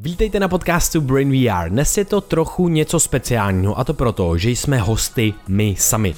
Vítejte na podcastu Brain VR. Dnes je to trochu něco speciálního a to proto, že jsme hosty my sami.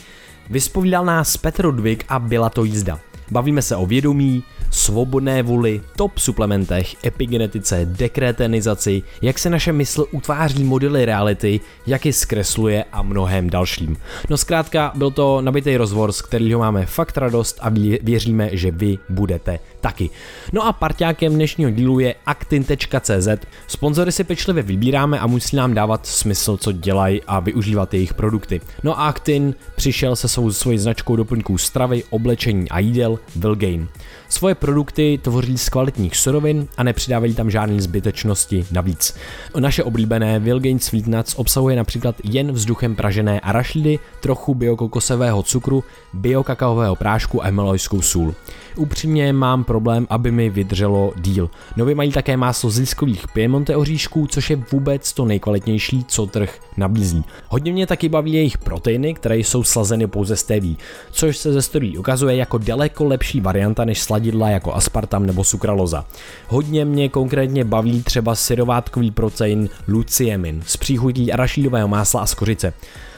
Vyspovídal nás Petr Ludvík a byla to jízda. Bavíme se o vědomí, svobodné vůli, top suplementech, epigenetice, dekretenizaci, jak se naše mysl utváří modely reality, jak je zkresluje a mnohem dalším. No zkrátka, byl to nabitý rozvor, z kterého máme fakt radost a věříme, že vy budete taky. No a parťákem dnešního dílu je actin.cz. Sponzory si pečlivě vybíráme a musí nám dávat smysl, co dělají a využívat jejich produkty. No a Actin přišel se svou svojí značkou doplňků stravy, oblečení a jídel Belgain. Svoje produkty tvoří z kvalitních surovin a nepřidávají tam žádné zbytečnosti navíc. Naše oblíbené Vilgain Sweet Nuts obsahuje například jen vzduchem pražené arašidy, trochu biokokosového cukru, biokakaového prášku a hemolojskou sůl. Upřímně mám problém, aby mi vydrželo díl. Nově mají také máslo z lískových piemonte oříšků, což je vůbec to nejkvalitnější, co trh nabízí. Hodně mě taky baví jejich proteiny, které jsou slazeny pouze z TV, což se ze studií ukazuje jako daleko lepší varianta než sladidla jako aspartam nebo sukraloza. Hodně mě konkrétně baví třeba syrovátkový protein luciemin s příchutí arašídového másla a skořice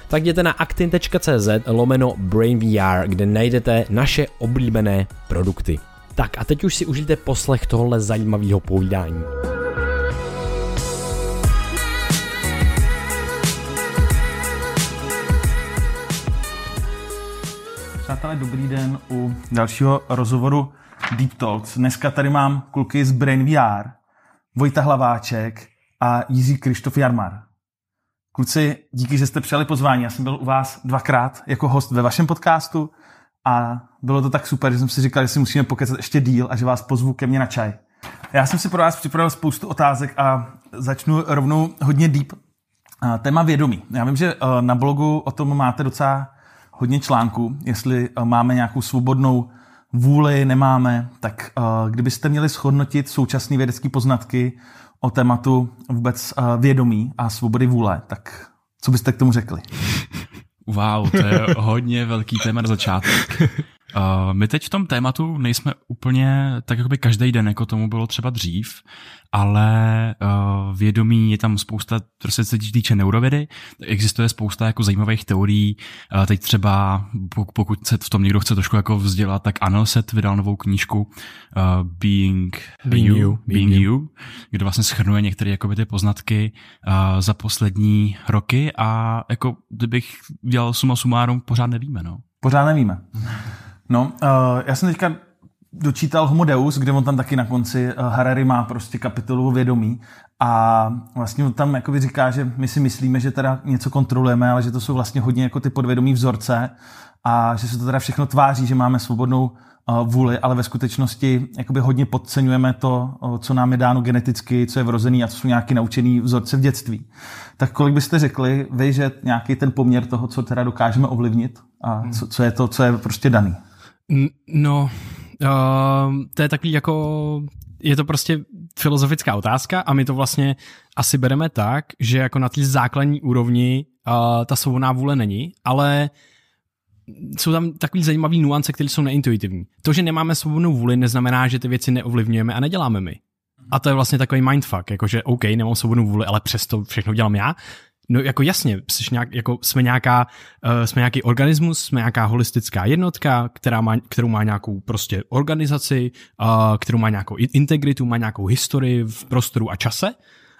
tak jděte na actin.cz lomeno BrainVR, kde najdete naše oblíbené produkty. Tak a teď už si užijte poslech tohle zajímavého povídání. Přátelé, dobrý den u dalšího rozhovoru Deep Talks. Dneska tady mám kluky z Brain VR, Vojta Hlaváček a Jiří Krištof Jarmar. Kluci, díky, že jste přijali pozvání. Já jsem byl u vás dvakrát jako host ve vašem podcastu a bylo to tak super, že jsem si říkal, že si musíme pokecat ještě díl a že vás pozvu ke mně na čaj. Já jsem si pro vás připravil spoustu otázek a začnu rovnou hodně deep. Téma vědomí. Já vím, že eh, na blogu o tom máte docela hodně článků, jestli eh, máme nějakou svobodnou vůli, nemáme, tak eh, kdybyste měli shodnotit současné vědecké poznatky o tématu vůbec uh, vědomí a svobody vůle, tak co byste k tomu řekli? Wow, to je hodně velký téma na začátek. Uh, my teď v tom tématu nejsme úplně tak jako by každý den, jako tomu bylo třeba dřív, ale uh, vědomí je tam spousta, prostě se týče neurovědy, existuje spousta jako zajímavých teorií, uh, teď třeba pokud se v tom někdo chce trošku jako vzdělat, tak Anelset vydal novou knížku uh, Being, Being You, you Being you, you, kde vlastně schrnuje některé jakoby ty poznatky uh, za poslední roky a jako kdybych dělal suma sumárum, pořád nevíme, no. Pořád nevíme. No, uh, já jsem teďka dočítal Homo Deus, kde on tam taky na konci uh, Harari má prostě kapitolu vědomí a vlastně on tam jakoby říká, že my si myslíme, že teda něco kontrolujeme, ale že to jsou vlastně hodně jako ty podvědomí vzorce a že se to teda všechno tváří, že máme svobodnou uh, vůli, ale ve skutečnosti jakoby hodně podceňujeme to, co nám je dáno geneticky, co je vrozený a co jsou nějaký naučený vzorce v dětství. Tak kolik byste řekli vy, že nějaký ten poměr toho, co teda dokážeme ovlivnit a co, co je to, co je prostě daný? No, uh, to je takový jako, je to prostě filozofická otázka a my to vlastně asi bereme tak, že jako na té základní úrovni uh, ta svobodná vůle není, ale jsou tam takový zajímavý nuance, které jsou neintuitivní. To, že nemáme svobodnou vůli, neznamená, že ty věci neovlivňujeme a neděláme my. A to je vlastně takový mindfuck, jakože OK, nemám svobodnou vůli, ale přesto všechno dělám já. No jako jasně, jsi nějak, jako jsme, nějaká, uh, jsme nějaký organismus, jsme nějaká holistická jednotka, která má, kterou má nějakou prostě organizaci, uh, kterou má nějakou integritu, má nějakou historii v prostoru a čase.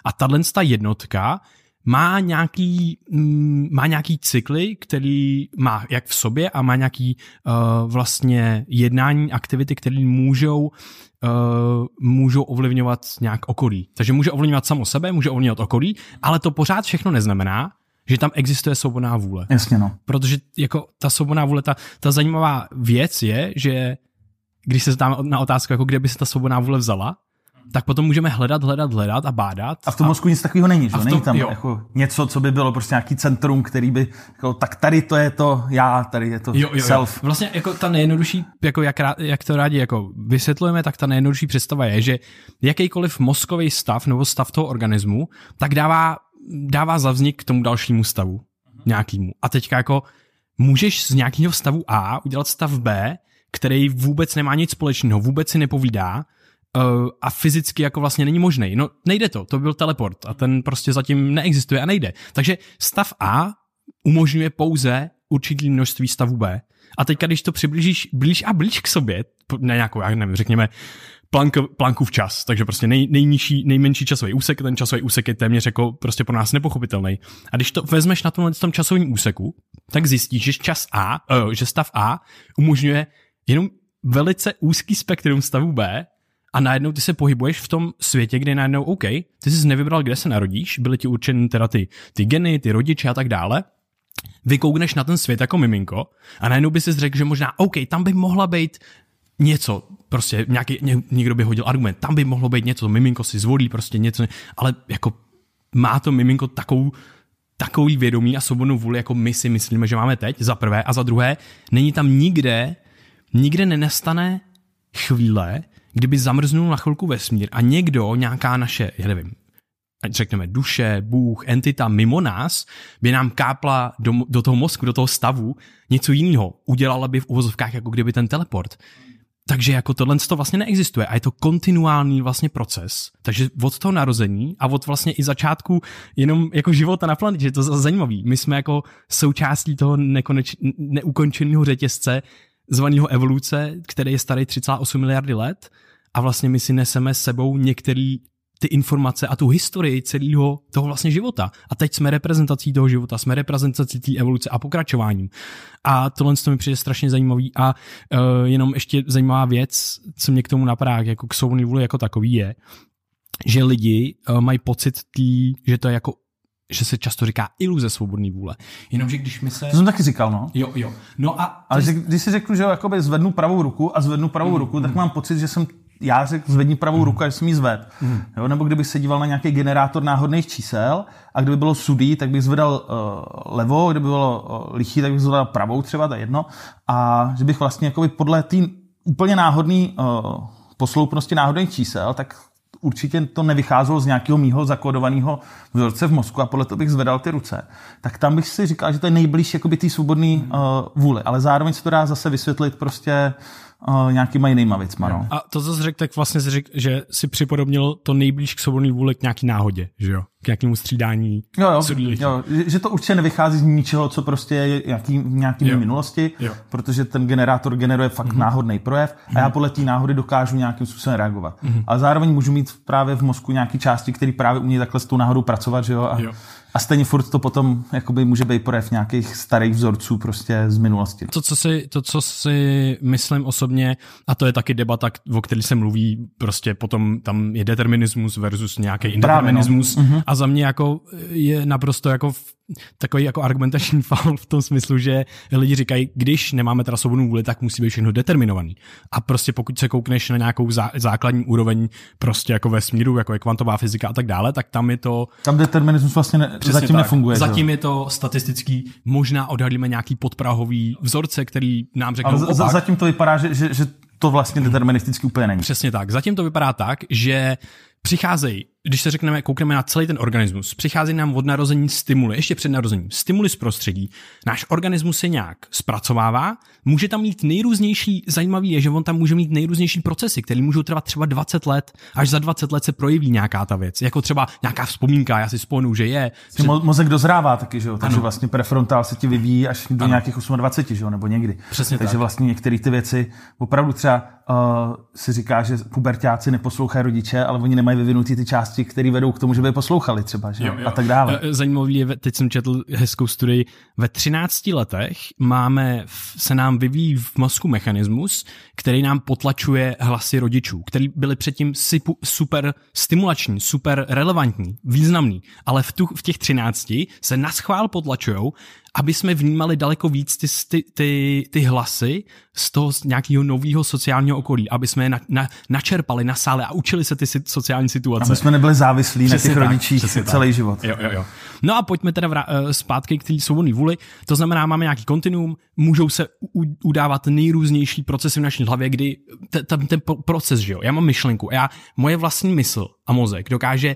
A tahle jednotka má nějaký, mm, má nějaký cykly, který má jak v sobě a má nějaký uh, vlastně jednání, aktivity, které můžou uh, můžou ovlivňovat nějak okolí. Takže může ovlivňovat samo sebe, může ovlivňovat okolí, ale to pořád všechno neznamená, že tam existuje svobodná vůle. Jasně no. Protože jako ta svobodná vůle, ta, ta zajímavá věc je, že když se zeptáme na otázku, jako kde by se ta svobodná vůle vzala, tak potom můžeme hledat, hledat, hledat a bádat. A v tom mozku nic takového není, že? Není tam jako něco, co by bylo prostě nějaký centrum, který by, jako, tak tady to je to já, tady je to jo, jo, self. Jo. Vlastně jako ta nejjednodušší, jako jak, jak to rádi jako vysvětlujeme, tak ta nejjednodušší představa je, že jakýkoliv mozkový stav nebo stav toho organismu, tak dává, dává za vznik k tomu dalšímu stavu nějakýmu. A teďka jako můžeš z nějakého stavu A udělat stav B, který vůbec nemá nic společného, vůbec si nepovídá, uh, a fyzicky jako vlastně není možný. No nejde to, to byl teleport a ten prostě zatím neexistuje a nejde. Takže stav A umožňuje pouze určitý množství stavu B. A teď, když to přiblížíš blíž a blíž k sobě, na nějakou, já nevím, řekněme, plank, plankův čas, takže prostě nej, nejnižší, nejmenší časový úsek, ten časový úsek je téměř jako prostě pro nás nepochopitelný. A když to vezmeš na tomhle tom časovém úseku, tak zjistíš, že čas A, uh, že stav A umožňuje jenom velice úzký spektrum stavu B a najednou ty se pohybuješ v tom světě, kde najednou OK, ty jsi nevybral, kde se narodíš, byly ti určeny teda ty, ty geny, ty rodiče a tak dále, vykoukneš na ten svět jako miminko a najednou by si řekl, že možná OK, tam by mohla být něco, prostě nějaký, ně, někdo by hodil argument, tam by mohlo být něco, miminko si zvolí prostě něco, ale jako má to miminko takovou, takový vědomí a svobodnou vůli, jako my si myslíme, že máme teď, za prvé, a za druhé, není tam nikde, nikde nenastane chvíle, kdyby zamrznul na chvilku vesmír a někdo, nějaká naše, já nevím, řekněme duše, Bůh, entita mimo nás, by nám kápla do, do toho mozku, do toho stavu něco jiného. Udělala by v uvozovkách jako kdyby ten teleport. Takže jako tohle to vlastně neexistuje a je to kontinuální vlastně proces. Takže od toho narození a od vlastně i začátku jenom jako života na planetě, je to zajímavý. My jsme jako součástí toho nekoneč, neukončeného řetězce zvaného evoluce, který je starý 3,8 miliardy let a vlastně my si neseme s sebou některý ty informace a tu historii celého toho vlastně života. A teď jsme reprezentací toho života, jsme reprezentací té evoluce a pokračováním. A tohle to mi přijde strašně zajímavý a uh, jenom ještě zajímavá věc, co mě k tomu napadá, jako k vůli jako takový je, že lidi uh, mají pocit tý, že to je jako že se často říká iluze svobodné vůle. Jenomže když my se... To jsem taky říkal, no. Jo, jo. No a... Ale když si řeknu, že jakoby zvednu pravou ruku a zvednu pravou mm, ruku, tak mm. mám pocit, že jsem já řekl zvedni pravou mm. ruku, až jsem ji zved. Mm. Jo, nebo kdybych se díval na nějaký generátor náhodných čísel a kdyby bylo sudý, tak bych zvedal uh, levo, kdyby bylo uh, lichý, tak bych zvedal pravou třeba, to je jedno. A že bych vlastně jakoby podle té úplně náhodný uh, posloupnosti náhodných čísel, tak určitě to nevycházelo z nějakého mýho zakódovaného vzorce v mozku a podle toho bych zvedal ty ruce, tak tam bych si říkal, že to je nejbližší jakoby té svobodné uh, vůli. Ale zároveň se to dá zase vysvětlit prostě uh, nějakýma jinýma věcma. No. A to, co jsi řekl, tak vlastně jsi řekl, že si připodobnil to nejblíž k svobodné vůli k nějaký náhodě, že jo? K nějakému střídání. Jo, jo, jo, že to určitě nevychází z ničeho, co prostě je nějaký, nějaký jo. minulosti, jo. protože ten generátor generuje fakt mm-hmm. náhodný projev a já mhm. podle té náhody dokážu nějakým způsobem reagovat. Mm-hmm. A zároveň můžu mít právě v mozku nějaké části, které právě umí takhle s tou náhodou pracovat, že jo? A, jo. A stejně furt to potom jakoby může být projev nějakých starých vzorců prostě z minulosti. To, co si, to, co si myslím osobně, a to je taky debata, o které se mluví, prostě potom tam je determinismus versus nějaký indeterminismus. No. A za mě jako je naprosto jako takový jako argumentační faul v tom smyslu, že lidi říkají, když nemáme teda svobodnou vůli, tak musí být všechno determinovaný. A prostě pokud se koukneš na nějakou zá, základní úroveň prostě jako ve smíru, jako je kvantová fyzika a tak dále, tak tam je to... Tam determinismus vlastně ne, zatím tak. nefunguje. Zatím že? je to statistický, možná odhalíme nějaký podprahový vzorce, který nám řeknou Ale opak. Zatím to vypadá, že, že, že to vlastně deterministicky úplně není. Přesně tak. Zatím to vypadá tak, že přicházejí, když se řekneme, koukneme na celý ten organismus, přicházejí nám od narození stimuly, ještě před narozením, stimuly z prostředí. Náš organismus se nějak zpracovává, může tam mít nejrůznější, zajímavý je, že on tam může mít nejrůznější procesy, které můžou trvat třeba 20 let, až za 20 let se projeví nějaká ta věc, jako třeba nějaká vzpomínka, já si spomenu, že je. Před... Mo- mozek dozrává taky, že jo? takže ano. vlastně prefrontál se ti vyvíjí až do ano. nějakých 28, že jo? nebo někdy. Přesně takže tak. vlastně některé ty věci opravdu třeba uh, si říká, že pubertáci neposlouchají rodiče, ale oni nemají vyvinutý ty části, které vedou k tomu, že by poslouchali třeba, že? Jo, jo. a tak dále. Eh, zajímavý je, teď jsem četl hezkou studii, ve 13 letech máme, se nám vyvíjí v mozku mechanismus, který nám potlačuje hlasy rodičů, který byly předtím super stimulační, super relevantní, významný, ale v, tu, v těch 13 se naschvál potlačujou aby jsme vnímali daleko víc ty, ty, ty, ty hlasy z toho nějakého nového sociálního okolí, aby jsme je na, na, načerpali, nasáli a učili se ty sociální situace. Aby jsme nebyli závislí přesně na těch tak, rodičích celý tak. život. Jo, jo, jo. No a pojďme teda vrá, eh, zpátky k té svobodné vůli. To znamená, máme nějaký kontinuum, můžou se u, udávat nejrůznější procesy v naší hlavě, kdy ten, ten proces, že jo, já mám myšlenku, já, moje vlastní mysl a mozek dokáže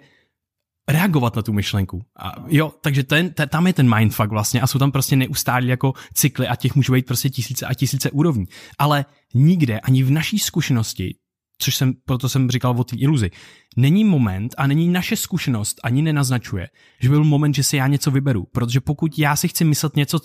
reagovat na tu myšlenku. A jo, takže ten, ten, tam je ten mindfuck vlastně a jsou tam prostě neustálí jako cykly a těch může být prostě tisíce a tisíce úrovní. Ale nikde, ani v naší zkušenosti, což jsem, proto jsem říkal o té iluzi. Není moment a není naše zkušenost ani nenaznačuje, že byl moment, že si já něco vyberu, protože pokud já si chci myslet něco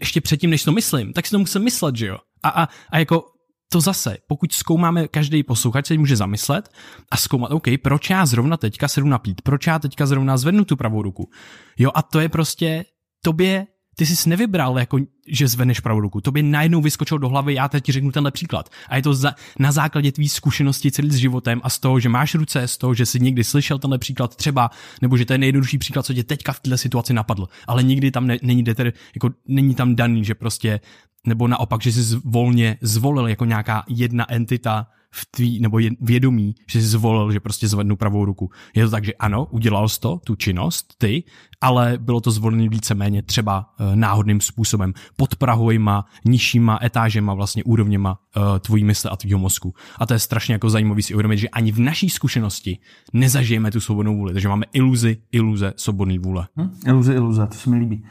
ještě předtím, než to myslím, tak si to musím myslet, že jo? A, a, a jako to zase, pokud zkoumáme, každý posluchač se může zamyslet a zkoumat, OK, proč já zrovna teďka sedu napít, proč já teďka zrovna zvednu tu pravou ruku. Jo, a to je prostě tobě ty jsi nevybral, jako, že zveneš pravou ruku. To by najednou vyskočilo do hlavy, já teď ti řeknu tenhle příklad. A je to za, na základě tvý zkušenosti celý s životem a z toho, že máš ruce, z toho, že jsi někdy slyšel tenhle příklad třeba, nebo že to je nejjednodušší příklad, co tě teďka v této situaci napadl. Ale nikdy tam ne, není, deter, jako, není tam daný, že prostě, nebo naopak, že jsi volně zvolil jako nějaká jedna entita v tvý, nebo vědomí, že jsi zvolil, že prostě zvednu pravou ruku. Je to tak, že ano, udělal jsi to, tu činnost, ty, ale bylo to zvolené víceméně třeba uh, náhodným způsobem, pod prahovýma, nižšíma etážema, vlastně úrovněma uh, tvojí mysle a tvýho mozku. A to je strašně jako zajímavý si uvědomit, že ani v naší zkušenosti nezažijeme tu svobodnou vůli, takže máme iluzi, iluze, svobodný vůle. Hm? Iluze, iluze, to se mi líbí.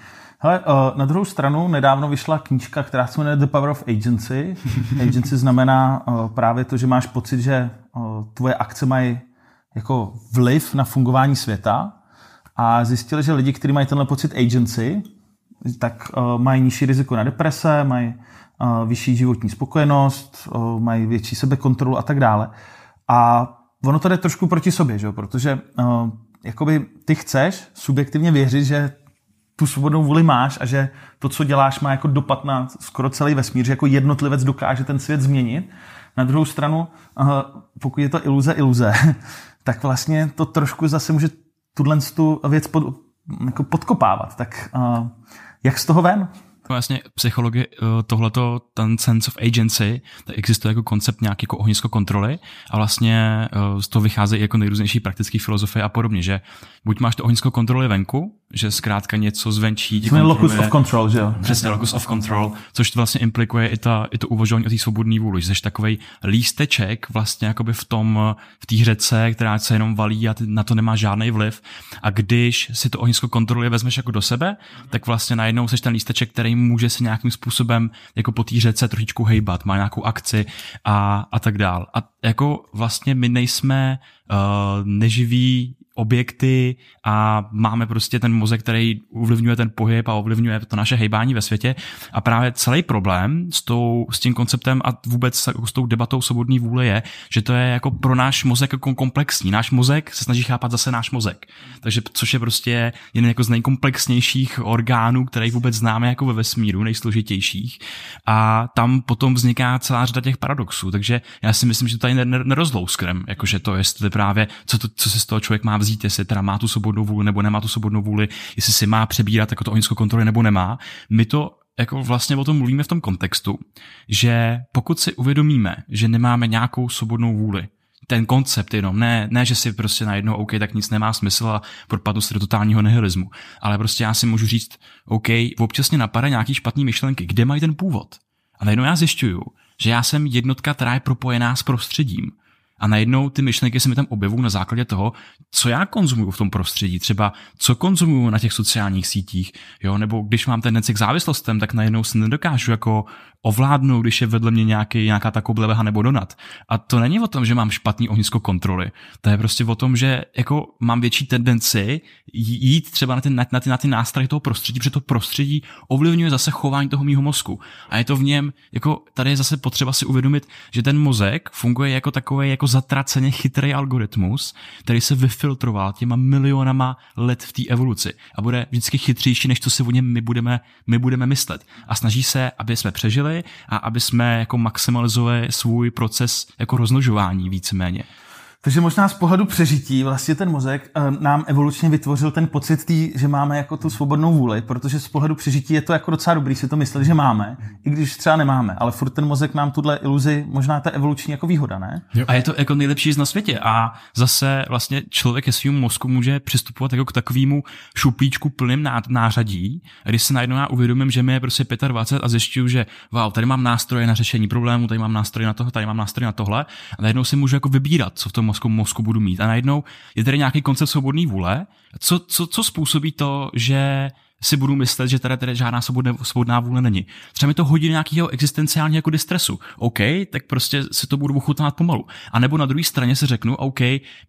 Hele, uh, na druhou stranu nedávno vyšla knížka, která se jmenuje The Power of Agency. Agency znamená uh, právě to, že máš pocit, že uh, tvoje akce mají jako vliv na fungování světa a zjistili, že lidi, kteří mají tenhle pocit agency, tak uh, mají nižší riziko na deprese, mají uh, vyšší životní spokojenost, uh, mají větší sebekontrolu a tak dále. A ono to jde trošku proti sobě, že? protože uh, jakoby ty chceš subjektivně věřit, že tu svobodnou vůli máš a že to, co děláš, má jako dopad na skoro celý vesmír, že jako jednotlivec dokáže ten svět změnit. Na druhou stranu, pokud je to iluze, iluze, tak vlastně to trošku zase může tuhle tu věc pod, jako podkopávat. Tak jak z toho ven? Vlastně psychologie, eh, tohleto, ten sense of agency, tak existuje jako koncept nějaký jako ohnisko kontroly a vlastně eh, z toho vycházejí jako nejrůznější praktické filozofie a podobně, že buď máš to ohnisko kontroly venku, že zkrátka něco zvenčí ti locus of control, že jo? Přesně, locus of control, což to vlastně implikuje i, ta, i to uvažování o té svobodné vůli, že jsi takový lísteček vlastně jakoby v tom, v té řece, která se jenom valí a ty na to nemá žádný vliv. A když si to ohnisko kontroluje vezmeš jako do sebe, tak vlastně najednou jsi ten lísteček, který může se nějakým způsobem jako po té řece trošičku hejbat, má nějakou akci a, a tak dál. A jako vlastně my nejsme uh, neživí objekty a máme prostě ten mozek, který ovlivňuje ten pohyb a ovlivňuje to naše hejbání ve světě. A právě celý problém s, tou, s tím konceptem a vůbec s tou debatou svobodný vůle je, že to je jako pro náš mozek jako komplexní. Náš mozek se snaží chápat zase náš mozek. Takže což je prostě jeden jako z nejkomplexnějších orgánů, který vůbec známe jako ve vesmíru, nejsložitějších. A tam potom vzniká celá řada těch paradoxů. Takže já si myslím, že to tady nerozlouskrem, jakože to, jestli právě, co, to, co se z toho člověk má vzít, jestli teda má tu svobodnou vůli nebo nemá tu svobodnou vůli, jestli si má přebírat jako to ohnisko kontroly nebo nemá. My to jako vlastně o tom mluvíme v tom kontextu, že pokud si uvědomíme, že nemáme nějakou svobodnou vůli, ten koncept jenom, ne, ne, že si prostě najednou, OK, tak nic nemá smysl a propadnu se do totálního nihilismu, ale prostě já si můžu říct, OK, občas mě napadá nějaký špatný myšlenky, kde mají ten původ? A najednou já zjišťuju, že já jsem jednotka, která je propojená s prostředím a najednou ty myšlenky se mi tam objevují na základě toho, co já konzumuju v tom prostředí, třeba co konzumuju na těch sociálních sítích, jo, nebo když mám tendenci k závislostem, tak najednou se nedokážu jako ovládnout, když je vedle mě nějaký, nějaká ta kobleveha nebo donat. A to není o tom, že mám špatný ohnisko kontroly. To je prostě o tom, že jako mám větší tendenci jít třeba na ty, na, ty, na ty nástroje toho prostředí, protože to prostředí ovlivňuje zase chování toho mýho mozku. A je to v něm, jako tady je zase potřeba si uvědomit, že ten mozek funguje jako takový jako zatraceně chytrý algoritmus, který se vyfiltroval těma milionama let v té evoluci a bude vždycky chytřejší, než co si o něm my budeme, my budeme myslet. A snaží se, aby jsme přežili a aby jsme jako maximalizovali svůj proces jako roznožování víceméně. Takže možná z pohledu přežití vlastně ten mozek eh, nám evolučně vytvořil ten pocit, tý, že máme jako tu svobodnou vůli, protože z pohledu přežití je to jako docela dobrý si to mysleli, že máme, i když třeba nemáme, ale furt ten mozek nám tuhle iluzi, možná ta evoluční jako výhoda, ne? Jo. A je to jako nejlepší na světě a zase vlastně člověk ke svým mozku může přistupovat jako k takovému šuplíčku plným nářadí, když se najednou já uvědomím, že mi je prostě 25 a zjišťuju, že wow, tady mám nástroje na řešení problému, tady mám nástroje na tohle, tady mám nástroje na tohle a najednou si můžu jako vybírat, co v tom mozku, mozku budu mít. A najednou je tady nějaký koncept svobodné vůle, co, co, co způsobí to, že si budu myslet, že tady, tady žádná svobodná, svobodná vůle není. Třeba mi to hodí nějakého existenciálního jako distresu. OK, tak prostě si to budu ochutnat pomalu. A nebo na druhé straně si řeknu, OK,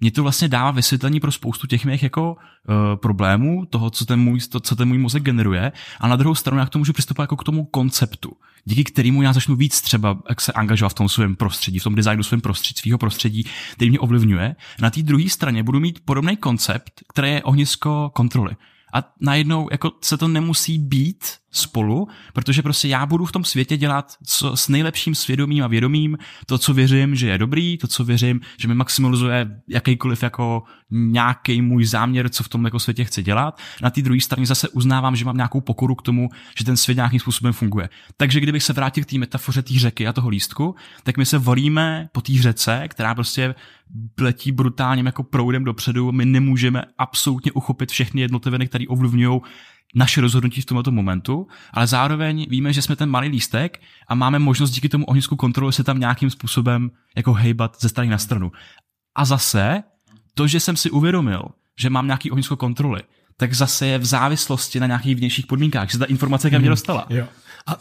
mě to vlastně dává vysvětlení pro spoustu těch mých jako uh, problémů, toho, co ten, můj, to, co ten můj mozek generuje. A na druhou stranu, jak to můžu přistupovat jako k tomu konceptu, díky kterému já začnu víc třeba jak se angažovat v tom svém prostředí, v tom designu svém prostředí, svého prostředí, který mě ovlivňuje. Na té druhé straně budu mít podobný koncept, který je ohnisko kontroly a najednou jako se to nemusí být spolu, protože prostě já budu v tom světě dělat co, s nejlepším svědomím a vědomím to, co věřím, že je dobrý, to, co věřím, že mi maximalizuje jakýkoliv jako nějaký můj záměr, co v tom jako světě chci dělat. Na té druhé straně zase uznávám, že mám nějakou pokoru k tomu, že ten svět nějakým způsobem funguje. Takže kdybych se vrátil k té metafoře té řeky a toho lístku, tak my se volíme po té řece, která prostě letí brutálním jako proudem dopředu, my nemůžeme absolutně uchopit všechny jednotliviny, které ovlivňují naše rozhodnutí v tomto momentu, ale zároveň víme, že jsme ten malý lístek a máme možnost díky tomu ohnisku kontrolu se tam nějakým způsobem jako hejbat ze strany na stranu. A zase to, že jsem si uvědomil, že mám nějaký ohnisko kontroly, tak zase je v závislosti na nějakých vnějších podmínkách, že ta informace ke mně mhm. dostala. Jo. A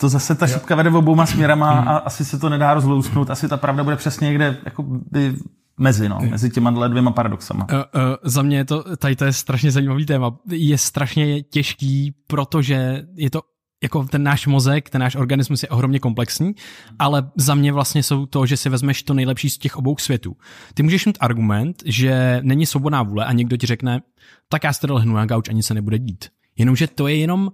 to zase ta šipka vede obouma směrama a asi se to nedá rozlousknout. Asi ta pravda bude přesně někde jako by mezi, no, mezi těma dvěma paradoxama. Uh, uh, za mě je to, tady to je strašně zajímavý téma. Je strašně těžký, protože je to jako ten náš mozek, ten náš organismus je ohromně komplexní, ale za mě vlastně jsou to, že si vezmeš to nejlepší z těch obou světů. Ty můžeš mít argument, že není svobodná vůle a někdo ti řekne, tak já se lehnu na gauč, ani se nebude dít. Jenomže to je jenom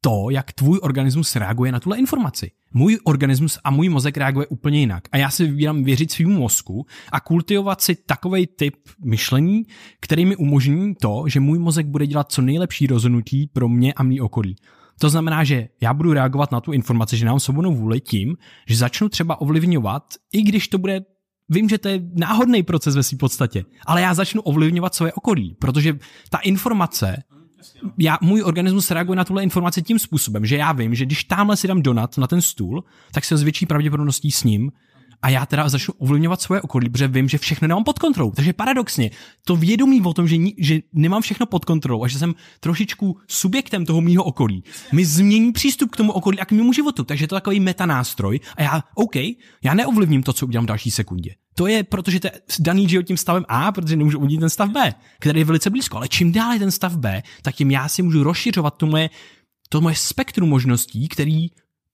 to, jak tvůj organismus reaguje na tuhle informaci. Můj organismus a můj mozek reaguje úplně jinak. A já si vybírám věřit svým mozku a kultivovat si takový typ myšlení, který mi umožní to, že můj mozek bude dělat co nejlepší rozhodnutí pro mě a mý okolí. To znamená, že já budu reagovat na tu informaci, že nám svobodnou vůli tím, že začnu třeba ovlivňovat, i když to bude Vím, že to je náhodný proces ve své podstatě, ale já začnu ovlivňovat své okolí, protože ta informace já, můj organismus reaguje na tuhle informaci tím způsobem, že já vím, že když tamhle si dám donat na ten stůl, tak se s větší pravděpodobností s ním a já teda začnu ovlivňovat svoje okolí, protože vím, že všechno nemám pod kontrolou. Takže paradoxně, to vědomí o tom, že, ni, že nemám všechno pod kontrolou a že jsem trošičku subjektem toho mýho okolí, mi změní přístup k tomu okolí a k mému životu. Takže je to takový metanástroj a já, OK, já neovlivním to, co udělám v další sekundě. To je, protože to je daný život tím stavem A, protože nemůžu udělat ten stav B, který je velice blízko. Ale čím dále ten stav B, tak tím já si můžu rozšiřovat to moje, to moje spektrum možností, který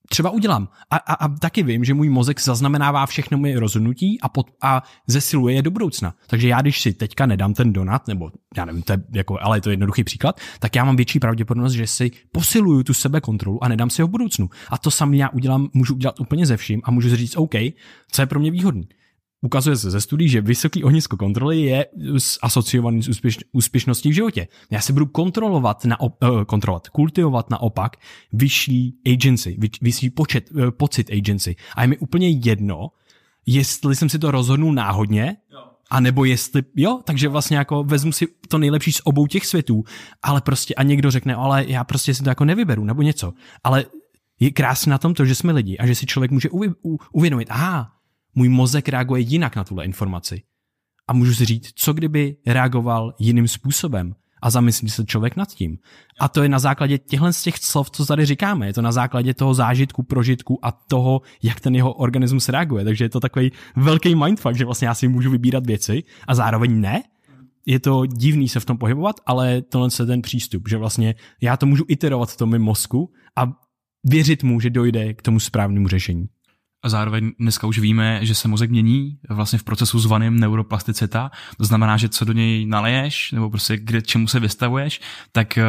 třeba udělám. A, a, a taky vím, že můj mozek zaznamenává všechno moje rozhodnutí a, pod, a zesiluje je do budoucna. Takže já, když si teďka nedám ten donat, nebo já nevím, to je jako, ale je to jednoduchý příklad, tak já mám větší pravděpodobnost, že si posiluju tu sebe kontrolu a nedám si ho v budoucnu. A to samé já udělám, můžu udělat úplně ze vším a můžu říct, OK, co je pro mě výhodný. Ukazuje se ze studií, že vysoký ohnisko kontroly je asociovaný s úspěš, úspěšností v životě. Já se budu kontrolovat, na uh, kontrolovat, kultivovat naopak vyšší agency, vyšší počet, uh, pocit agency. A je mi úplně jedno, jestli jsem si to rozhodnul náhodně, a nebo jestli, jo, takže vlastně jako vezmu si to nejlepší z obou těch světů, ale prostě a někdo řekne, ale já prostě si to jako nevyberu, nebo něco. Ale je krásné na tom to, že jsme lidi a že si člověk může uvědomit, aha, můj mozek reaguje jinak na tuhle informaci. A můžu si říct, co kdyby reagoval jiným způsobem a zamyslí se člověk nad tím. A to je na základě těchto z těch slov, co tady říkáme. Je to na základě toho zážitku, prožitku a toho, jak ten jeho organismus reaguje. Takže je to takový velký mindfuck, že vlastně já si můžu vybírat věci a zároveň ne. Je to divný se v tom pohybovat, ale tohle je ten přístup, že vlastně já to můžu iterovat v tom mozku a věřit mu, že dojde k tomu správnému řešení. A zároveň dneska už víme, že se mozek mění vlastně v procesu zvaným neuroplasticita. To znamená, že co do něj naleješ, nebo prostě kde čemu se vystavuješ, tak eh,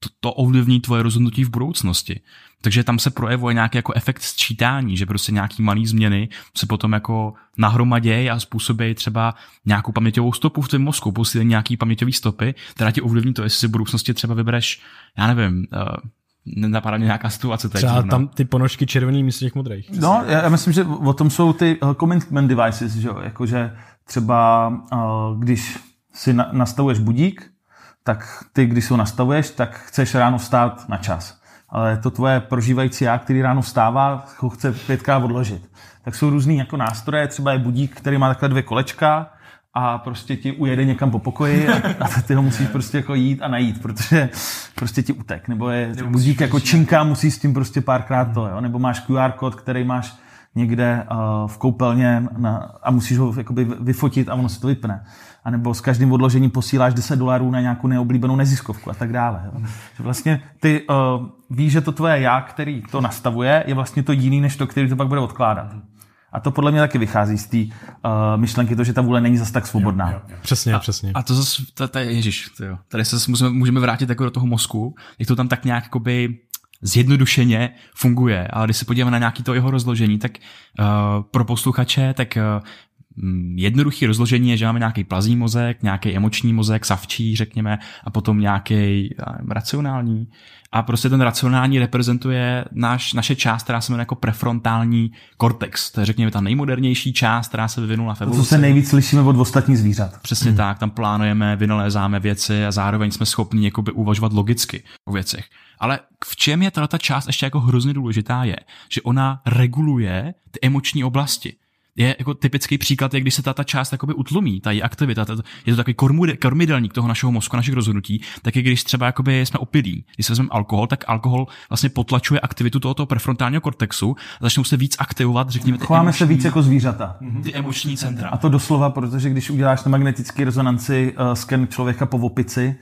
to, to ovlivní tvoje rozhodnutí v budoucnosti. Takže tam se projevuje nějaký jako efekt sčítání, že prostě nějaký malý změny se potom jako nahromadějí a způsobí třeba nějakou paměťovou stopu v tvém mozku, posílení nějaký paměťové stopy, která ti ovlivní to, jestli si v budoucnosti třeba vybereš, já nevím, nenapadá mě nějaká situace. Třeba zrovna. tam ty ponožky červený místo těch modrých. No, já, já myslím, že o tom jsou ty uh, commitment devices, že jo? Jakože třeba uh, když si na, nastavuješ budík, tak ty, když si ho nastavuješ, tak chceš ráno vstát na čas. Ale to tvoje prožívající já, který ráno vstává, ho chce pětkrát odložit. Tak jsou různý jako nástroje, třeba je budík, který má takhle dvě kolečka a prostě ti ujede někam po pokoji a, a ty ho musíš prostě jako jít a najít, protože prostě ti utek. Nebo je nebo budík jako činka, musíš s tím prostě párkrát to, jo? nebo máš QR kód, který máš někde uh, v koupelně na, a musíš ho jakoby vyfotit a ono se to vypne. A nebo s každým odložením posíláš 10 dolarů na nějakou neoblíbenou neziskovku a tak dále. Jo. Že vlastně ty uh, víš, že to tvoje já, který to nastavuje, je vlastně to jiný, než to, který to pak bude odkládat. A to podle mě taky vychází z té uh, myšlenky, to, že ta vůle není zas tak svobodná. Jo, jo, jo. Přesně, a, přesně. A to zase, to, ježiš, to jo. tady se můžeme, můžeme vrátit jako do toho mozku, jak to tam tak nějak jakoby zjednodušeně funguje, ale když se podíváme na nějaký to jeho rozložení, tak uh, pro posluchače, tak uh, jednoduché rozložení je, že máme nějaký plazí mozek, nějaký emoční mozek, savčí, řekněme, a potom nějaký racionální. A prostě ten racionální reprezentuje naš, naše část, která se jmenuje jako prefrontální kortex. To je, řekněme, ta nejmodernější část, která se vyvinula v evoluci. To, co se nejvíc slyšíme od ostatních zvířat. Přesně hmm. tak, tam plánujeme, vynalézáme věci a zároveň jsme schopni jakoby uvažovat logicky o věcech. Ale v čem je tato část ještě jako hrozně důležitá je, že ona reguluje ty emoční oblasti je jako typický příklad, je, když se ta, ta část jakoby utlumí, ta její aktivita, ta, je to takový kormidelník toho našeho mozku, našich rozhodnutí, tak je když třeba jakoby jsme opilí. Když se vezmeme alkohol, tak alkohol vlastně potlačuje aktivitu tohoto prefrontálního kortexu a začnou se víc aktivovat, řekněme, ty Chováme emoční, se víc jako zvířata. Ty emoční centra. A to doslova, protože když uděláš na magnetické rezonanci uh, sken člověka po opici,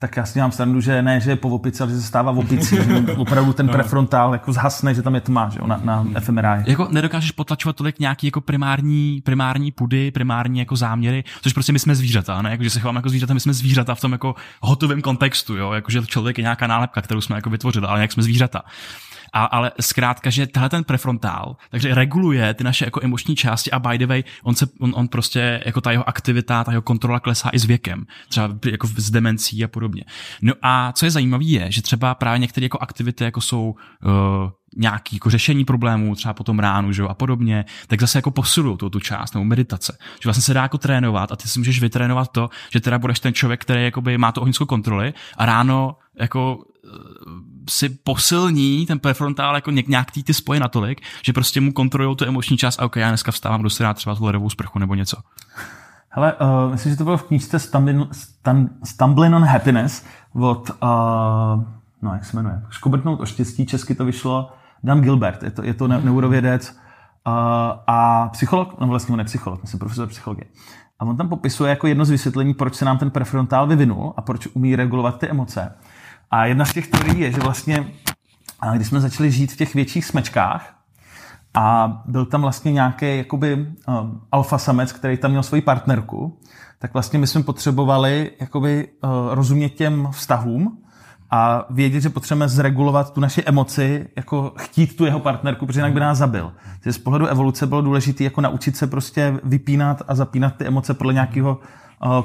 tak já si mám srandu, že ne, že je po opici, ale že se stává v opici, že opravdu ten no. prefrontál jako zhasne, že tam je tma, že jo, na, na fMRI. Jako nedokážeš potlačovat tolik nějaký jako primární, primární pudy, primární jako záměry, což prostě my jsme zvířata, ne? Jako, že se chováme jako zvířata, my jsme zvířata v tom jako hotovém kontextu, jo? Jako, že člověk je nějaká nálepka, kterou jsme jako vytvořili, ale jak jsme zvířata. A, ale zkrátka, že tenhle ten prefrontál, takže reguluje ty naše jako emoční části a by the way, on, se, on, on prostě, jako ta jeho aktivita, ta jeho kontrola klesá i s věkem, třeba jako s demencí a podobně. No a co je zajímavé je, že třeba právě některé jako aktivity, jako jsou uh, nějaký jako řešení problémů, třeba potom ránu, že jo, a podobně, tak zase jako posilují tu, tu část nebo meditace. Že vlastně se dá jako trénovat a ty si můžeš vytrénovat to, že teda budeš ten člověk, který jakoby má tu ohnickou kontroli a ráno jako si posilní ten prefrontál jako nějak ty, ty spoje natolik, že prostě mu kontrolují tu emoční část a ok, já dneska vstávám, jdu si dát třeba tu ledovou sprchu nebo něco. Hele, uh, myslím, že to bylo v knížce Stumbling, Stumbling on Happiness od, uh, no jak se jmenuje, Škobrtnout o štěstí, česky to vyšlo, Dan Gilbert, je to, je to neurovědec uh, a psycholog, no vlastně on je psycholog, myslím profesor psychologie. A on tam popisuje jako jedno z vysvětlení, proč se nám ten prefrontál vyvinul a proč umí regulovat ty emoce. A jedna z těch teorií je, že vlastně, když jsme začali žít v těch větších smečkách, a byl tam vlastně nějaký jakoby um, alfa samec, který tam měl svoji partnerku, tak vlastně my jsme potřebovali jakoby uh, rozumět těm vztahům a vědět, že potřebujeme zregulovat tu naši emoci, jako chtít tu jeho partnerku, protože jinak by nás zabil. Takže z pohledu evoluce bylo důležité jako naučit se prostě vypínat a zapínat ty emoce podle nějakého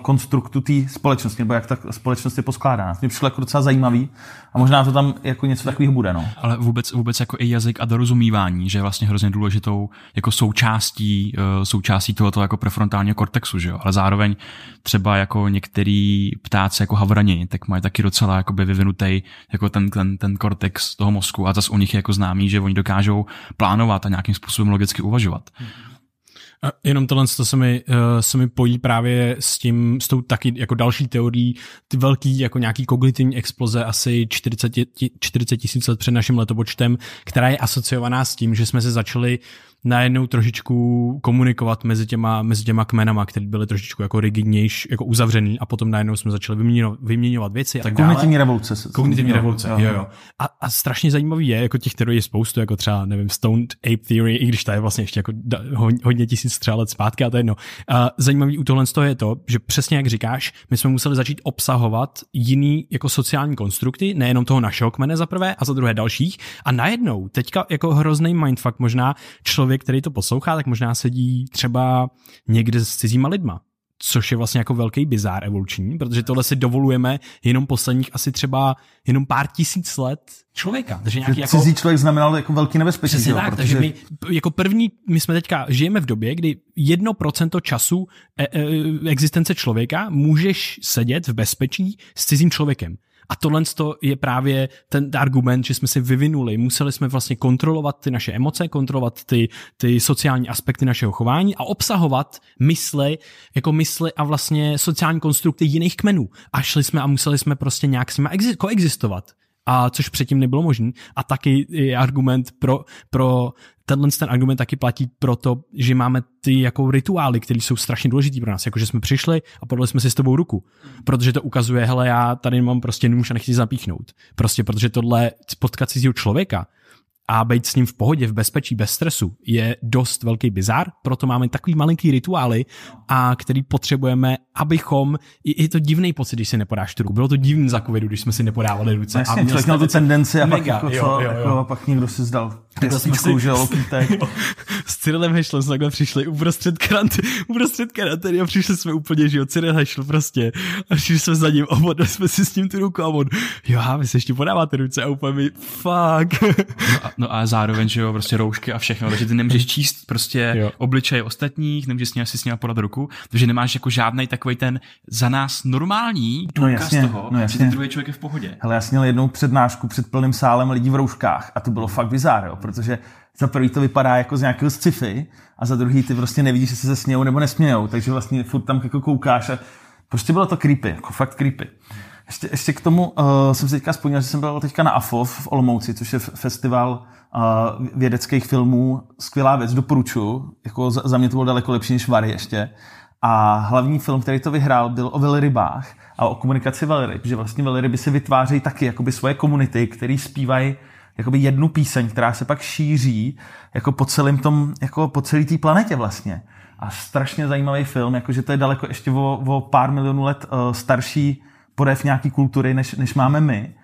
konstruktu té společnosti, nebo jak ta společnost je poskládána. To mi přišlo jako docela zajímavý a možná to tam jako něco takového bude. No. Ale vůbec, vůbec jako i jazyk a dorozumívání, že je vlastně hrozně důležitou jako součástí, eh, součástí tohoto jako prefrontálního kortexu, že jo? ale zároveň třeba jako některý ptáci jako havrani, tak mají taky docela jakoby vyvinutý jako ten, ten, ten kortex toho mozku a zase u nich je jako známý, že oni dokážou plánovat a nějakým způsobem logicky uvažovat. Hmm. A jenom tohle to se mi, uh, se mi pojí právě s tím, s tou taky jako další teorií, ty velký jako nějaký kognitivní exploze asi 40, 40 tisíc let před naším letopočtem, která je asociovaná s tím, že jsme se začali najednou trošičku komunikovat mezi těma, mezi těma kmenama, které byly trošičku jako rigidnější, jako uzavřený a potom najednou jsme začali vyměňovat, vyměňovat věci. Tak kognitivní revoluce. Kognitivní jo, revoluce, jo, jo. A, a, strašně zajímavý je, jako těch teorií je spoustu, jako třeba, nevím, Stoned Ape Theory, i když ta je vlastně ještě jako da, hodně tisíc třeba let zpátky a to je jedno. A zajímavý u tohle je to, že přesně jak říkáš, my jsme museli začít obsahovat jiný jako sociální konstrukty, nejenom toho našeho kmene za prvé a za druhé dalších. A najednou, teďka jako hrozný mindfuck možná člověk člověk, který to poslouchá, tak možná sedí třeba někde s cizíma lidma což je vlastně jako velký bizár evoluční, protože tohle si dovolujeme jenom posledních asi třeba jenom pár tisíc let člověka. Takže nějaký jako... Cizí člověk znamenal jako velký nebezpečí. Přesně tak, protože... takže my jako první, my jsme teďka, žijeme v době, kdy jedno procento času e, e, existence člověka můžeš sedět v bezpečí s cizím člověkem. A tohle je právě ten argument, že jsme si vyvinuli, museli jsme vlastně kontrolovat ty naše emoce, kontrolovat ty, ty sociální aspekty našeho chování a obsahovat mysli, jako mysli a vlastně sociální konstrukty jiných kmenů. A šli jsme a museli jsme prostě nějak s nimi koexistovat a což předtím nebylo možné. A taky je argument pro, pro tenhle ten argument taky platí pro to, že máme ty jako rituály, které jsou strašně důležitý pro nás, jako že jsme přišli a podali jsme si s tebou ruku, protože to ukazuje, hele, já tady mám prostě nůž a nechci zapíchnout. Prostě protože tohle potkat cizího člověka a být s ním v pohodě, v bezpečí, bez stresu je dost velký bizar, proto máme takový malinký rituály, a který potřebujeme, abychom, je to divný pocit, když si nepodáš tu ruku. Bylo to divný za covidu, když jsme si nepodávali ruce. Jasně, a člověk měl tu tendenci a pak, jako, co, jo, jo, jo. Jako, a pak někdo si zdal pěstičku, že jo, S Cyrilem Hešlem jsme takhle přišli uprostřed, karant, uprostřed karantény a přišli jsme úplně, že jo, Cyril Hešl prostě a přišli jsme za ním a podali jsme si s ním tu ruku a on, jo, vy se ještě podáváte ruce a úplně mi, fuck. No no a zároveň, že jo, prostě roušky a všechno, takže ty nemůžeš číst prostě jo. obličej ostatních, nemůžeš s ním si s ním podat ruku, takže nemáš jako žádný takový ten za nás normální důkaz no jasně, toho, no jasně. že ten druhý člověk je v pohodě. Hele, já jsem měl jednou přednášku před plným sálem lidí v rouškách a to bylo fakt bizár, jo, protože za prvý to vypadá jako z nějakého sci-fi a za druhý ty prostě nevidíš, jestli se smějou nebo nesmějou, takže vlastně furt tam jako koukáš a prostě bylo to creepy, jako fakt creepy. Ještě, ještě k tomu uh, jsem si teďka vzpomněl, že jsem byl teďka na AFOV v Olomouci, což je festival uh, vědeckých filmů. Skvělá věc, doporučuji. Jako za, za mě to bylo daleko lepší než Vary ještě. A hlavní film, který to vyhrál, byl o velrybách a o komunikaci velryb, že vlastně velryby si vytvářejí taky jakoby svoje komunity, které zpívají jakoby jednu píseň, která se pak šíří jako po celém tom, jako po celé té planetě vlastně. A strašně zajímavý film, jakože to je daleko ještě o, o pár milionů let uh, starší podev nějaký kultury, než, než máme my.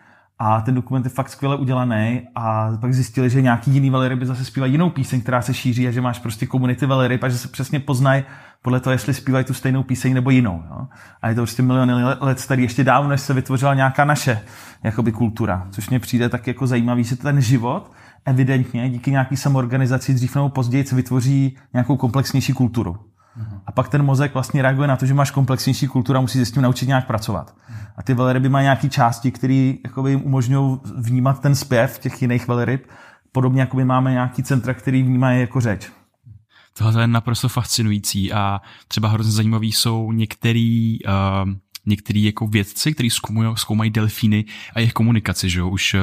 A ten dokument je fakt skvěle udělaný a pak zjistili, že nějaký jiný velryby zase zpívají jinou píseň, která se šíří a že máš prostě komunity velryb a že se přesně poznají podle toho, jestli zpívají tu stejnou píseň nebo jinou. Jo? A je to prostě miliony let starý, ještě dávno, než se vytvořila nějaká naše jakoby, kultura. Což mě přijde tak jako zajímavý, že ten život evidentně díky nějaký samorganizaci dřív nebo později vytvoří nějakou komplexnější kulturu. A pak ten mozek vlastně reaguje na to, že máš komplexnější kulturu a musí se s tím naučit nějak pracovat. A ty velryby mají nějaké části, které jim umožňují vnímat ten zpěv těch jiných velryb. Podobně jako my máme nějaký centra, který vnímají jako řeč. Tohle je naprosto fascinující a třeba hrozně zajímavý jsou některý uh, některý jako vědci, kteří zkoumají, zkoumají delfíny a jejich komunikaci, že jo? Už uh,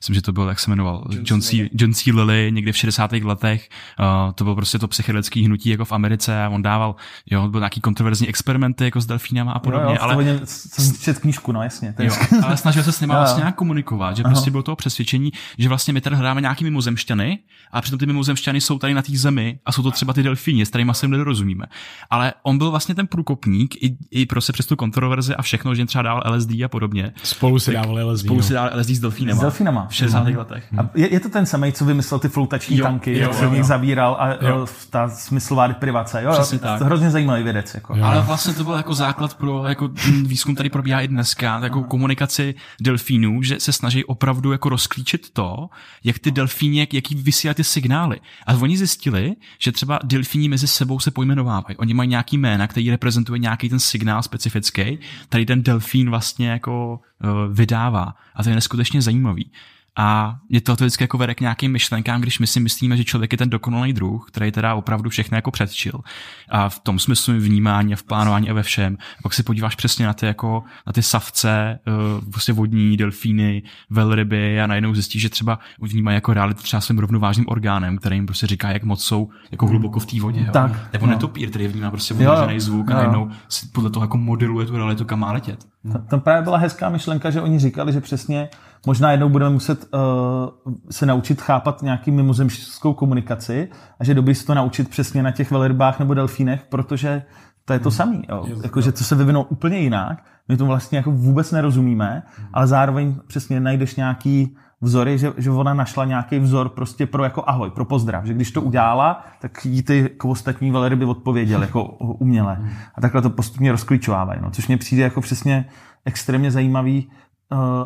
myslím, že to byl, jak se jmenoval, John C. John C. Lilly někde v 60. letech. Uh, to bylo prostě to psychedelické hnutí jako v Americe a on dával, jo, byl nějaký kontroverzní experimenty jako s delfínama a podobně. Jo, jo, ale hodně, jsem knížku, no jasně. Jo, ale snažil se s nimi vlastně nějak komunikovat, že Aha. prostě bylo toho přesvědčení, že vlastně my tady hráme nějaký mimozemšťany a přitom ty mimozemšťany jsou tady na té zemi a jsou to třeba ty delfíni, s kterými se nedorozumíme. Ale on byl vlastně ten průkopník i, i prostě přes tu kontroverzi verze a všechno, že třeba dával LSD a podobně. Spolu si dával LSD. Spolu si dával LSD s delfínama. S delfínama. V 60. Mm. letech. A je, je, to ten samý, co vymyslel ty floutační jo, tanky, jo, jak se v nich zavíral a jo. ta smyslová deprivace. Jo, Přesně tak. To hrozně zajímavý vědec. Jako. Jo. Ale vlastně to byl jako základ pro jako výzkum, který probíhá i dneska, jako komunikaci delfínů, že se snaží opravdu jako rozklíčit to, jak ty delfíni, jak, jaký vysílají ty signály. A oni zjistili, že třeba delfíni mezi sebou se pojmenovávají. Oni mají nějaký jména, který reprezentuje nějaký ten signál specifický tady ten delfín vlastně jako uh, vydává. A to je neskutečně zajímavý. A je to, vždycky jako vede k nějakým myšlenkám, když my si myslíme, že člověk je ten dokonalý druh, který teda opravdu všechno jako předčil. A v tom smyslu vnímání a v plánování a ve všem. A pak si podíváš přesně na ty, jako, na ty savce, uh, prostě vodní, delfíny, velryby a najednou zjistíš, že třeba vnímají jako realitu třeba svým rovnovážným orgánem, který jim prostě říká, jak moc jsou jako hluboko v té vodě. Jo. Tak, Nebo no. netopír, který vnímá prostě vyložený zvuk a najednou si podle toho jako modeluje tu realitu, kam má letět. Tam právě byla hezká myšlenka, že oni říkali, že přesně možná jednou budeme muset uh, se naučit chápat nějaký mimozemskou komunikaci a že dobrý se to naučit přesně na těch velrybách nebo delfínech, protože to je to hmm. samé. Jakože to se vyvinou úplně jinak, my tomu vlastně jako vůbec nerozumíme, hmm. ale zároveň přesně najdeš nějaký vzory, že, že ona našla nějaký vzor prostě pro jako ahoj, pro pozdrav, že když to udělala, tak jí ty jako ostatní velryby odpověděl jako uměle. Hmm. A takhle to postupně rozklíčovávají, no, což mě přijde jako přesně extrémně zajímavý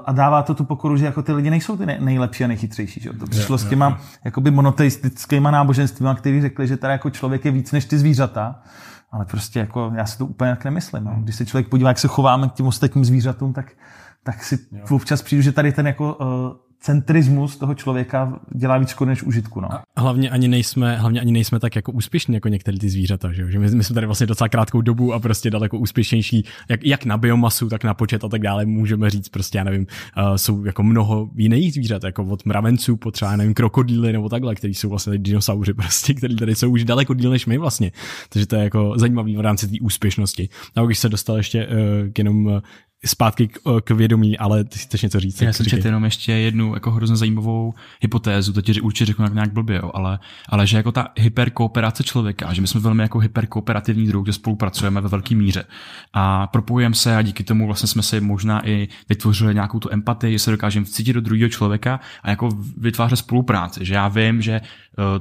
a dává to tu pokoru, že jako ty lidi nejsou ty nejlepší a nejchytřejší. Že? To přišlo s těma jakoby monoteistickýma náboženstvíma, kteří řekli, že teda jako člověk je víc než ty zvířata. Ale prostě jako já si to úplně tak nemyslím. No. Když se člověk podívá, jak se chováme k těm ostatním zvířatům, tak, tak si jo. občas přijdu, že tady ten jako uh, centrismus toho člověka dělá víc škody než užitku. No. hlavně ani nejsme, hlavně ani nejsme tak jako úspěšní jako některé ty zvířata, že, že my, my, jsme tady vlastně docela krátkou dobu a prostě daleko úspěšnější, jak, jak na biomasu, tak na počet a tak dále, můžeme říct prostě, já nevím, uh, jsou jako mnoho jiných zvířat, jako od mravenců po třeba, nevím, krokodýly nebo takhle, který jsou vlastně dinosauři prostě, který tady jsou už daleko díl než my vlastně. Takže to je jako zajímavý v rámci té úspěšnosti. A když se dostal ještě uh, k jenom zpátky k, k vědomí, ale ty chceš něco říct. Já jsem četl jenom ještě jednu jako hrozně zajímavou hypotézu, to ti určitě řeknu nějak blbě, jo, ale, ale že jako ta hyperkooperace člověka, že my jsme velmi jako hyperkooperativní druh, že spolupracujeme ve velké míře a propojujeme se a díky tomu vlastně jsme si možná i vytvořili nějakou tu empatii, že se dokážeme vcítit do druhého člověka a jako vytvářet spolupráci, že já vím, že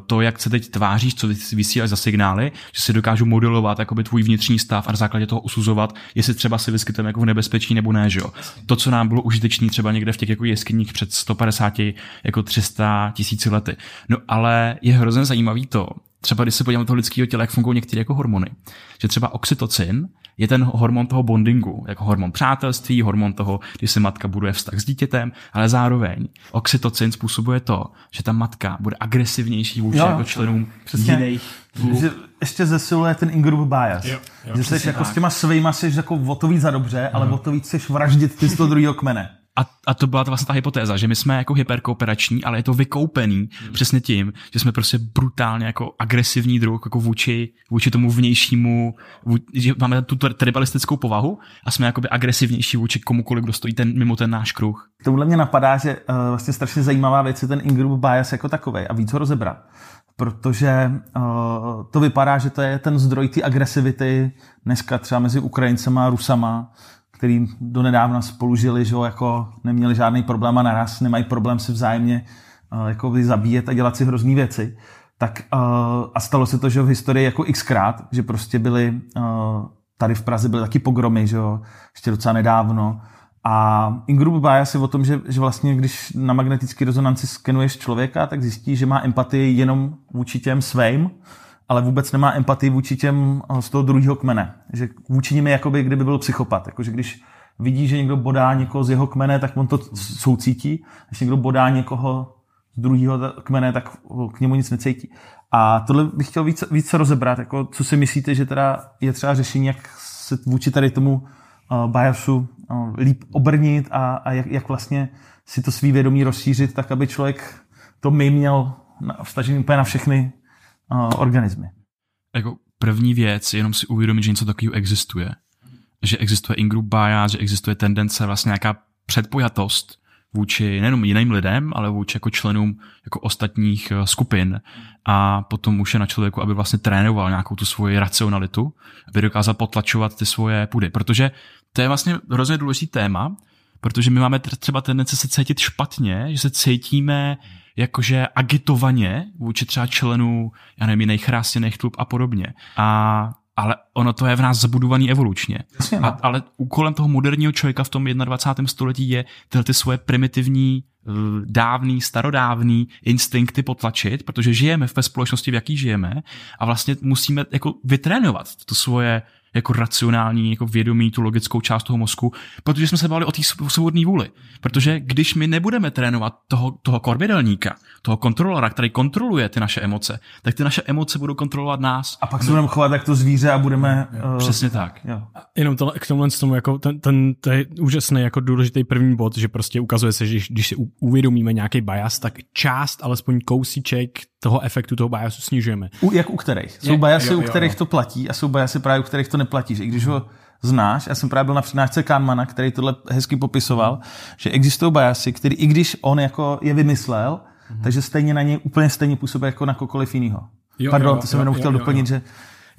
to, jak se teď tváříš, co vysíláš za signály, že si dokážu modelovat jakoby tvůj vnitřní stav a na základě toho usuzovat, jestli třeba si vyskytujeme jako v nebezpečí nebo ne, že jo. To, co nám bylo užitečné třeba někde v těch jako jeskyních před 150, jako 300 tisíci lety. No ale je hrozně zajímavý to, třeba když se podíváme toho lidského těla, jak fungují některé jako hormony. Že třeba oxytocin je ten hormon toho bondingu, jako hormon přátelství, hormon toho, když se matka buduje vztah s dítětem, ale zároveň oxytocin způsobuje to, že ta matka bude agresivnější vůči jo, jako členům přesně. jiných že ještě zesiluje ten in-group bias. Jo, jo, že jsi jako tak. s těma svýma jsi jako o to víc za dobře, ale o to víc jsi vraždit ty z toho druhého kmene. A, a to byla ta vlastně ta hypotéza, že my jsme jako hyperkooperační, ale je to vykoupený hmm. přesně tím, že jsme prostě brutálně jako agresivní druh, jako vůči, vůči tomu vnějšímu, vů, že máme tu tribalistickou povahu a jsme jakoby agresivnější vůči komukoliv, kdo stojí ten, mimo ten náš kruh. Tohle mě napadá, že uh, vlastně strašně zajímavá věc je ten in-group bias jako takový a víc ho rozebrat. Protože uh, to vypadá, že to je ten zdroj té agresivity dneska třeba mezi Ukrajincema a Rusama, který donedávna spolu žili, že jako neměli žádný problém a naraz nemají problém se vzájemně uh, jako zabíjet a dělat si hrozný věci. Tak, uh, a stalo se to, že v historii jako xkrát, že prostě byly, uh, tady v Praze byly taky pogromy, že jo, ještě docela nedávno. A in-group bias je o tom, že, že vlastně, když na magnetické rezonanci skenuješ člověka, tak zjistí, že má empatii jenom vůči těm svým, ale vůbec nemá empatii vůči těm eh, z toho druhého kmene. Že vůči nim je jakoby, kdyby byl psychopat. Jakože když vidí, že někdo bodá někoho z jeho kmene, tak on to soucítí. Když někdo bodá někoho z druhého kmene, tak k němu nic necítí. A tohle bych chtěl víc, víc rozebrat. Jako, co si myslíte, že teda je třeba řešení, jak se vůči tady tomu uh, biasu uh, líp obrnit a, a jak, jak vlastně si to svý vědomí rozšířit, tak aby člověk to my měl vstažený úplně na všechny organismy. Jako první věc, jenom si uvědomit, že něco takového existuje. Že existuje in-group bias, že existuje tendence, vlastně nějaká předpojatost vůči nejenom jiným lidem, ale vůči jako členům jako ostatních eh, skupin. A potom už je na člověku, aby vlastně trénoval nějakou tu svoji racionalitu, aby dokázal potlačovat ty svoje půdy. Protože to je vlastně hrozně důležitý téma, protože my máme třeba tendence se cítit špatně, že se cítíme jakože agitovaně vůči třeba členů, já nevím, jiných rástěných klub a podobně. A ale ono to je v nás zabudovaný evolučně. No. A, ale úkolem toho moderního člověka v tom 21. století je tyhle ty svoje primitivní, eh, dávný, starodávný instinkty potlačit, protože žijeme v společnosti, v jaký žijeme a vlastně musíme jako vytrénovat to svoje jako racionální, jako vědomí, tu logickou část toho mozku, protože jsme se bavili o té svobodné vůli. Protože když my nebudeme trénovat toho, toho korbidelníka, toho kontrolora, který kontroluje ty naše emoce, tak ty naše emoce budou kontrolovat nás. A pak se budeme chovat jak to zvíře a budeme... Uh, Přesně tak. Jo. Jenom to, k tomuhle tomu, jako ten, ten, to je úžasný jako důležitý první bod, že prostě ukazuje se, že když si uvědomíme nějaký bias, tak část, alespoň kousíček toho efektu toho biasu snižujeme. U, jak u kterých? Jsou biasy, u kterých to platí a jsou biasy právě, u kterých to neplatí. Že i když ho znáš, já jsem právě byl na přednášce Kahnemana, který tohle hezky popisoval, že existují biasy, který i když on jako je vymyslel, mm-hmm. takže stejně na něj úplně stejně působí jako na kokoliv jiného. Pardon, jo, to jsem jo, jenom jo, chtěl jo, doplnit, jo. že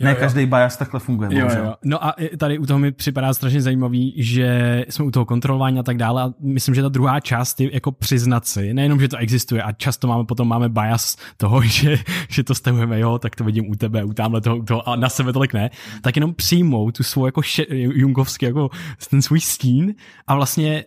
ne jo. každý bias takhle funguje. Jo, bohužel. jo. No a tady u toho mi připadá strašně zajímavý, že jsme u toho kontrolování a tak dále a myslím, že ta druhá část je jako přiznat si, nejenom, že to existuje a často máme potom máme bias toho, že, že to stahujeme, jo, tak to vidím u tebe, u tamhle toho, toho a na sebe tolik ne, tak jenom přijmout tu svou jako še, jungovský, jako ten svůj stín a vlastně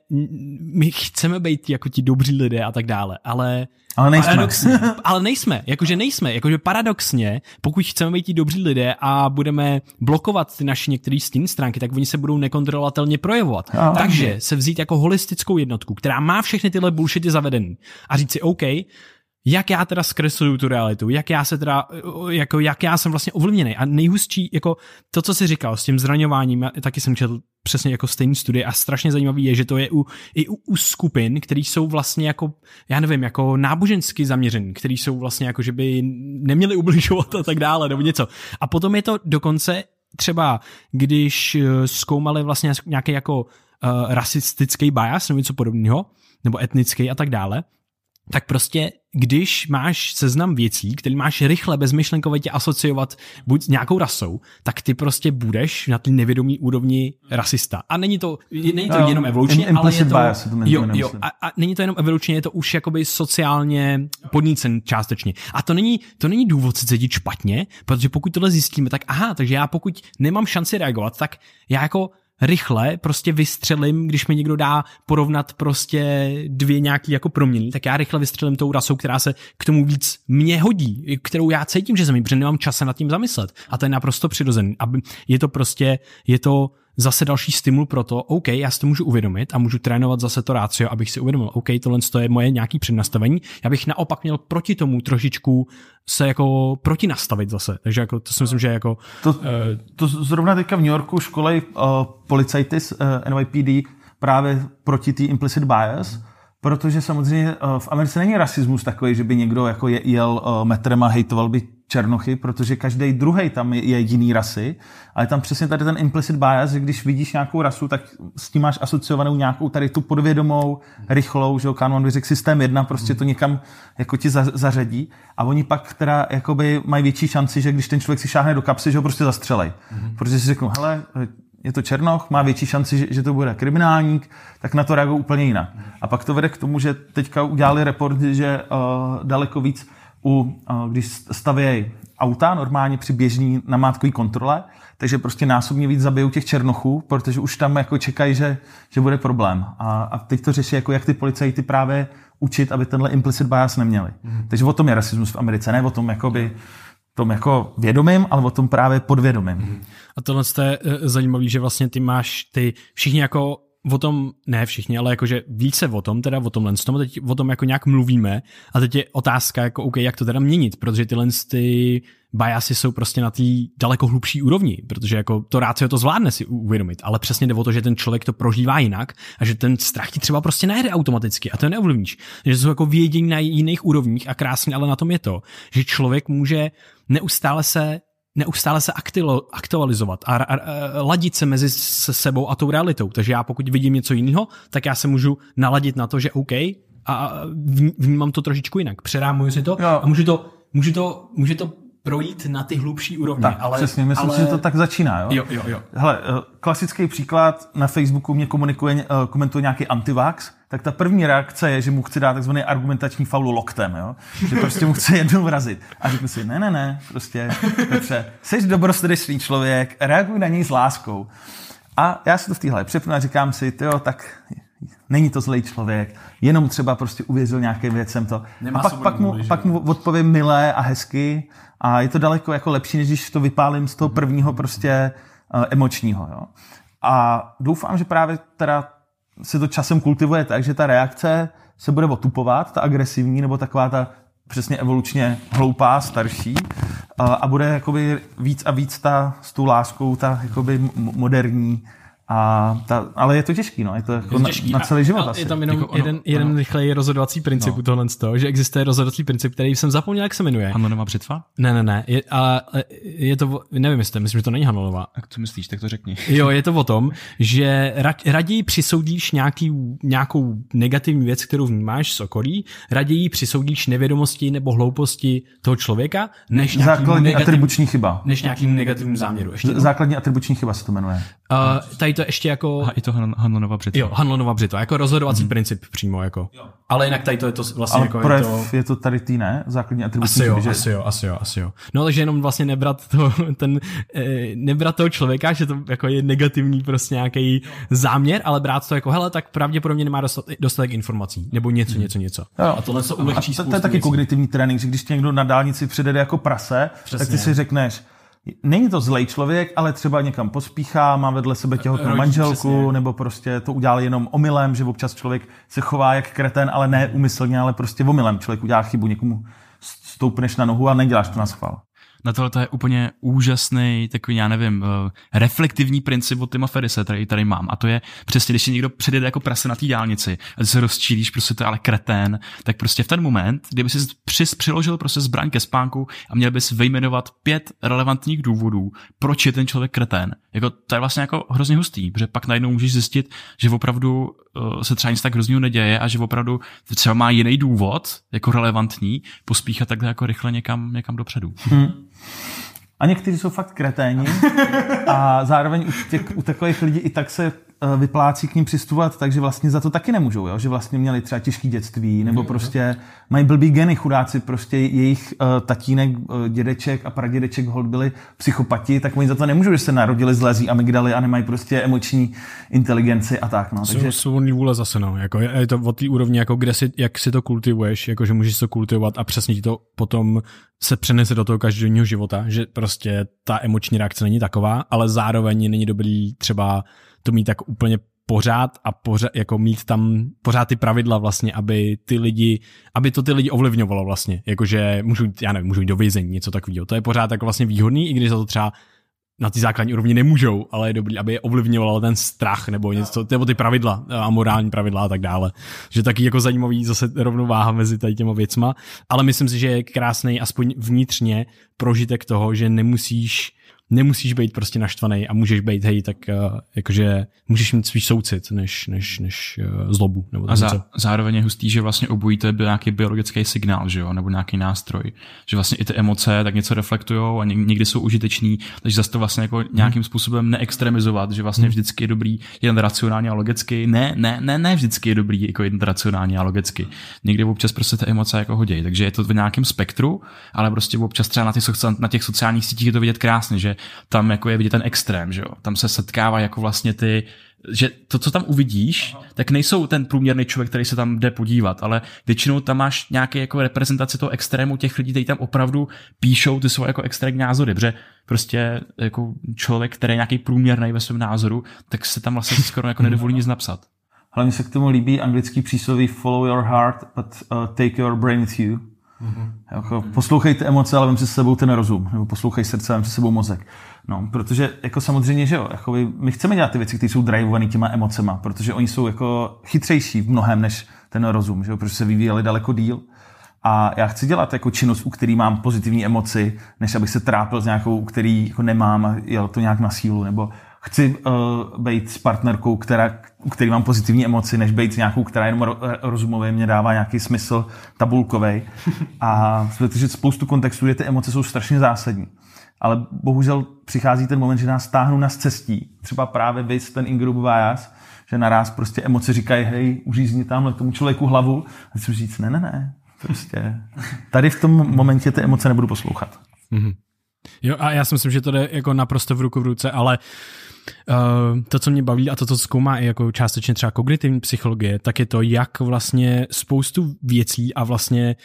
my chceme být jako ti dobří lidé a tak dále, ale Ale nejsme. Paradoxně, ale nejsme, jakože nejsme, jakože paradoxně, pokud chceme být ti dobří lidé a budeme blokovat ty naše některé stín stránky, tak oni se budou nekontrolovatelně projevovat. Jo. Takže se vzít jako holistickou jednotku, která má všechny tyhle bullshity zavedený a říct si, OK, jak já teda zkresluju tu realitu, jak já se teda, jako jak já jsem vlastně ovlivněný. A nejhustší, jako to, co jsi říkal s tím zraňováním, já taky jsem četl přesně jako stejný studie a strašně zajímavý je, že to je u, i u, u skupin, které jsou vlastně jako, já nevím, jako nábožensky zaměřený, který jsou vlastně jako, že by neměli ubližovat a tak dále, nebo něco. A potom je to dokonce třeba, když eh, zkoumali vlastně nějaký jako uh, rasistický bias nebo něco podobného, nebo etnický a tak dále, tak prostě, když máš seznam věcí, který máš rychle bezmyšlenkovitě asociovat buď s nějakou rasou, tak ty prostě budeš na té nevědomí úrovni rasista. A není to, není to No, jenom evolučně, ale je to, bias to jo, jo, a, a, není to jenom evolučně, je to už jakoby sociálně podnícen částečně. A to není, to není důvod se cítit špatně, protože pokud tohle zjistíme, tak aha, takže já pokud nemám šanci reagovat, tak já jako rychle prostě vystřelím, když mi někdo dá porovnat prostě dvě nějaký jako proměny, tak já rychle vystřelím tou rasou, která se k tomu víc mě hodí, kterou já cítím, že jí, protože nemám čas se nad tím zamyslet. A to je naprosto přirozený. Je to prostě, je to zase další stimul pro to, OK, já si to můžu uvědomit a můžu trénovat zase to rácio, abych si uvědomil, OK, tohle je moje nějaký přednastavení. Já bych naopak měl proti tomu trošičku se jako protinastavit zase. Takže jako, to si myslím, že jako... To, to zrovna teďka v New Yorku školej uh, policajty z uh, NYPD právě proti té implicit bias, protože samozřejmě uh, v Americe není rasismus takový, že by někdo jako je, jel uh, metrem a hejtoval by černochy, protože každý druhý tam je, je jiný rasy, ale tam přesně tady ten implicit bias, že když vidíš nějakou rasu, tak s tím máš asociovanou nějakou tady tu podvědomou, rychlou, že jo, Kahneman by řekl systém jedna, prostě to někam jako ti za, zařadí a oni pak teda jakoby mají větší šanci, že když ten člověk si šáhne do kapsy, že ho prostě zastřelej. Mm-hmm. Protože si řeknou, hele, je to Černoch, má větší šanci, že, že to bude kriminálník, tak na to reagují úplně jinak. A pak to vede k tomu, že teďka udělali report, že uh, daleko víc u, když stavějí auta normálně při běžný namátkové kontrole, takže prostě násobně víc zabijou těch černochů, protože už tam jako čekají, že, že bude problém. A, a teď to řeší, jako jak ty policajty právě učit, aby tenhle implicit bias neměli. Mm. Takže o tom je rasismus v Americe, ne o tom jakoby tom jako vědomým, ale o tom právě podvědomým. A tohle je zajímavé, že vlastně ty máš ty všichni jako o tom, ne všichni, ale jakože více o tom, teda o tomhle tom, teď o tom jako nějak mluvíme. A teď je otázka, jako OK, jak to teda měnit, protože tyhle ty biasy jsou prostě na té daleko hlubší úrovni, protože jako to rácio to zvládne si uvědomit, ale přesně jde o to, že ten člověk to prožívá jinak a že ten strach ti třeba prostě nejde automaticky. A to neovlivníš. Že jsou jako vědění na jiných úrovních a krásně, ale na tom je to, že člověk může neustále se neustále se aktilo, aktualizovat a, a, a ladit se mezi se sebou a tou realitou. Takže já pokud vidím něco jiného, tak já se můžu naladit na to, že OK, a vnímám to trošičku jinak. Přerámuju si to Jo. a můžu to, můžu to, může to projít na ty hlubší úrovně. Tak, ale, přesně, myslím ale... si, že to tak začíná. Jo? Jo, jo, jo. Hele, eh, klasický příklad, na Facebooku mě komunikuje, eh, komentuje nějaký antivax, tak ta první reakce je, že mu chci dát takzvaný argumentační faulu loktem, jo? že prostě mu chce jednou vrazit. A řeknu si, ne, ne, ne, prostě, Petře, jsi dobrosrdečný člověk, reaguj na něj s láskou. A já si to v téhle přepnu a říkám si, jo, tak není to zlej člověk, jenom třeba prostě uvěřil nějakým věcem to. Nemá a pak, pak, mu, pak mu odpovím milé a hezky a je to daleko jako lepší, než když to vypálím z toho prvního prostě uh, emočního. Jo. A doufám, že právě teda se to časem kultivuje tak, že ta reakce se bude otupovat, ta agresivní nebo taková ta přesně evolučně hloupá, starší a, bude jakoby víc a víc ta s tou láskou, ta jakoby moderní A ta, ale je to těžký, no. Je to jako Je to na, těžký. na, celý život a, asi. Je tam jenom Jako ono- jeden, jeden ono- rychlej rozhodovací princip No. u tohle z toho, že existuje rozhodovací princip, který jsem zapomněl, jak se jmenuje. Hanlonova břitva? Ne, ne, ne, je, ale je to, o- nevím, jestli, myslím, že to není Hanolová. A co myslíš, tak to řekni. Jo, je to o tom, že ra- raději přisoudíš nějaký, nějakou negativní věc, kterou vnímáš z okolí, raději přisoudíš nevědomosti nebo hlouposti toho člověka, než nějakým, Základní negativ, atribuční chyba. než nějakým negativním záměru. Ještě. Základní atribuční chyba se to jmenuje. Uh, tady to ještě jako... A i to Han- Hanlonova břitva. Jo, Hanlonova břitva, jako rozhodovací mm. princip přímo, jako. Ale jinak tady to je to vlastně Ale jako projev je to... je to tady tý, ne? Základní atribuční Asi jo, že? asi jo, asi jo, asi jo. No takže jenom vlastně nebrat to, ten, eh, nebrat toho člověka, že to jako je negativní prostě nějaký záměr, ale brát to jako, hele, tak pravděpodobně nemá dostatek, dostatek informací, nebo něco, něco, něco. Jo. A tohle se ulehčí to, to je taky věcí. kognitivní trénink, že když tě někdo na dálnici přijede jako prase, Přesně. tak ty si řekneš, není to zlej člověk, ale třeba někam pospíchá, má vedle sebe těhotnou Rodí, manželku, přesně. nebo prostě to udělal jenom omylem, že občas člověk se chová jak kreten, ale ne umyslně, ale prostě omylem. Člověk udělá chybu, někomu stoupneš na nohu a neděláš to na schvál. Na tohle to je úplně úžasný, takový, já nevím, uh, reflektivní princip od Tima Ferrise, který tady mám. A to je přesně, když si někdo předjede jako prase na té dálnici a se rozčílíš, prostě to je ale kretén, tak prostě v ten moment, kdyby si přis, přiložil prostě zbraň ke spánku a měl bys vyjmenovat pět relevantních důvodů, proč je ten člověk kretén. Jako, to je vlastně jako hrozně hustý, protože pak najednou můžeš zjistit, že opravdu uh, se třeba nic tak hrozného neděje a že opravdu třeba má jiný důvod, jako relevantní, pospíchat takhle jako rychle někam, někam dopředu. A někteří jsou fakt kreténi a zároveň u, těch, u takových lidí i tak se eh, vyplácí k ním přistupovat, takže vlastně za to taky nemůžou, jo? že vlastně měli třeba těžké dětství, nebo prostě mají blbý geny chudáci, prostě jejich uh, tatínek, uh, dědeček a pradědeček hold byli psychopati, tak oni za to nemůžou, že se narodili z lezí amygdaly a nemají prostě emoční inteligenci a tak. No. Takže Takže... Svobodný vůle zase, no. Jako je, je to od té úrovni, jako kde si, jak si to kultivuješ, jako že můžeš to kultivovat a přesně ti to potom se přenese do toho každodenního života, že prostě ta emoční reakce není taková, ale zároveň není dobrý třeba to mít tak úplně pořád a pořád, jako mít tam pořád ty pravidla vlastně, aby ty lidi, aby to ty lidi ovlivňovalo vlastně, jakože můžu já nevím, můžu jít do vězení, něco takového. To je pořád jako vlastně výhodný, i když za to třeba na té základní úrovni nemůžou, ale je dobrý, aby je ovlivňoval ten strach nebo něco, nebo ty pravidla a morální pravidla a tak dále. Že taky jako zajímavý zase rovnováha mezi tady těma věcma, ale myslím si, že je krásný aspoň vnitřně prožitek toho, že nemusíš nemusíš být prostě naštvaný a můžeš být, hej, tak uh, jakože můžeš mít svůj soucit než, než, než uh, zlobu. Nebo A něco. za, zároveň je hustý, že vlastně obojí to je nějaký biologický signál, že jo, nebo nějaký nástroj. Že vlastně i ty emoce tak něco reflektují a ně- někdy jsou užiteční, takže zase to vlastně jako nějakým způsobem neextremizovat, že vlastně vždycky je dobrý jeden racionálně a logicky. Ne, ne, ne, ne vždycky je dobrý jako jeden racionálně a logicky. Někdy občas prostě ty emoce jako hodějí, takže je to v nějakém spektru, ale prostě občas třeba na těch, na těch sociálních sítích je to vidět krásně, že tam jako je vidět ten extrém, že jo. Tam se setkává jako vlastně ty že to, co tam uvidíš, tak nejsou ten průměrný člověk, který se tam jde podívat, ale většinou tam máš nějaké jako reprezentaci toho extrému těch lidí, kteří tam opravdu píšou ty svoje jako extrémní názory, protože prostě jako člověk, který je nějaký průměrný ve svém názoru, tak se tam vlastně skoro jako nedovolí nic napsat. hlavně se k tomu líbí anglický přísloví follow your heart, but uh, take your brain with you. Mm-hmm. Jako, poslouchejte emoce, ale vem si s sebou ten rozum, nebo poslouchej srdce, vem si s sebou mozek. No, protože jako samozřejmě, že jo, jako my, my chceme dělat ty věci, které jsou drivované těma emocema, protože oni jsou jako chytřejší v mnohem než ten rozum, že jo, protože se vyvíjeli daleko díl. A já chci dělat jako činnost, u který mám pozitivní emoci, než abych se trápil s nějakou, u který jako nemám a jel to nějak na sílu, nebo chci uh, být s partnerkou, která, u který mám pozitivní emoci, než být nějakou, která jenom ro, rozumově mě dává nějaký smysl tabulkový. A protože spoustu kontextů, kde ty emoce jsou strašně zásadní. Ale bohužel přichází ten moment, že nás táhnou na cestí. Třeba právě vys ten Ingroup bias, že naraz prostě emoce říkají, hej, uřízni tamhle tomu člověku hlavu. A chci říct, ne, ne, ne, prostě tady v tom momentě ty emoce nebudu poslouchat. Jo, a já si myslím, že to jde jako naprosto v ruku v ruce, ale uh, to, co mě baví a to, co zkoumá i jako částečně třeba kognitivní psychologie, tak je to, jak vlastně spoustu věcí a vlastně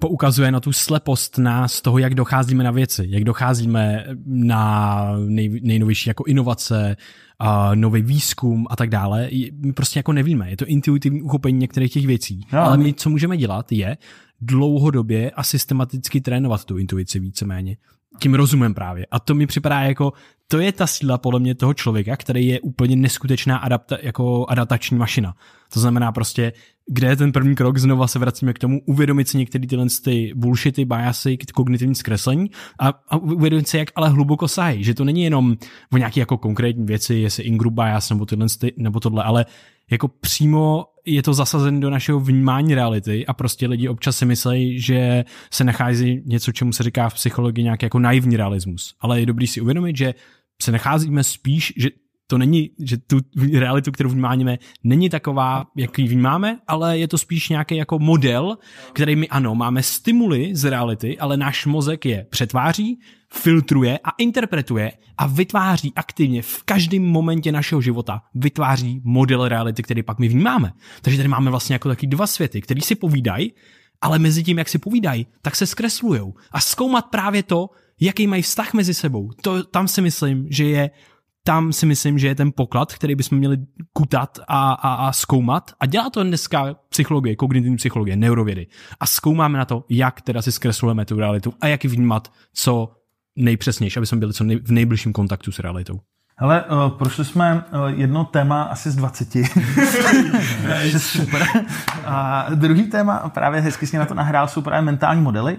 poukazuje na tu slepost nás toho, jak docházíme na věci, jak docházíme na nej, nejnovější jako inovace, a nový výzkum a tak dále. My prostě jako nevíme, je to intuitivní uchopení některých těch věcí. Jo, ale my, co můžeme dělat, je dlouhodobě a systematicky trénovat tu intuici víceméně tím rozumem právě. A to mi připadá jako, to je ta síla podle mě toho člověka, který je úplně neskutečná adapta, jako adaptační mašina. To znamená prostě, kde je ten první krok, znova se vracíme k tomu, uvědomit si některé tyhle ty bullshity, biasy, kognitivní zkreslení a, a uvědomit si, jak ale hluboko sahají, že to není jenom o nějaké jako konkrétní věci, jestli ingroup bias nebo, tyhle, nebo tohle, ale jako přímo je to zasazen do našeho vnímání reality a prostě lidi občas si myslí, že se nachází něco, čemu se říká v psychologii nějaký jako naivní realismus. Ale je dobrý si uvědomit, že se nacházíme spíš, že to není, že tu realitu, kterou vnímáme, není taková, jak ji vnímáme, ale je to spíš nějaký jako model, který my ano, máme stimuly z reality, ale náš mozek je přetváří, filtruje a interpretuje a vytváří aktivně v každém momentě našeho života, vytváří model reality, který pak my vnímáme. Takže tady máme vlastně jako taky dva světy, který si povídají, ale mezi tím, jak si povídají, tak se zkreslujou. A zkoumat právě to, jaký mají vztah mezi sebou, to tam si myslím, že je tam si myslím, že je ten poklad, který bychom měli kutat a, a, a zkoumat. A dělá to dneska psychologie, kognitivní psychologie, neurovědy. A zkoumáme na to, jak teda si zkreslujeme tu realitu a jak ji vnímat co nejpřesnější, aby jsme byli co nej, v nejbližším kontaktu s realitou. Hele, uh, prošli jsme uh, jedno téma asi z 20. že super. A druhý téma, právě hezky si na to nahrál, jsou právě mentální modely.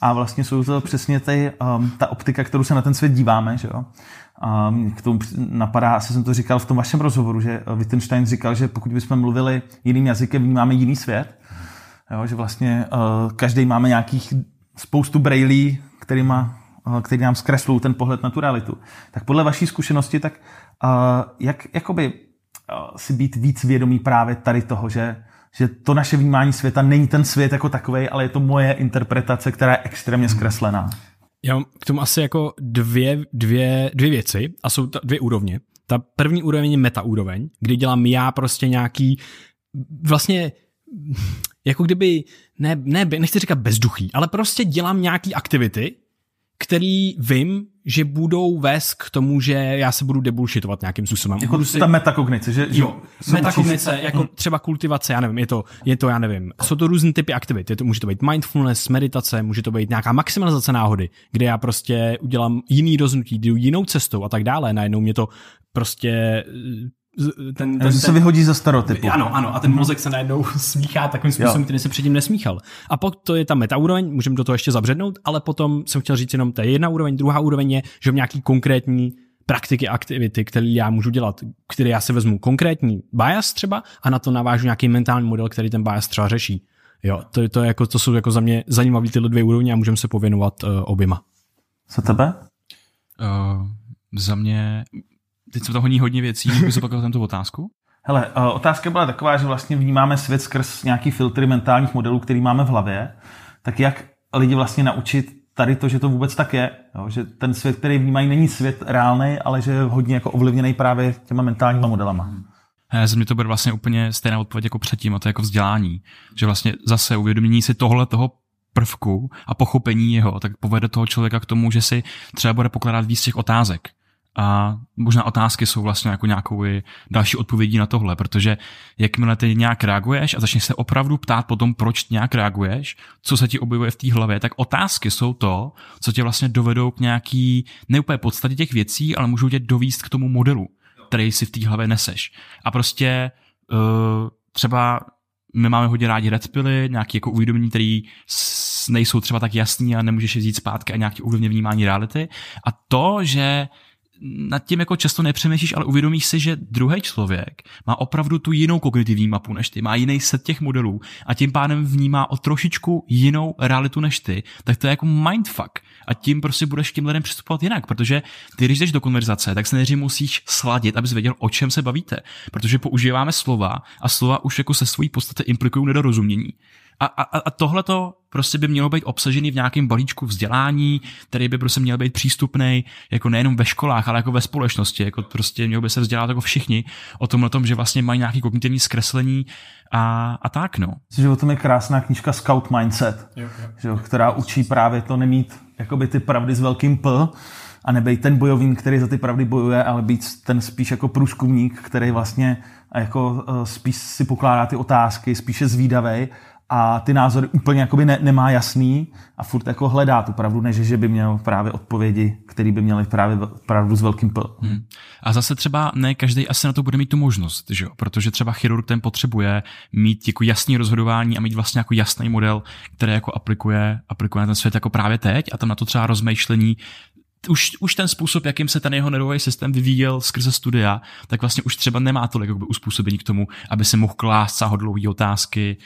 A vlastně jsou to přesně ty, um, ta optika, kterou se na ten svět díváme. Že jo? A k tomu napadá, asi jsem to říkal v tom vašem rozhovoru, že Wittgenstein říkal, že pokud bychom mluvili jiným jazykem, vnímáme jiný svět. Jo, že vlastně uh, každý máme nějakých spoustu brailí, kterýma, uh, který nám zkreslují ten pohled na tu realitu. Tak podle vaší zkušenosti, tak uh, jak jakoby uh, si být víc vědomý právě tady toho, že že to naše vnímání světa není ten svět jako takový, ale je to moje interpretace, která je extrémně zkreslená. Já mám k tomu asi jako dvě, dvě, dvě věci a jsou to dvě úrovně. Ta první úroveň je meta úroveň, kdy dělám já prostě nějaký vlastně jako kdyby, ne, ne, nechci říkat bezduchý, ale prostě dělám nějaký aktivity, který vím, že budou vést k tomu, že já se budu debullshitovat nějakým způsobem. Jako budu si... ta metakognice, že jo, metakognice, učíš... jako třeba kultivace, já nevím, je to, je to, já nevím, jsou to různé typy aktivit, je to, může to být mindfulness, meditace, může to být nějaká maximalizace náhody, kde já prostě udělám jiný rozhodnutí, jdu jinou cestou a tak dále, najednou mě to prostě ten, ten, se vyhodí za stereotypu. Ano, ano, a ten mozek se najednou smíchá takovým způsobem, jo. který se předtím nesmíchal. A pokud to je ta meta úroveň, můžeme do toho ještě zabřednout, ale potom jsem chtěl říct jenom, to je jedna úroveň, druhá úroveň je, že mám nějaký konkrétní praktiky, aktivity, které já můžu dělat, které já si vezmu konkrétní bias třeba a na to navážu nějaký mentální model, který ten bias třeba řeší. Jo, to, to, je jako, to jsou jako za mě zajímavé tyhle dvě úrovně a můžeme se pověnovat uh, oběma. Co tebe? Uh, za mě teď se to honí hodně věcí, můžu zopakovat tento otázku? Hele, uh, otázka byla taková, že vlastně vnímáme svět skrz nějaký filtry mentálních modelů, který máme v hlavě. Tak jak lidi vlastně naučit tady to, že to vůbec tak je, jo? že ten svět, který vnímají, není svět reálný, ale že je hodně jako ovlivněný právě těma mentálníma modelama. Za mě to bude vlastně úplně stejná odpověď jako předtím, a to je jako vzdělání. Že vlastně zase uvědomění si tohle toho prvku a pochopení jeho, tak povede toho člověka k tomu, že si třeba bude pokládat víc těch otázek a možná otázky jsou vlastně jako nějakou další odpovědí na tohle, protože jakmile ty nějak reaguješ a začneš se opravdu ptát potom, proč nějak reaguješ, co se ti objevuje v té hlavě, tak otázky jsou to, co tě vlastně dovedou k nějaký, ne úplně podstatě těch věcí, ale můžou tě dovíst k tomu modelu, který si v té hlavě neseš. A prostě uh, třeba my máme hodně rádi red pily, nějaké jako uvědomění, které nejsou třeba tak jasný a nemůžeš je vzít zpátky a nějaké úrovně vnímání reality. A to, že nad tím jako často nepřemýšlíš, ale uvědomíš si, že druhý člověk má opravdu tu jinou kognitivní mapu než ty, má jiný set těch modelů a tím pádem vnímá o trošičku jinou realitu než ty, tak to je jako mindfuck. A tím prostě budeš k těm lidem přistupovat jinak, protože ty, když jdeš do konverzace, tak se nejdřív musíš sladit, abys věděl, o čem se bavíte. Protože používáme slova a slova už jako se svojí podstaty implikují nedorozumění. A, a, a tohle to prostě by mělo být obsažený v nějakém balíčku vzdělání, který by prostě měl být přístupný jako nejenom ve školách, ale jako ve společnosti. Jako prostě mělo by se vzdělat jako všichni o tom, tom že vlastně mají nějaký kognitivní zkreslení a, a tak, no. Myslím, že o tom je krásná knížka Scout Mindset, jo, jo. Že, která učí právě to nemít jakoby ty pravdy s velkým P, a nebejt ten bojovník, který za ty pravdy bojuje, ale být ten spíš jako průzkumník, který vlastně jako eh, spíš si pokládá ty otázky, spíše zvídavej a ty názory úplně jakoby ne, nemá jasný a furt jako hledá tu pravdu, než že by měl právě odpovědi, které by měly právě pravdu s velkým P. Hmm. A zase třeba ne každý asi na to bude mít tu možnost, že jo? protože třeba chirurg ten potřebuje mít jako jasný rozhodování a mít vlastně jako jasný model, který jako aplikuje, aplikuje na ten svět jako právě teď a tam na to třeba rozmýšlení už, už ten způsob, jakým se ten jeho nervový systém vyvíjel skrze studia, tak vlastně už třeba nemá tolik jakoby, uspůsobení k tomu, aby se mohl klást sáhodlouhé otázky,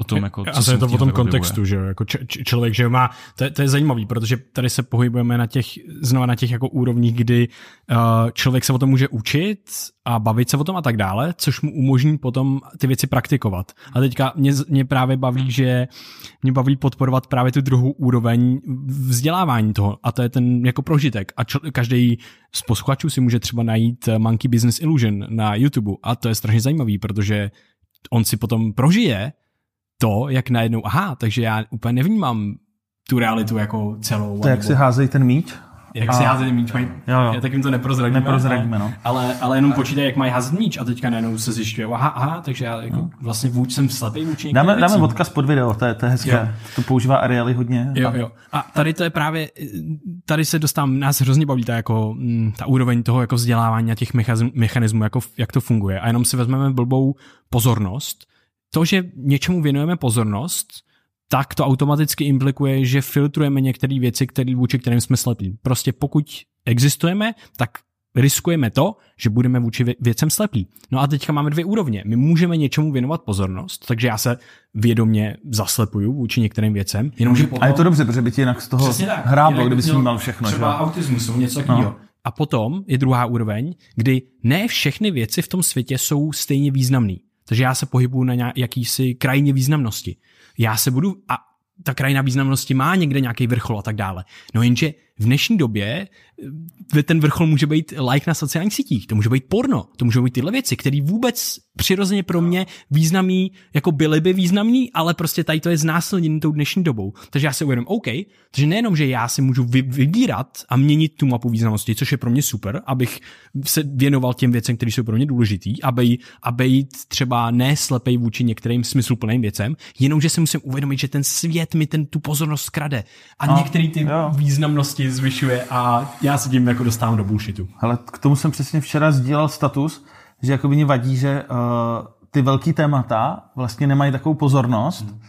o tom, jako, co a to je to o tom kontextu, že jo, jako č- č- člověk, že má, to, je, to je zajímavý, protože tady se pohybujeme na těch, znova na těch jako úrovních, kdy uh, člověk se o tom může učit a bavit se o tom a tak dále, což mu umožní potom ty věci praktikovat. A teďka mě, mě právě baví, že mě baví podporovat právě tu druhou úroveň vzdělávání toho. A to je ten jako prožitek. A čl- každý z posluchačů si může třeba najít Monkey Business Illusion na YouTube. A to je strašně zajímavý, protože on si potom prožije to, jak najednou, aha, takže já úplně nevnímám tu realitu jako celou. To jak si házejí ten míč? Jak a... si házejí míč, mají, jo, jo. tak jim to neprozradíme. Neprozradíme, no. Ale, ale jenom počítají, jak mají házet míč a teďka najednou se zjišťuje, aha, aha, takže já jako no. vlastně vůč jsem slepý vůči dáme, dáme odkaz pod video, to je, to je hezké. Jo. To používá Ariely hodně. Jo, jo. A tady to je právě, tady se dostávám, nás hrozně baví ta, jako, mm, ta úroveň toho jako vzdělávání a těch mechanismů, jako, jak to funguje. A jenom si vezmeme blbou pozornost, to, že něčemu věnujeme pozornost, tak to automaticky implikuje, že filtrujeme některé věci, které vůči kterým jsme slepí. Prostě pokud existujeme, tak riskujeme to, že budeme vůči věcem slepí. No a teďka máme dvě úrovně. My můžeme něčemu věnovat pozornost, takže já se vědomě zaslepuju vůči některým věcem. Jenomže potom... A je to dobře, protože by ti jinak z toho hráblo, kdyby si měl všechno. Třeba že? autismus nebo něco takového. No. A potom je druhá úroveň, kdy ne všechny věci v tom světě jsou stejně významné. Takže já se pohybuju na jakýsi krajině významnosti. Já se budu, a ta krajina významnosti má někde nějaký vrchol a tak dále. No jenže v dnešní době eh, ten vrchol může být like na sociálních sítích, to může být porno, to může být tyhle věci, které vůbec přirozeně pro mě významný, jako byly by významný, ale prostě tady to je znásilnění tou dnešní dobou. Takže já si uvědomím, OK, takže nejenom, že já si můžu vybírat a měnit tu mapu významnosti, což je pro mě super, abych se věnoval těm věcem, které jsou pro mě důležitý, aby, aby jít třeba neslepej vůči některým smysluplným věcem, jenomže si musím uvědomit, že ten svět mi ten tu pozornost krade a no, některé ty jo. významnosti zvyšuje a já se tím jako dostávám do bullshitu. Ale k tomu jsem přesně včera sdílel status, že jako by mě vadí, že uh, ty velký témata vlastně nemají takovou pozornost hmm.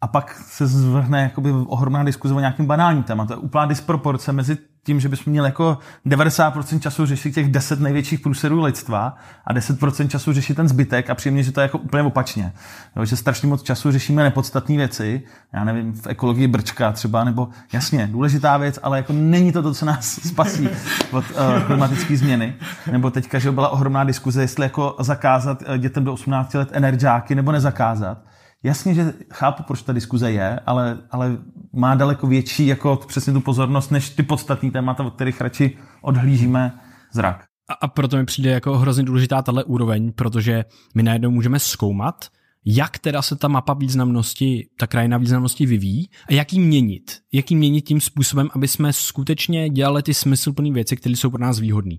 a pak se zvrhne jakoby ohromná diskuze o nějakým banálním tématu. Úplná disproporce mezi tím, že bychom měli jako 90% času řešit těch 10 největších průserů lidstva a 10% času řešit ten zbytek a příjemně, že to je jako úplně opačně. Jo, že strašně moc času řešíme nepodstatné věci, já nevím, v ekologii brčka třeba, nebo jasně, důležitá věc, ale jako není to to, co nás spasí od uh, klimatické změny. Nebo teďka, že byla ohromná diskuze, jestli jako zakázat eh, dětem do 18 let energiáky nebo nezakázat. Jasně, že chápu, proč ta diskuze je, ale, ale má daleko větší jako přesně tu pozornost, než ty podstatní témata, od kterých radši odhlížíme zrak. A, a proto mi přijde jako hrozně důležitá tahle úroveň, protože my najednou můžeme zkoumat, jak teda se ta mapa významnosti, ta krajina významnosti vyvíjí a jak ji měnit. Jak ji měnit tím způsobem, aby jsme skutečně dělali ty smysluplné věci, které jsou pro nás výhodné.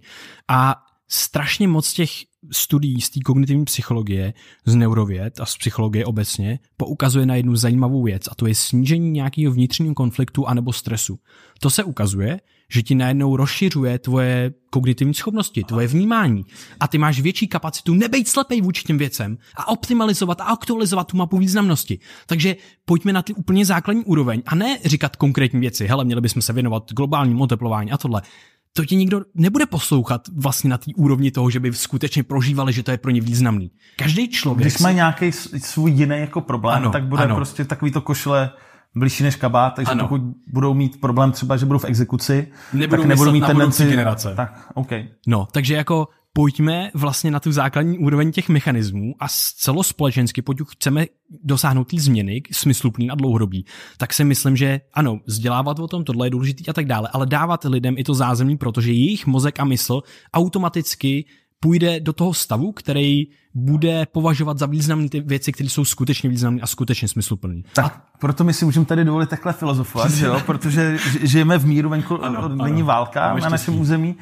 A strašně moc těch studií z té kognitivní psychologie, z neurověd a z psychologie obecně poukazuje na jednu zajímavou věc a to je snížení nějakého vnitřního konfliktu anebo stresu. To se ukazuje, že ti najednou rozšiřuje tvoje kognitivní schopnosti, tvoje vnímání a ty máš větší kapacitu nebejt slepej vůči těm věcem a optimalizovat a aktualizovat tu mapu významnosti. Takže pojďme na ty úplně základní úroveň a ne říkat konkrétní věci. Hele, měli bychom se věnovat globálnímu oteplování a tohle to ti nikdo nebude poslouchat vlastně na té úrovni toho, že by skutečně prožívali, že to je pro ně významný. Každý člověk. Když má nějaký svůj jiný jako problém, ano, tak bude ano. prostě takový to košle blížší než kabát, takže ano. pokud budou mít problém třeba, že budou v exekuci, nebudou tak nebudou mít tendenci... generace. Tak, OK. No, takže jako pojďme vlastně na tu základní úroveň těch mechanismů a celospolečensky, pokud chceme dosáhnout ty změny, smysluplný a dlouhodobý, tak si myslím, že ano, vzdělávat o tom, tohle je důležitý a tak dále, ale dávat lidem i to zázemí, protože jejich mozek a mysl automaticky půjde do toho stavu, který bude považovat za významné ty věci, které jsou skutečně významné a skutečně smysluplné. Tak a... proto my si můžeme tady dovolit takhle filozofovat, že jo? protože žijeme v míru, venku ano, není ano. válka Máme na našem území,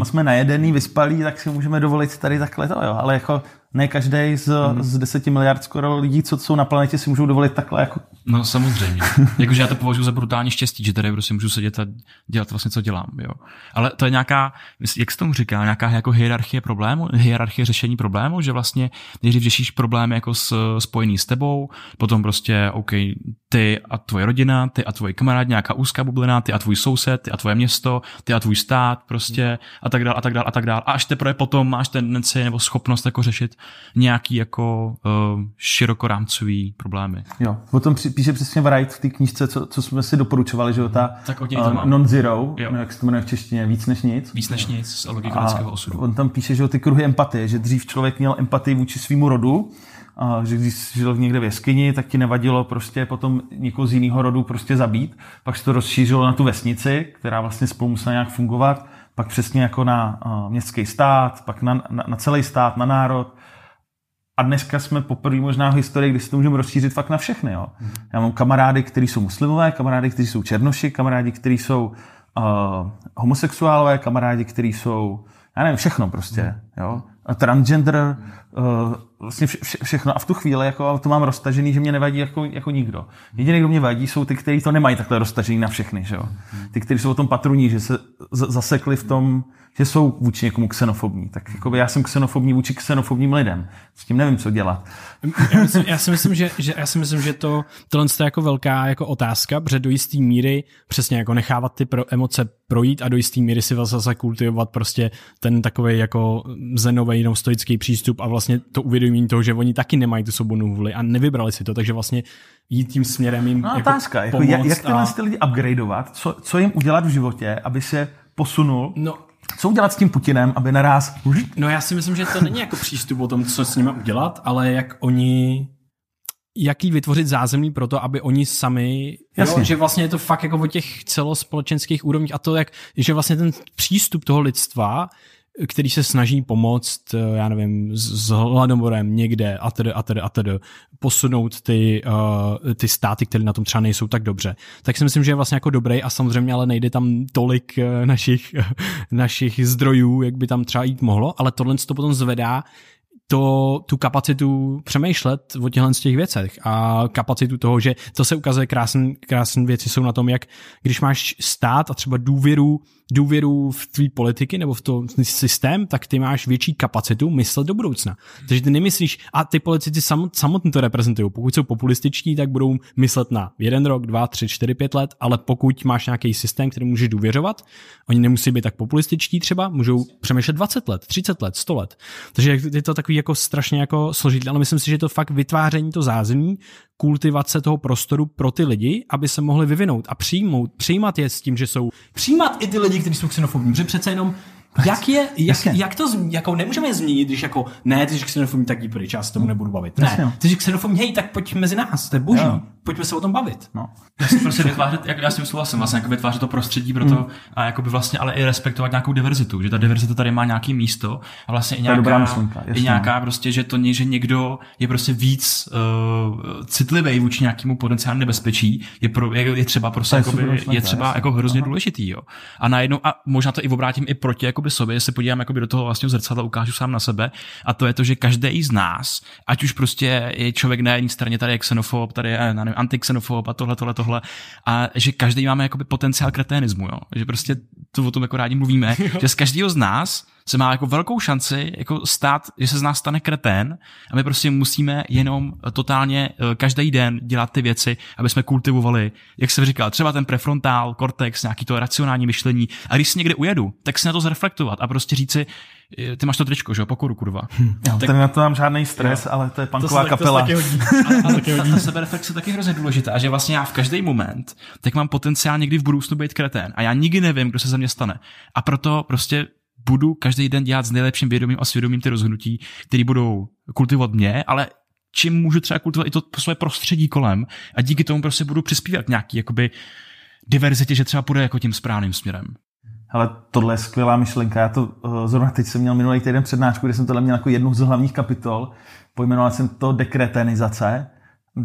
a jsme najedený, vyspalí, tak si můžeme dovolit tady takhle to, jo? ale jako ne každý z, mm. z 10 miliard skoro lidí, co jsou na planetě, si můžou dovolit takhle jako... No samozřejmě. Jakože já to považuji za brutální štěstí, že tady prostě můžu sedět a dělat vlastně, co dělám. Jo. Ale to je nějaká, jak se tomu říká, nějaká jako hierarchie problému, hierarchie řešení problému, že vlastně nejdřív řešíš problémy jako s, spojený s tebou, potom prostě, OK, ty a tvoje rodina, ty a tvoje kamarád, nějaká úzká bublina, ty a tvůj soused, ty a tvoje město, ty a tvůj stát, prostě a tak dál, a tak dál, a tak dál. A až teprve potom máš tendenci nebo schopnost jako řešit nějaký jako uh, širokorámcový problémy. Jo, o tom píše přesně Wright v té knížce, co, co jsme si doporučovali, že jo, ta tak uh, non-zero, no, jak se to jmenuje v češtině, víc než nic. Víc než nic, z lidského osudu. On tam píše, že jo, ty kruhy empatie, že dřív člověk měl empatii vůči svýmu rodu, že když žil někde v jeskyni, tak ti nevadilo prostě potom někoho z jiného rodu prostě zabít. Pak se to rozšířilo na tu vesnici, která vlastně spolu musela nějak fungovat, pak přesně jako na uh, městský stát, pak na, na, na celý stát, na národ. A dneska jsme poprvé možná v historii, kdy si to můžeme rozšířit fakt na všechny. Jo. Mm. Já mám kamarády, kteří jsou muslimové, kamarády, kteří jsou černoši, kamarádi, kteří jsou uh, homosexuálové, kamarádi, kteří jsou, já nevím, všechno prostě. Mm. Jo. Transgender, uh, vlastně vše, vše, všechno. A v tu chvíli jako, to mám roztažený, že mě nevadí jako, jako nikdo. Jediný, kdo mě vadí, jsou ty, kteří to nemají takhle roztažený na všechny. Že jo? Ty, kteří jsou o tom patruní, že se zasekli v tom, že jsou vůči někomu xenofobní. Tak jako já jsem xenofobní vůči xenofobním lidem. S tím nevím, co dělat. Já, myslím, já si myslím, že, že, já si myslím, že to, tohle je jako velká jako otázka, protože do jisté míry přesně jako nechávat ty pro emoce projít a do jisté míry si zase kultivovat prostě ten takový jako zenový jenom stoický přístup a vlastně to uvědomění toho, že oni taky nemají tu svobodnou vůli a nevybrali si to, takže vlastně jít tím směrem jim no, jako otázka, jako jak, jak tyhle a... ty lidi upgradeovat, co, co jim udělat v životě, aby se posunul? No, co udělat s tím Putinem, aby naraz... No já si myslím, že to není jako přístup o tom, co s nimi udělat, ale jak oni jaký vytvořit zázemí pro to, aby oni sami, jo, že vlastně je to fakt jako o těch celospolečenských úrovních a to, jak, že vlastně ten přístup toho lidstva který se snaží pomoct, eh, já nevím, s hladomorem někde a tedy, a tedy, a tedy, posunout ty, uh, ty státy, které na tom třeba nejsou tak dobře. Tak si myslím, že je vlastně jako dobrý a samozřejmě ale nejde tam tolik uh, našich, našich zdrojů, jak by tam třeba jít mohlo, ale tohle to potom zvedá to, tu kapacitu přemýšlet o těchto těch věcech a kapacitu toho, že to se ukazuje krásné věci jsou na tom, jak když máš stát a třeba důvěru důvěru v tvý politiky nebo v to systém, tak ty máš větší kapacitu myslet do budoucna. Takže ty nemyslíš, a ty politici samotně to reprezentují. Pokud jsou populističtí, tak budou myslet na jeden rok, dva, tři, čtyři, pět let, ale pokud máš nějaký systém, který můžeš důvěřovat, oni nemusí být tak populističtí třeba, můžou přemýšlet 20 let, 30 let, 100 let. Takže je to takový jako strašně jako složitý, ale myslím si, že to fakt vytváření to zázemí, kultivace toho prostoru pro ty lidi, aby se mohli vyvinout a přijmout, přijímat je s tím, že jsou, přijímat i ty lidi, kteří jsou xenofobní, protože přece jenom jak je, jak, jak to, jako nemůžeme je změnit, když jako, ne, ty jsi xenofobní, tak jdi pryč, já se tomu nebudu bavit. Ne, ty jsi xenofobní, hej, tak pojď mezi nás, to je boží. Jo. Pojďme se o tom bavit. No. Já si prostě vytvářet, jak já s tím souhlasím, vlastně jako vytvářet to prostředí pro to hmm. a jako by vlastně ale i respektovat nějakou diverzitu, že ta diverzita tady má nějaký místo a vlastně i nějaká, myšlenka, i nějaká prostě, že to že někdo je prostě víc uh, citlivý vůči nějakému potenciálnímu nebezpečí, je, pro, je, je třeba prostě jako by, je třeba jako hrozně Aha. důležitý, jo. A najednou, a možná to i obrátím i proti jakoby sobě, jestli podívám jakoby do toho vlastně zrcadla, ukážu sám na sebe a to je to, že každý z nás, ať už prostě je člověk na jedné straně, tady je xenofob, tady je, nevím, antixenofob a tohle, tohle, tohle. A že každý máme jakoby potenciál kreténismu, jo? že prostě to o tom jako rádi mluvíme, že z každého z nás se má jako velkou šanci jako stát, že se z nás stane kretén a my prostě musíme jenom totálně eh, každý den dělat ty věci, aby jsme kultivovali, jak jsem říkal, třeba ten prefrontál, kortex, nějaký to racionální myšlení. A když si někde ujedu, tak si na to zreflektovat a prostě říci, ty máš to tričko, že jo, pokoru, kurva. Hm. Jo, tak, na to mám žádný stres, jo. ale to je punková to kapela. To se taky ale, ale ta sebereflexe je taky hrozně důležitá, že vlastně já v každý moment, tak mám potenciál někdy v budoucnu být kretén a já nikdy nevím, kdo se ze mě stane. A proto prostě budu každý den dělat s nejlepším vědomím a svědomím ty rozhodnutí, které budou kultivovat mě, ale čím můžu třeba kultivovat i to své prostředí kolem a díky tomu prostě budu přispívat nějaký jakoby diverzitě, že třeba půjde jako tím správným směrem. Ale tohle je skvělá myšlenka. Já to uh, zrovna teď jsem měl minulý týden přednášku, kde jsem tohle měl jako jednu z hlavních kapitol. Pojmenoval jsem to dekretenizace.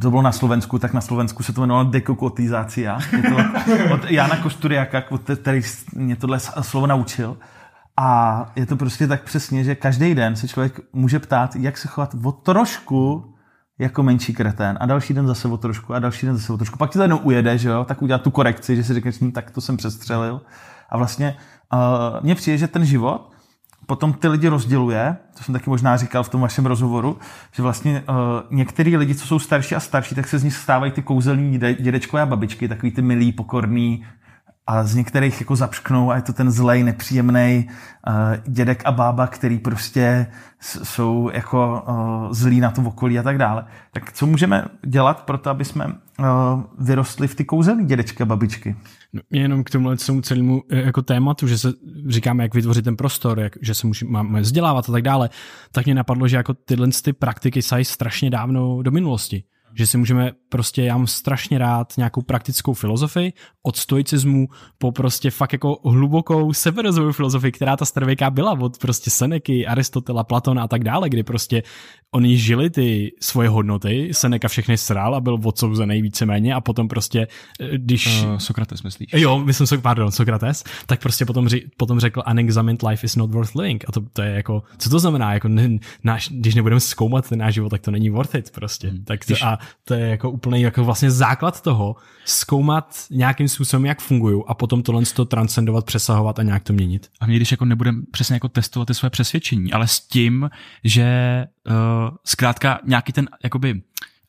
To bylo na Slovensku, tak na Slovensku se to jmenovalo dekokotizácia. To od Jana Košturiaka, který mě tohle slovo naučil. A je to prostě tak přesně, že každý den se člověk může ptát, jak se chovat o trošku jako menší kretén a další den zase o trošku a další den zase o trošku. Pak ti to jednou ujede, že jo, tak udělat tu korekci, že si řekneš, hm, tak to jsem přestřelil. A vlastně uh, mně přijde, že ten život potom ty lidi rozděluje, to jsem taky možná říkal v tom vašem rozhovoru, že vlastně uh, některý lidi, co jsou starší a starší, tak se z nich stávají ty kouzelní dědečkové a babičky, takový ty milí, pokorný, a z některých jako zapšknou a je to ten zlej, nepříjemný uh, dědek a bába, který prostě jsou jako zlí na to okolí a tak dále. Tak co můžeme dělat pro to, aby jsme vyrostli v ty kouzelní dědečky a babičky? No, jenom k tomu celému jako tématu, že se říkáme, jak vytvořit ten prostor, jak, že se můžeme, máme vzdělávat a tak dále, tak mě napadlo, že jako tyhle ty praktiky sají strašně dávno do minulosti. Že si můžeme prostě, já mám strašně rád nějakou praktickou filozofii, od stoicismu po prostě fakt jako hlubokou severozovou filozofii, která ta starověká byla od prostě Seneky, Aristotela, Platona a tak dále, kdy prostě oni žili ty svoje hodnoty, Seneka všechny sral a byl odsouzený víceméně a potom prostě, eh, když... Uh, Sokrates myslíš? Jo, myslím, pardon, Sokrates, tak prostě potom, ři, potom řekl unexamined life is not worth living a to, to je jako, co to znamená, jako ne, náš, když nebudeme zkoumat ten náš život, tak to není worth it prostě. Hmm. Tak to, když... A to je jako úplný jako vlastně základ toho, zkoumat nějakým způsobem, jak fungují a potom tohle to transcendovat, přesahovat a nějak to měnit. A mě když jako nebudeme přesně jako testovat ty své přesvědčení, ale s tím, že uh, zkrátka nějaký ten jakoby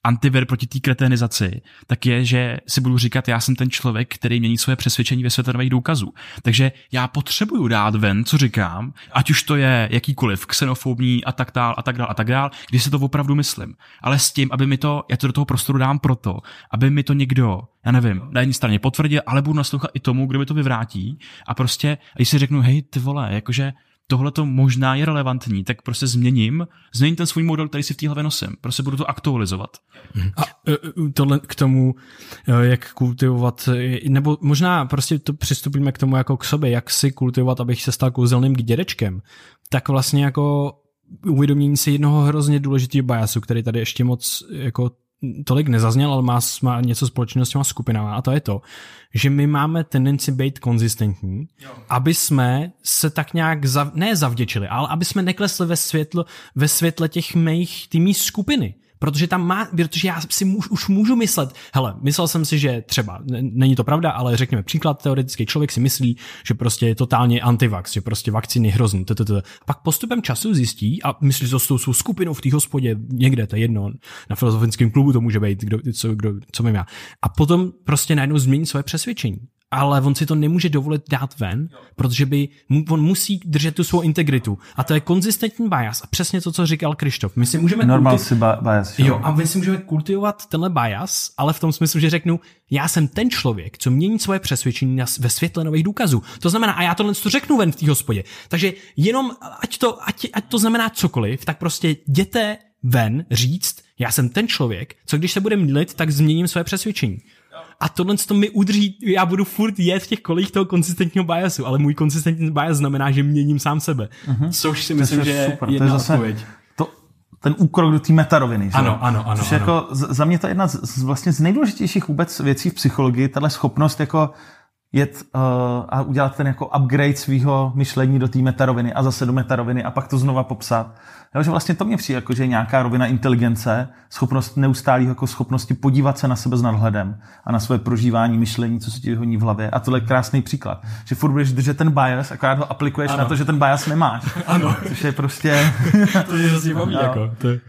antivir proti té kreténizaci, tak je, že si budu říkat, já jsem ten člověk, který mění svoje přesvědčení ve světě nových důkazů. Takže já potřebuju dát ven, co říkám, ať už to je jakýkoliv xenofobní a tak dál a tak dál a tak dál, když se to opravdu myslím. Ale s tím, aby mi to, já to do toho prostoru dám proto, aby mi to někdo, já nevím, na jedné straně potvrdil, ale budu naslouchat i tomu, kdo mi to vyvrátí a prostě, když si řeknu, hej, ty vole, jakože tohle to možná je relevantní, tak prostě změním, změním ten svůj model, který si v té hlavě nosím. Prostě budu to aktualizovat. A e, e, tohle k tomu, e, jak kultivovat, nebo možná prostě to přistupíme k tomu jako k sobě, jak si kultivovat, abych se stal kouzelným dědečkem, tak vlastně jako uvědomění si jednoho hrozně důležitého biasu, který tady ještě moc jako tolik nezazněl, ale má, má něco společného s těma skupinama a to je to, že my máme tendenci být konzistentní, aby jsme se tak nějak, zav, ne zavděčili, ale aby jsme neklesli ve, světlo, ve světle těch mých, tý mý skupiny. Protože tam má, protože já si už, už můžu myslet, hele, myslel jsem si, že třeba, není to pravda, ale řekněme příklad, teoretický člověk si myslí, že prostě je totálně antivax, že prostě vakcíny hrozný, pak postupem času zjistí a myslí, že s tou skupinou v té hospodě někde, to je jedno, na filozofickém klubu to může být, kdo, co, kdo, co vím já. A potom prostě najednou změní své přesvědčení ale on si to nemůže dovolit dát ven, protože by, on musí držet tu svou integritu. A to je konzistentní bias. A přesně to, co říkal Krištof. My si můžeme Normal kulti- ba- bias. Jo. jo, a my si můžeme kultivovat tenhle bias, ale v tom smyslu, že řeknu, já jsem ten člověk, co mění svoje přesvědčení ve světle nových důkazů. To znamená, a já tohle to řeknu ven v té hospodě. Takže jenom, ať to, ať, ať to znamená cokoliv, tak prostě jděte ven říct, já jsem ten člověk, co když se bude mýlit, tak změním své přesvědčení a tohle to mi udrží, já budu furt jet v těch kolích toho konsistentního biasu, ale můj konsistentní bias znamená, že měním sám sebe. Uh-huh. Což si myslím, že je jedna to je zase odpověď. To, ten úkrok do té metaroviny. Ano, že? ano, ano. Což ano. jako za mě to je jedna z, z, vlastně z nejdůležitějších vůbec věcí v psychologii, tahle schopnost jako jet uh, a udělat ten jako upgrade svého myšlení do té metaroviny a zase do metaroviny a pak to znova popsat. Jo, že vlastně to mě přijde, jako, že je nějaká rovina inteligence, schopnost neustálého jako schopnosti podívat se na sebe s nadhledem a na své prožívání myšlení, co se ti vyhoní v hlavě. A tohle je krásný příklad. Že furt budeš držet ten bias, akorát ho aplikuješ ano. na to, že ten bias nemáš. Ano. Což je prostě... to je hrozně baví, jako. To je...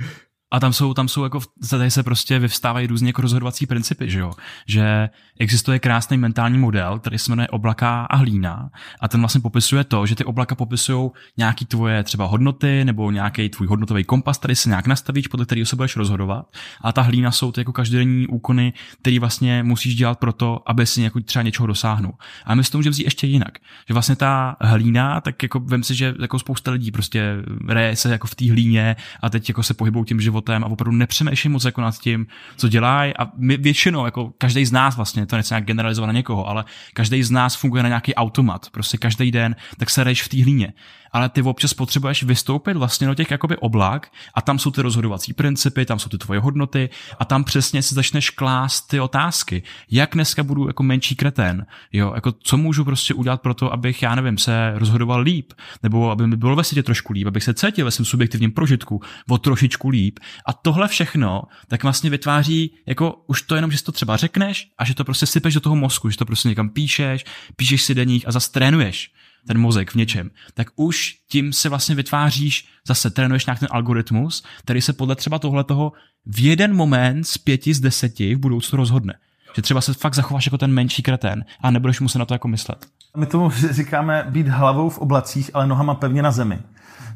A tam jsou, tam jsou jako, tady se prostě vyvstávají různě jako rozhodovací principy, že jo? Že existuje krásný mentální model, který se jmenuje oblaka a hlína a ten vlastně popisuje to, že ty oblaka popisují nějaký tvoje třeba hodnoty nebo nějaký tvůj hodnotový kompas, který se nějak nastavíš, podle kterého se budeš rozhodovat. A ta hlína jsou ty jako každodenní úkony, který vlastně musíš dělat pro to, aby si jako třeba něčeho dosáhnul. A my si to můžeme vzít ještě jinak. Že vlastně ta hlína, tak jako vem si, že jako spousta lidí prostě reje se jako v té hlíně a teď jako se pohybou tím životem životem a opravdu nepřemýšlím moc jako nad tím, co dělají a my většinou, jako každý z nás vlastně, to nechci nějak generalizovat na někoho, ale každý z nás funguje na nějaký automat, prostě každý den, tak se rejš v té hlíně. Ale ty občas potřebuješ vystoupit vlastně do těch jakoby oblak a tam jsou ty rozhodovací principy, tam jsou ty tvoje hodnoty a tam přesně si začneš klást ty otázky. Jak dneska budu jako menší kretén? Jo, jako co můžu prostě udělat pro to, abych, já nevím, se rozhodoval líp, nebo aby mi bylo ve světě trošku líp, abych se cítil ve svém subjektivním prožitku o trošičku líp. A tohle všechno tak vlastně vytváří, jako už to jenom, že si to třeba řekneš a že to prostě sypeš do toho mozku, že to prostě někam píšeš, píšeš si deník a zase trénuješ ten mozek v něčem, tak už tím se vlastně vytváříš, zase trénuješ nějak ten algoritmus, který se podle třeba tohle toho v jeden moment z pěti z deseti v budoucnu rozhodne. Že třeba se fakt zachováš jako ten menší kretén a nebudeš muset na to jako myslet. My tomu říkáme být hlavou v oblacích, ale nohama pevně na zemi.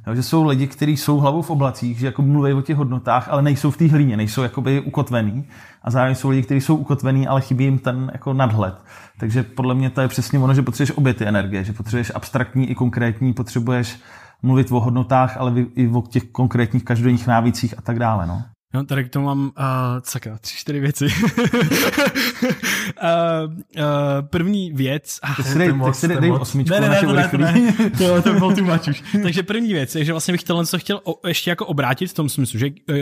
Jo, že jsou lidi, kteří jsou hlavou v oblacích, že jako mluví o těch hodnotách, ale nejsou v té hlíně, nejsou jakoby ukotvený. A zároveň jsou lidi, kteří jsou ukotvený, ale chybí jim ten jako nadhled. Takže podle mě to je přesně ono, že potřebuješ obě ty energie, že potřebuješ abstraktní i konkrétní, potřebuješ mluvit o hodnotách, ale i o těch konkrétních každodenních návících a tak dále. No. No, tady k tomu mám, uh, sakra, tři, čtyři věci. uh, uh, první věc... Ah, tak si dej, tak si dej osmičku ne, ne, ne, to, ne, to, ne, to, to byl too much už. Takže první věc je, že vlastně bych tohle chtěl o, ještě jako obrátit v tom smyslu, že uh,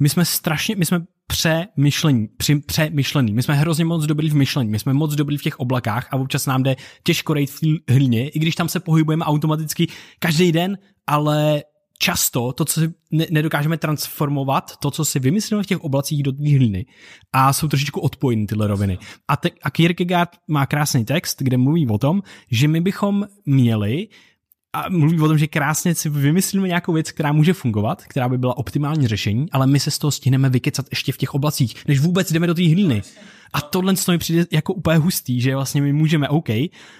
my jsme strašně, my jsme přemyšlení, při, přemyšlený. My jsme hrozně moc dobrý v myšlení, my jsme moc dobrý v těch oblakách a občas nám jde těžko rejt v hlíně, i když tam se pohybujeme automaticky každý den, ale často to, co si nedokážeme transformovat, to, co si vymyslíme v těch oblacích do té hlíny a jsou trošičku odpojeny tyhle roviny. A, te, a Kierkegaard má krásný text, kde mluví o tom, že my bychom měli a mluví o tom, že krásně si vymyslíme nějakou věc, která může fungovat, která by byla optimální řešení, ale my se z toho stihneme vykecat ještě v těch oblacích, než vůbec jdeme do té hlíny. A tohle mi přijde jako úplně hustý, že vlastně my můžeme OK,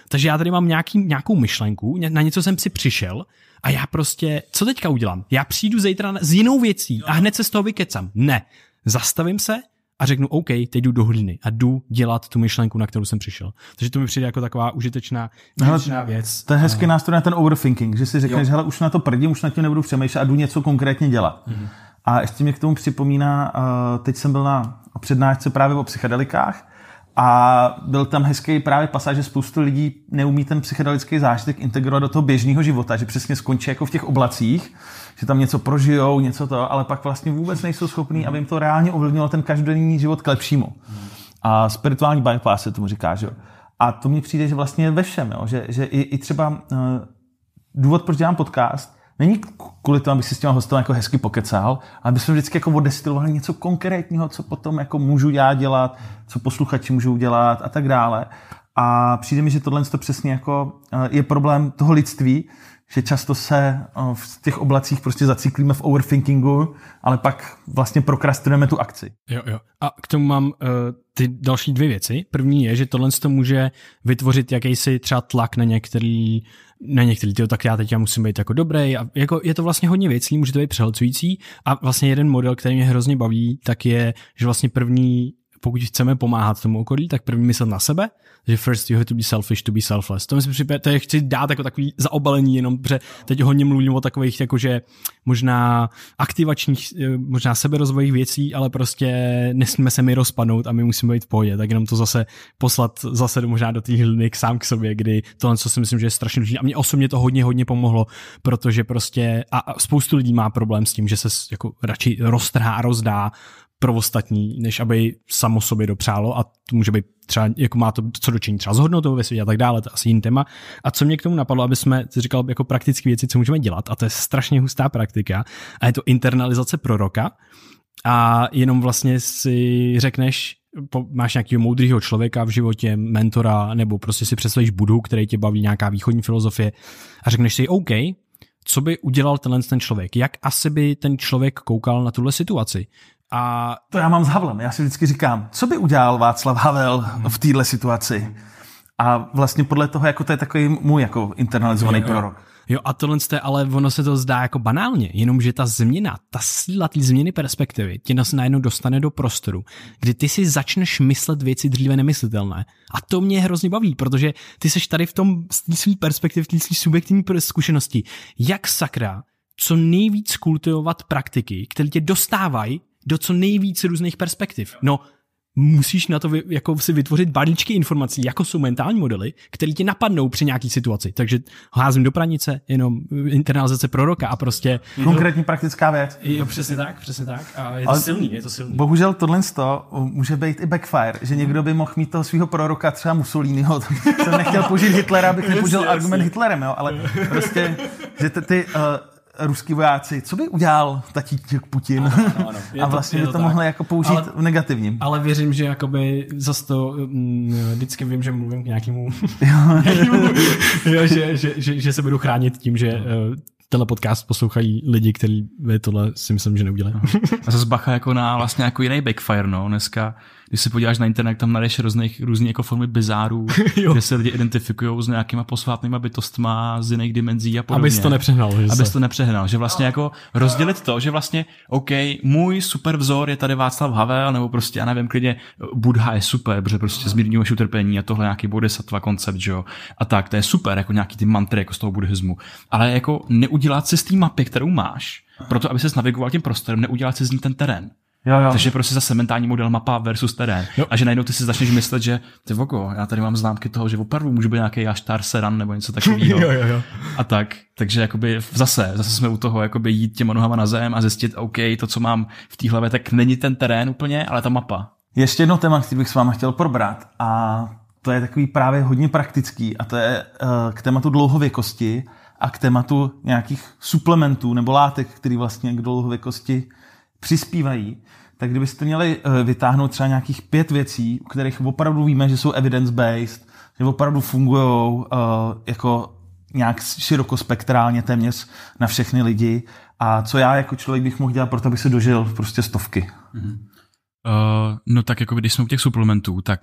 takže já tady mám nějaký, nějakou myšlenku, na něco jsem si přišel a já prostě, co teďka udělám? Já přijdu zítra s jinou věcí a hned se z toho vykecám. Ne, zastavím se a řeknu, OK, teď jdu do hlíny a jdu dělat tu myšlenku, na kterou jsem přišel. Takže to mi přijde jako taková užitečná, užitečná hele, věc. To je hezký nástroj na ten overthinking, že si řekneš, hele, už na to prdím, už na tím nebudu přemýšlet a jdu něco konkrétně dělat. Mm-hmm. A ještě mě k tomu připomíná, uh, teď jsem byl na přednášce právě o psychedelikách a byl tam hezký právě pasáž, že spoustu lidí neumí ten psychedelický zážitek integrovat do toho běžného života, že přesně skončí jako v těch oblacích, že tam něco prožijou, něco to, ale pak vlastně vůbec nejsou schopní, aby jim to reálně ovlivnilo ten každodenní život k lepšímu. A spirituální bypass se tomu říká, že jo. A to mi přijde, že vlastně ve všem, jo? Že, že i, i třeba uh, důvod, proč dělám podcast, Není kvůli tomu, abych si s těma hostem jako hezky pokecal, ale bychom vždycky jako odestilovali něco konkrétního, co potom jako můžu já dělat, co posluchači můžou dělat a tak dále. A přijde mi, že tohle to přesně jako eh, je problém toho lidství, že často se eh, v těch oblacích prostě zaciklíme v overthinkingu, ale pak vlastně prokrastinujeme tu akci. Jo, jo. A k tomu mám uh, ty další dvě věci. První je, že tohle to může vytvořit jakýsi třeba tlak na některý na některý, tyjo, tak já teď já musím být jako dobrý a jako je to vlastně hodně věcí, může to být přehlcující a vlastně jeden model, který mě hrozně baví, tak je, že vlastně první pokud chceme pomáhat tomu okolí, tak první myslet na sebe, že first you have to be selfish to be selfless. To, myslím, to je, chci dát jako takový zaobalení, jenom protože teď hodně mluvím o takových jakože možná aktivačních, eh, možná seberozvojích věcí, ale prostě nesmíme se mi rozpadnout a my musíme být v pohodě, tak jenom to zase poslat zase možná do té hliny sám k sobě, kdy to, co si myslím, že je strašně důležité. A mě osobně to hodně, hodně pomohlo, protože prostě a spoustu lidí má problém s tím, že se jako radši roztrhá a rozdá pro ostatní, než aby samo sobě dopřálo a to může být třeba, jako má to co dočení třeba s hodnotou ve světě a tak dále, to je asi jiný téma. A co mě k tomu napadlo, aby jsme, ty říkal, jako praktické věci, co můžeme dělat a to je strašně hustá praktika a je to internalizace proroka a jenom vlastně si řekneš, máš nějakého moudrého člověka v životě, mentora, nebo prostě si představíš Budu, který tě baví nějaká východní filozofie a řekneš si, OK, co by udělal tenhle ten člověk? Jak asi by ten člověk koukal na tuhle situaci? A to já mám s Havlem. Já si vždycky říkám, co by udělal Václav Havel v téhle situaci? A vlastně podle toho, jako to je takový můj jako internalizovaný jo, jo. prorok. Jo, a tohle je, ale ono se to zdá jako banálně, jenomže ta změna, ta síla té změny perspektivy tě nás najednou dostane do prostoru, kdy ty si začneš myslet věci dříve nemyslitelné. A to mě hrozně baví, protože ty seš tady v tom svý perspektivy, v té subjektivní zkušenosti. Jak sakra co nejvíc kultivovat praktiky, které tě dostávají do co nejvíc různých perspektiv. No, musíš na to vy, jako si vytvořit balíčky informací, jako jsou mentální modely, které ti napadnou při nějaký situaci. Takže házím do pranice, jenom internalizace proroka a prostě... Konkrétní praktická věc. Jo, přesně tak, přesně tak. A je to Ale silný, je to silný. Bohužel tohle může být i backfire, že někdo by mohl mít toho svého proroka třeba Mussoliniho. Jsem nechtěl použít Hitlera, abych nepoužil argument Hitlerem, jo, ale prostě, že ty, ty uh, ruský vojáci, co by udělal tatíček Putin? Ano, ano, ano. a vlastně by to, to mohli jako použít ale, v negativním. Ale věřím, že jakoby zase to mm, vždycky vím, že mluvím k nějakému, nějakému jo, že, že, že, že, se budu chránit tím, že uh, tenhle podcast poslouchají lidi, kteří tohle si myslím, že neudělají. A zase bacha jako na vlastně jako jiný backfire, no. Dneska když se podíváš na internet, tam najdeš různých, různý jako formy bizárů, kde se lidi identifikují s nějakýma posvátnýma bytostma z jiných dimenzí a podobně. Abys to nepřehnal. Že Abys to nepřehnal, že vlastně jako rozdělit to, že vlastně, OK, můj super vzor je tady Václav Havel, nebo prostě, já nevím, klidně Buddha je super, protože prostě zmírňuješ utrpení a tohle nějaký bodhisattva koncept, že jo, a tak, to je super, jako nějaký ty mantry jako z toho buddhismu. Ale jako neudělat si z té mapy, kterou máš, proto aby se navigoval tím prostorem, neudělat si z ní ten terén. Jo, jo. Takže prostě zase mentální model mapa versus terén. Jo. A že najednou ty si začneš myslet, že ty vogo, já tady mám známky toho, že opravdu může být nějaký Aštar Seran nebo něco takového. jo, jo, jo. A tak. Takže jakoby zase, zase jsme u toho jakoby jít těma nohama na zem a zjistit, OK, to, co mám v té hlavě, tak není ten terén úplně, ale ta mapa. Ještě jedno téma, který bych s váma chtěl probrat a to je takový právě hodně praktický a to je uh, k tématu dlouhověkosti a k tématu nějakých suplementů nebo látek, které vlastně k dlouhověkosti přispívají, tak kdybyste měli eh, vytáhnout třeba nějakých pět věcí, u kterých opravdu víme, že jsou evidence-based, že opravdu fungují uh, jako nějak širokospektrálně téměř na všechny lidi a co já jako člověk bych mohl dělat pro to, aby se dožil prostě stovky. Mm-hmm. Uh, no tak jako když jsme u těch suplementů, tak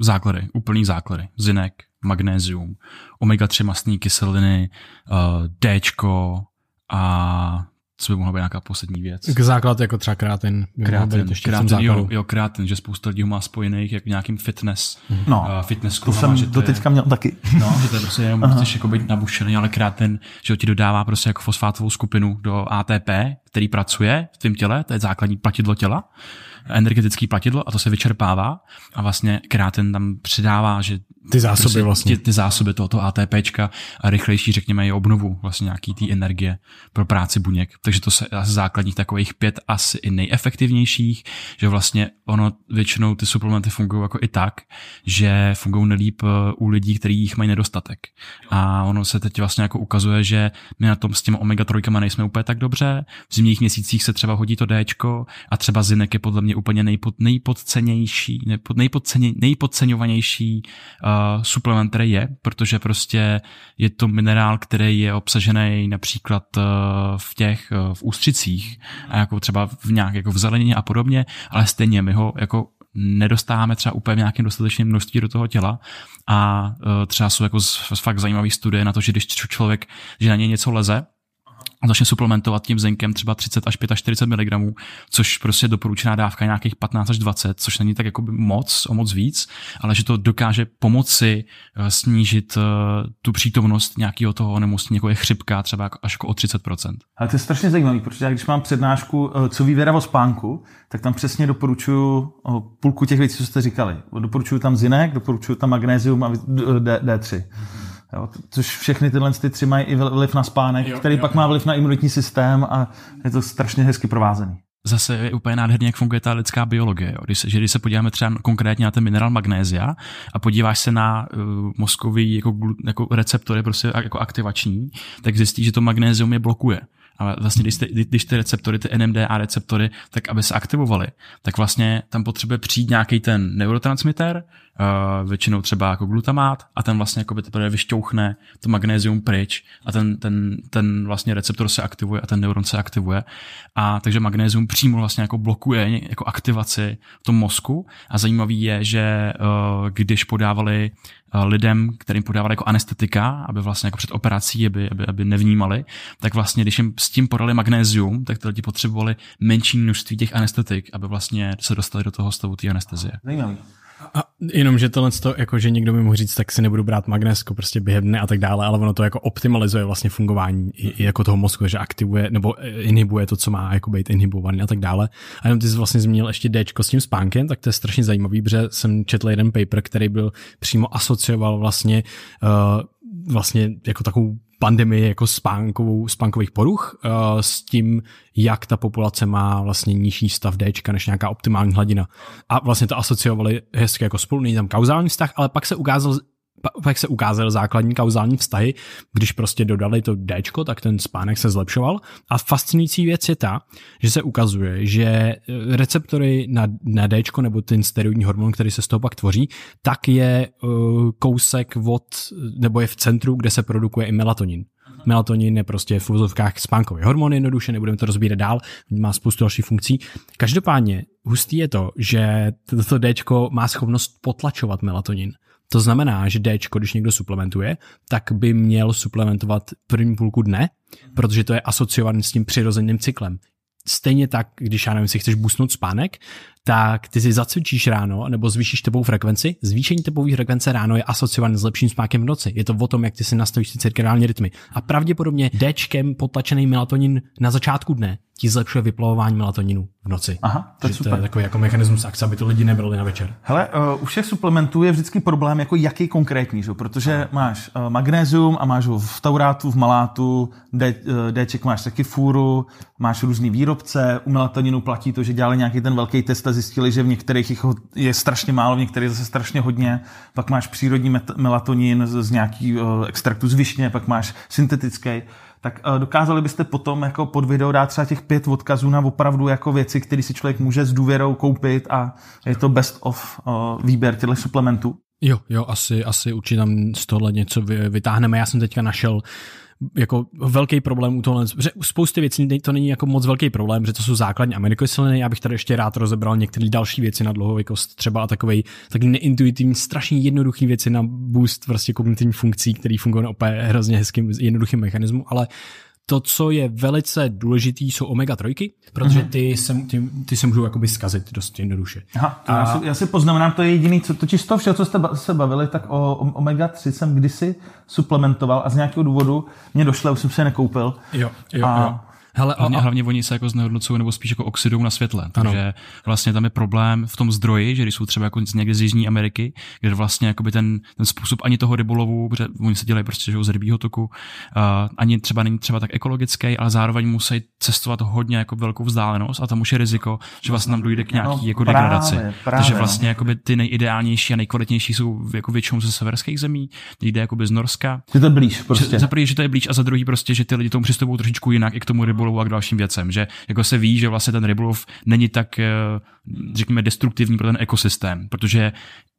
základy, úplný základy. Zinek, magnézium, omega-3 mastné kyseliny, uh, Dčko a co by mohla být nějaká poslední věc. K základ jako třeba kráten. Kráten, ještě kráten jo, jo, kráten, že spousta lidí má spojených jako nějakým fitness. No, uh, fitness to jsem že do teďka měl taky. No, že to je prostě jenom chceš jako být nabušený, ale kráten, že ti dodává prostě jako fosfátovou skupinu do ATP, který pracuje v tvém těle, to je základní platidlo těla energetický platidlo a to se vyčerpává a vlastně kráten tam přidává, že ty zásoby prostě, vlastně. Ty, ty zásoby tohoto ATPčka a rychlejší, řekněme, i obnovu vlastně nějaký té energie pro práci buněk. Takže to se z základních takových pět asi i nejefektivnějších, že vlastně ono většinou ty suplementy fungují jako i tak, že fungují nelíp eh, u lidí, kteří jich mají nedostatek. A ono se teď vlastně jako ukazuje, že my na tom s těmi omega trojkama nejsme úplně tak dobře. V zimních měsících se třeba hodí to Dčko a třeba zinek je podle mě úplně nejpod, nejpodcenější, nejpod, nejpodceně, nejpodceňovanější uh, suplement, který je, protože prostě je to minerál, který je obsažený například uh, v těch uh, v ústřicích a jako třeba v nějak jako v zelenině a podobně, ale stejně my ho jako nedostáváme třeba úplně nějakým dostatečným množství do toho těla a uh, třeba jsou jako z fakt zajímavé studie na to, že když člověk, že na něj něco leze, začne suplementovat tím zinkem třeba 30 až 45 mg, což prostě doporučená dávka nějakých 15 až 20, což není tak jako moc, o moc víc, ale že to dokáže pomoci eh, snížit eh, tu přítomnost nějakého toho onemocnění, jako je chřipka, třeba až jako o 30%. Ale to je strašně zajímavé, protože já když mám přednášku eh, Co ví věda o spánku, tak tam přesně doporučuju půlku těch věcí, co jste říkali. Doporučuju tam zinek, doporučuju tam magnézium a D, D3. Mm-hmm. Jo, což všechny tyhle ty tři mají i vliv na spánek, jo, který jo, pak má vliv na imunitní systém a je to strašně hezky provázený. Zase je úplně nádherně, jak funguje ta lidská biologie. Jo. Když, se, že když se podíváme třeba konkrétně na ten minerál magnézia a podíváš se na uh, mozkový jako, jako receptory prostě jako aktivační, tak zjistíš, že to magnézium je blokuje. Ale vlastně, když, ty, když ty receptory, ty NMDA receptory, tak aby se aktivovaly, tak vlastně tam potřebuje přijít nějaký ten neurotransmitter, uh, většinou třeba jako glutamát a ten vlastně jako by teprve vyšťouchne to magnézium pryč a ten, ten, ten vlastně receptor se aktivuje a ten neuron se aktivuje. A takže magnézium přímo vlastně jako blokuje jako aktivaci v tom mozku a zajímavý je, že uh, když podávali uh, lidem, kterým podávali jako anestetika, aby vlastně jako před operací, aby, aby, aby nevnímali, tak vlastně, když jim s tím podali magnézium, tak ty lidi potřebovali menší množství těch anestetik, aby vlastně se dostali do toho stavu té anestezie. Zajímavý. A jenom, že tohle, to, jako, že někdo mi mohl říct, tak si nebudu brát magnesko prostě během dne a tak dále, ale ono to jako optimalizuje vlastně fungování i, i jako toho mozku, že aktivuje nebo inhibuje to, co má jako být inhibovaný a tak dále. A jenom ty jsi vlastně zmínil ještě D s tím spánkem, tak to je strašně zajímavý, protože jsem četl jeden paper, který byl přímo asocioval vlastně uh, vlastně jako takovou pandemii jako spánkovou, spánkových poruch uh, s tím, jak ta populace má vlastně nižší stav D než nějaká optimální hladina. A vlastně to asociovali hezky jako spolu, není tam kauzální vztah, ale pak se ukázal, pak se ukázal základní kauzální vztahy, když prostě dodali to D, tak ten spánek se zlepšoval. A fascinující věc je ta, že se ukazuje, že eh, receptory na, na D nebo ten steroidní hormon, který se z toho pak tvoří, tak je uh, kousek od, nebo je v centru, kde se produkuje i melatonin. Melatonin je prostě v úzovkách spánkový hormon, jednoduše, nebudeme to rozbírat dál, má spoustu dalších funkcí. Každopádně hustý je to, že toto D má schopnost potlačovat melatonin. To znamená, že D, když někdo suplementuje, tak by měl suplementovat první půlku dne, protože to je asociované s tím přirozeným cyklem. Stejně tak, když já nevím, si chceš boostnout spánek, tak ty si zacvičíš ráno nebo zvýšíš tepovou frekvenci. Zvýšení tepové frekvence ráno je asociované s lepším spánkem v noci. Je to o tom, jak ty si nastavíš ty cirkadiální rytmy. A pravděpodobně Dčkem potlačený melatonin na začátku dne ti zlepšuje vyplavování melatoninu v noci. Aha, to je, super. to je takový jako mechanismus akce, aby to lidi nebrali na večer. Hele, uh, u všech suplementů je vždycky problém, jako jaký konkrétní, že? protože máš uh, magnézium a máš ho v taurátu, v malátu, D, uh, Dček máš taky fůru, máš různý výrobce, u melatoninu platí to, že dělali nějaký ten velký test zjistili, že v některých jich je strašně málo, v některých zase strašně hodně, pak máš přírodní melatonin z, z nějaký uh, extraktu z višně, pak máš syntetický tak uh, dokázali byste potom jako pod video dát třeba těch pět odkazů na opravdu jako věci, které si člověk může s důvěrou koupit a je to best of uh, výběr těchto suplementů. Jo, jo, asi, asi určitě tam z tohle něco vytáhneme. Já jsem teďka našel jako velký problém u tohle, že spousty věcí to není jako moc velký problém, že to jsou základní aminokyseliny, já bych tady ještě rád rozebral některé další věci na dlouhověkost, třeba a takový taky neintuitivní, strašně jednoduchý věci na boost prostě kognitivní funkcí, který fungují opět hrozně hezkým, jednoduchým mechanismem, ale to, co je velice důležitý, jsou omega-3, protože mhm. ty se, ty, ty se můžou jakoby zkazit dost jednoduše. Aha, a... já, si, já si poznamenám, to je jediný, co, totiž to vše, co jste se bavili, tak o, o omega-3 jsem kdysi suplementoval a z nějakého důvodu mě došlo, už jsem se nekoupil. Jo, jo, a, jo. Hele, hlavně, a, hlavně oni se jako znehodnocují nebo spíš jako oxidou na světle. Takže ano. vlastně tam je problém v tom zdroji, že když jsou třeba jako někde z Jižní Ameriky, kde vlastně jakoby ten, ten způsob ani toho rybolovu, protože oni se dělají prostě že z rybího toku, uh, ani třeba není třeba tak ekologický, ale zároveň musí cestovat hodně jako velkou vzdálenost a tam už je riziko, že vlastně tam dojde k nějaký no, jako právě, degradaci. Právě, Takže no. vlastně jakoby ty nejideálnější a nejkvalitnější jsou jako většinou ze severských zemí, jde jakoby z Norska. Je to blíž prostě. Za první, že to je blíž a za druhý prostě, že ty lidi tomu přistupují trošičku jinak i k tomu rybolovu a k dalším věcem, že jako se ví, že vlastně ten rybolov není tak, eh, řekněme, destruktivní pro ten ekosystém, protože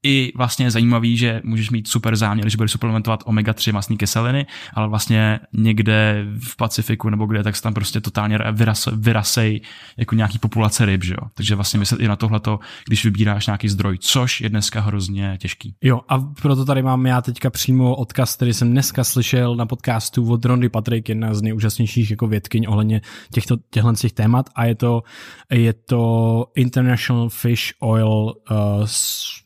i vlastně je zajímavý, že můžeš mít super záměr, že budeš suplementovat omega-3 masní kyseliny, ale vlastně někde v Pacifiku nebo kde, tak se tam prostě totálně vyras, vyrasej jako nějaký populace ryb, že jo. Takže vlastně myslet i na tohleto, když vybíráš nějaký zdroj, což je dneska hrozně těžký. Jo, a proto tady mám já teďka přímo odkaz, který jsem dneska slyšel na podcastu od Rondy Patrick, jedna z nejúžasnějších jako vědkyň ohledně těchto, těchto těch témat a je to, je to International Fish Oil uh,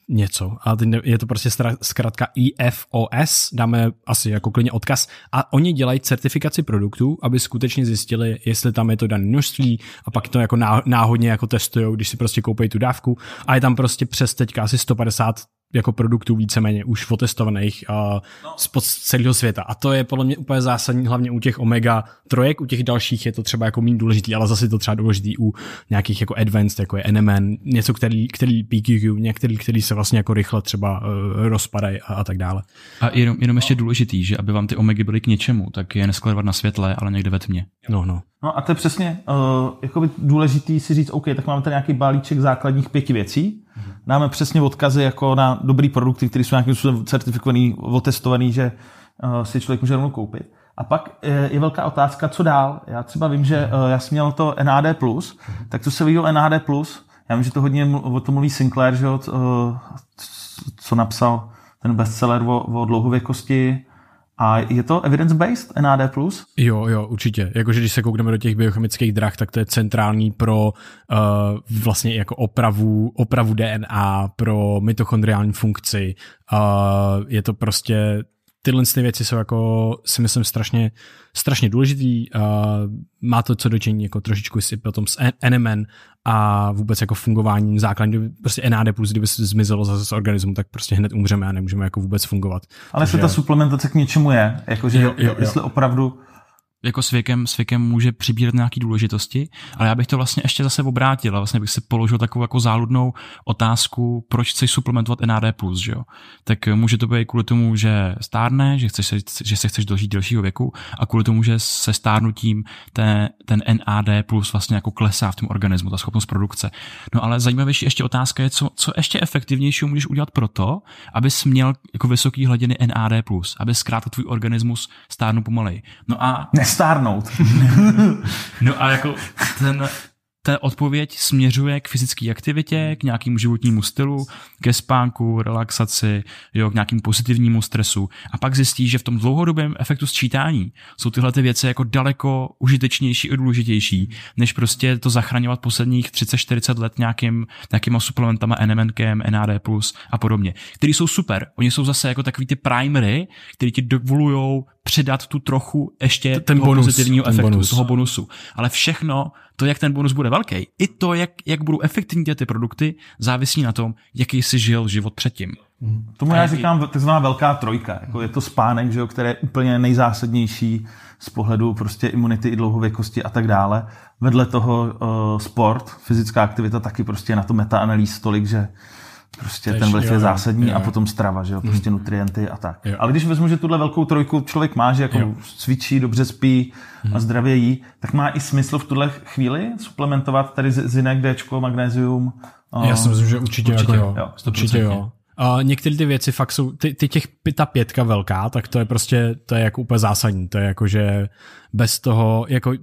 něco. A je to prostě zkrátka IFOS, dáme asi jako klidně odkaz. A oni dělají certifikaci produktů, aby skutečně zjistili, jestli tam je to dané množství a pak to jako náhodně jako testují, když si prostě koupí tu dávku. A je tam prostě přes teďka asi 150 jako produktů víceméně už otestovaných uh, no. z celého světa. A to je podle mě úplně zásadní, hlavně u těch omega trojek, u těch dalších je to třeba jako méně důležitý, ale zase to třeba důležitý u nějakých jako advanced, jako je NMN, něco, který, který PQQ, některý, který se vlastně jako rychle třeba uh, rozpadají a, a, tak dále. A jenom, jenom ještě důležitý, že aby vám ty omegy byly k něčemu, tak je neskladovat na světle, ale někde ve tmě. No, no. No a to je přesně uh, jakoby důležitý si říct, OK, tak máme tady nějaký balíček základních pěti věcí, dáme přesně odkazy jako na dobrý produkty, které jsou nějakým způsobem certifikovaný, otestovaný, že uh, si člověk může rovnou koupit. A pak je, je velká otázka, co dál. Já třeba vím, že uh, já jsem měl to NAD+, tak co se viděl NAD+, já vím, že to hodně o tom mluví Sinclair, že, uh, co napsal ten bestseller o, o dlouhověkosti, A je to evidence-based NAD+. Jo, jo, určitě. Jakože když se koukneme do těch biochemických drah, tak to je centrální pro uh, vlastně jako opravu, opravu DNA, pro mitochondriální funkci. Uh, je to prostě tyhle ty věci jsou jako, si myslím, strašně, strašně důležitý. Uh, má to co dočení jako trošičku si potom s NMN a vůbec jako fungování základní, prostě NAD+, kdyby se zmizelo zase z organismu, tak prostě hned umřeme a nemůžeme jako vůbec fungovat. Ale jestli ta suplementace k něčemu je, jakože jo, jo, jo. jestli opravdu jako s věkem, s věkem může přibírat nějaký důležitosti, ale já bych to vlastně ještě zase obrátil a vlastně bych si položil takovou jako záludnou otázku, proč chceš suplementovat NAD+, že jo? Tak může to být kvůli tomu, že stárne, že, chceš, že se chceš dožít delšího věku a kvůli tomu, že se stárnutím ten, ten NAD vlastně jako klesá v tom organismu, ta schopnost produkce. No ale zajímavější ještě otázka je, co, co ještě efektivnější můžeš udělat pro to, abys měl jako vysoký hladiny NAD+, aby zkrátka tvůj organismus stárnul pomalej. No a stárnout. no a jako ten, ta odpověď směřuje k fyzické aktivitě, k nějakému životnímu stylu, ke spánku, relaxaci, jo, k nějakému pozitivnímu stresu. A pak zjistí, že v tom dlouhodobém efektu sčítání jsou tyhle ty věci jako daleko užitečnější a důležitější, než prostě to zachraňovat posledních 30-40 let nějakým, nějakýma suplementama NMNkem, NAD+, a podobně, který jsou super. Oni jsou zase jako takový ty primery, který ti dovolují přidat tu trochu ještě ten toho bonus, pozitivního ten efektu, bonus. toho bonusu. Ale všechno, to, jak ten bonus bude velký, i to, jak, jak budou efektivní ty produkty, závisí na tom, jaký si žil život předtím. Tomu já říkám takzvaná velká trojka. Jako je to spánek, že jo, které je úplně nejzásadnější z pohledu prostě imunity i dlouhověkosti a tak dále. Vedle toho uh, sport, fyzická aktivita taky prostě na to meta-analýz tolik, že prostě Tež, ten vliv je zásadní jo. a potom strava, že jo, prostě nutrienty a tak. Jo. Ale když vezmu, že tuhle velkou trojku člověk má, že jako Jo. cvičí, dobře spí a zdravě jí, tak má i smysl v tuhle chvíli suplementovat tady z- zinek, Dčko, magnézium. Já si myslím, že určitě, Určitě, jako jo. jo, určitě jo. A některé ty věci fakt jsou, ty, ty těch, ta pětka velká, tak to je prostě, to je jako úplně zásadní, to je jako, že bez toho, jako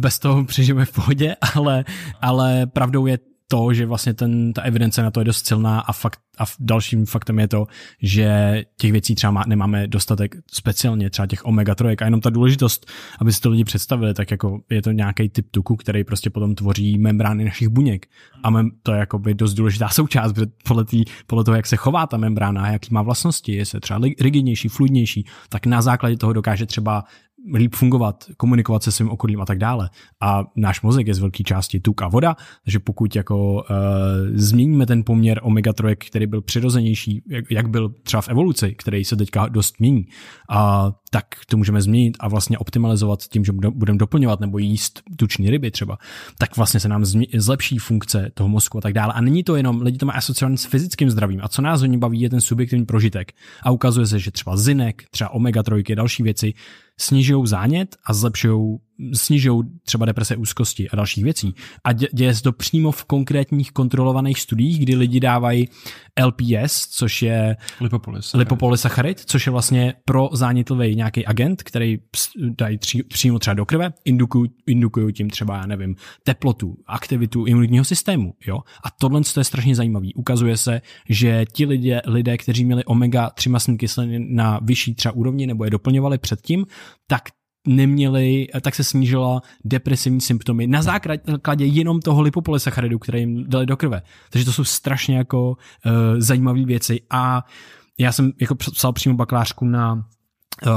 bez toho přežijeme v pohodě, ale, ale pravdou je to, že vlastně ten, ta evidence na to je dost silná a, fakt, a dalším faktem je to, že těch věcí třeba má, nemáme dostatek speciálně, třeba těch omega-3 a jenom ta důležitost, aby si to lidi představili, tak jako je to nějaký typ tuku, který prostě potom tvoří membrány našich buněk. A mem, to je jako by dost důležitá součást, podle, tý, podle toho, jak se chová ta membrána, jaký má vlastnosti, je se třeba rigidnější, fluidnější, tak na základě toho dokáže třeba líp fungovat, komunikovat se svým okolím a tak dále. A náš mozek je z velké části tuk a voda, takže pokud jako uh, změníme ten poměr omega-3, který byl přirozenější, jak, jak byl třeba v evoluci, který se teďka dost mění, a tak to můžeme změnit a vlastně optimalizovat tím, že budeme doplňovat nebo jíst tuční ryby třeba, tak vlastně se nám zlepší funkce toho mozku a tak dále. A není to jenom, lidi to mají asociované s fyzickým zdravím. A co nás hodně baví, je ten subjektivní prožitek. A ukazuje se, že třeba zinek, třeba omega-3, další věci snižují zánět a zlepšují, snižují třeba deprese úzkosti a dalších věcí. A dě, děje se to přímo v konkrétních kontrolovaných studiích, kdy lidi dávají LPS, což je lipopolysacharid, což je vlastně pro zánětlivý nějaký agent, který dají tři, přímo třeba do krve, indukují, indukují tím třeba, já nevím, teplotu, aktivitu imunitního systému. Jo? A tohle je strašně zajímavý. Ukazuje se, že ti lidé, lidé kteří měli omega-3 masní kyseliny na vyšší třeba úrovni nebo je doplňovali předtím, tak neměli, tak se snížila depresivní symptomy na základě jenom toho lipopolysacharidu, který jim dali do krve. Takže to jsou strašně jako uh, zajímavé věci a já jsem jako psal přímo bakalářku na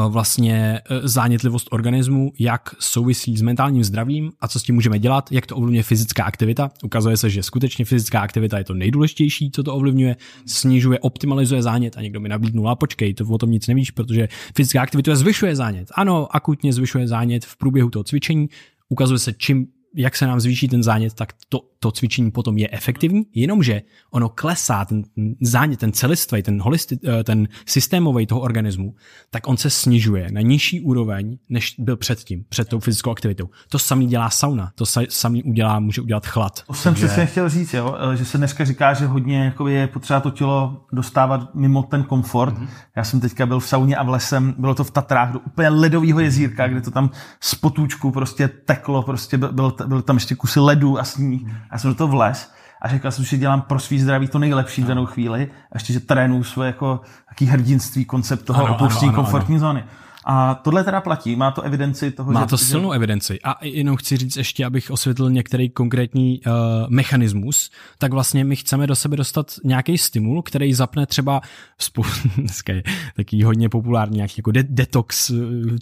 vlastně uh, zánětlivost organismu, jak souvisí s mentálním zdravím a co s tím můžeme dělat, jak to ovlivňuje fyzická aktivita. Ukazuje se, že skutečně fyzická aktivita je to nejdůležitější, co to ovlivňuje, snižuje, optimalizuje zánět a někdo mi nabídnul, a počkej, to o tom nic nevíš, protože fyzická aktivita zvyšuje zánět. Ano, akutně zvyšuje zánět v průběhu toho cvičení, ukazuje se, čím jak se nám zvýší ten zánět, tak to, to cvičení potom je efektivní, jenomže ono klesá, ten zánět, ten celistvý, ten, holisti, ten systémový toho organismu, tak on se snižuje na nižší úroveň, než byl předtím, před tou fyzickou aktivitou. To samý dělá sauna, to samý udělá, může udělat chlad. To jsem Takže... přesně chtěl říct, jo, že se dneska říká, že hodně jako je potřeba to tělo dostávat mimo ten komfort. Mm-hmm. Já jsem teďka byl v sauně a v lesem, bylo to v Tatrách, do úplně ledového jezírka, kde to tam z potůčku prostě teklo, prostě byl, byl, byl tam ještě kusy ledu a sníh. Já jsem do toho vles a řekl jsem, že dělám pro svý zdraví to nejlepší v danou chvíli. A ještě, že trénuju svoje jako taký hrdinství, koncept toho opouštění komfortní ano. zóny. A tohle teda platí, má to evidenci toho, Má že... to že- silnou evidenci. A jenom chci říct ještě, abych osvětlil některý konkrétní uh, mechanismus, tak vlastně my chceme do sebe dostat nějaký stimul, který zapne třeba spou- dneska je taký hodně populární nějaký jako de- detox, uh,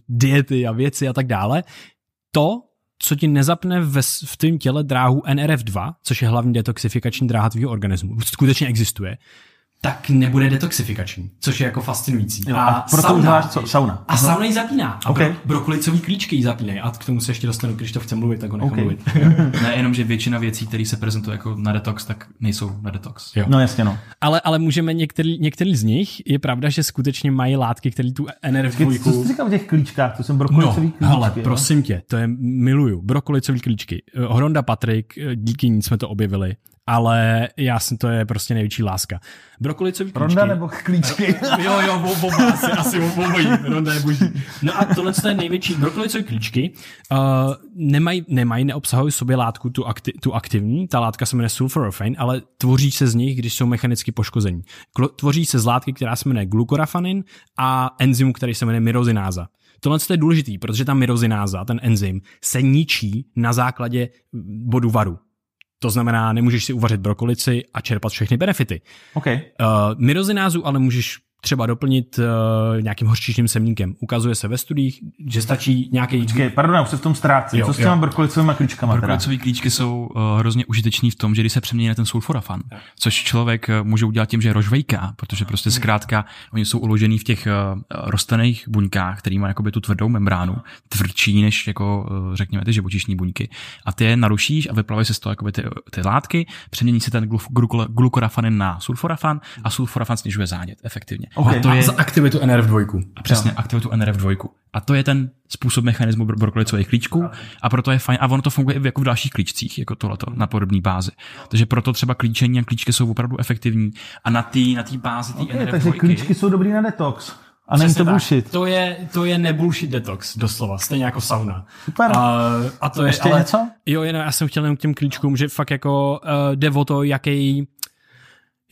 diety a věci a tak dále. To, co ti nezapne ve, v tom těle dráhu NRF2, což je hlavní detoxifikační dráha tvýho organismu, skutečně existuje, tak nebude detoxifikační, což je jako fascinující. Jo, a proto uděláš co? Sauna. A sauna ji zapíná. A Ok. bro- brokolicový klíčky ji zapínají. A k tomu se ještě dostanu, když to chce mluvit, tak ho nechám Ok. mluvit. Ne, jenom, že větčina věcí, které se prezentují jako na detox, tak nejsou na detox. Jo. No jasně, no. ale, ale můžeme některý, některý z nich, je pravda, že skutečně mají látky, které tu NRF2... Co jsi říkal o těch klíčkách? To jsem brokolicový No, klíčky. hele, jo? prosím tě, to je, miluju, brokolicový klíčky. Eh, Hronda Patrik, eh, díky ní jsme to objevili, ale já jsem, to je prostě největší láska. Brokolicový klíčky... Ronda nebo klíčky? jo, jo, bo- oba, asi, asi obojí, Ronda je boží. No a tohle je největší, brokolicové klíčky uh, nemají, nemají, neobsahují sobě látku tu, akti, tu aktivní, ta látka se jmenuje sulforafane, ale tvoří se z nich, když jsou mechanicky poškození. Klo, tvoří se z látky, která se jmenuje glukorafanin a enzymu, který se jmenuje myrozináza. Tohle je důležitý, protože ta myrozináza, ten enzym, se ničí na základě bodu varu. To znamená, nemůžeš si uvařit brokolici a čerpat všechny benefity. OK. Uh, myrozinázu ale můžeš třeba doplnit uh, nějakým hořčičným semníkem. Ukazuje se ve studiích, že stačí nějaký... Počkej, pardon, já už se v tom ztrácím. Jo, Co s těma brokolicovými klíčkama teda? Brokolicové klíčky jsou uh, hrozně užitečný v tom, že když se přemění na ten sulforafan, což člověk uh, může udělat tím, že rožvejká, protože prostě zkrátka oni jsou uložený v těch uh, rostlinných buňkách, který má jakoby tu tvrdou membránu, tvrdší než jako uh, řekněme ty živočišní buňky. A ty je narušíš a vyplaví se z toho jakoby ty, ty látky, přemění se ten glu- glukol- glukorafanin na sulforafan a sulforafan snižuje zánět efektivně. Ok. A to je Za aktivitu NRF2. a přesně aktivitu NRF2. A to je ten způsob mechanismu bro- brokolicových klíčků a proto je fajn. A ono to funguje i jako v dalších klíčcích, jako tohleto, na podobné bázi. Takže proto třeba klíčení a klíčky jsou opravdu efektivní. A na té na tý bázi té Okay, NRF2, takže klíčky jsou dobrý na detox. A není to bullshit. To je, to je nebullshit detox, doslova, stejně jako sauna. Super. A, a to je, Ještě ale, něco? Jo, jen já jsem chtěl jenom k těm klíčkům, že fakt jako uh, jde o to, jaký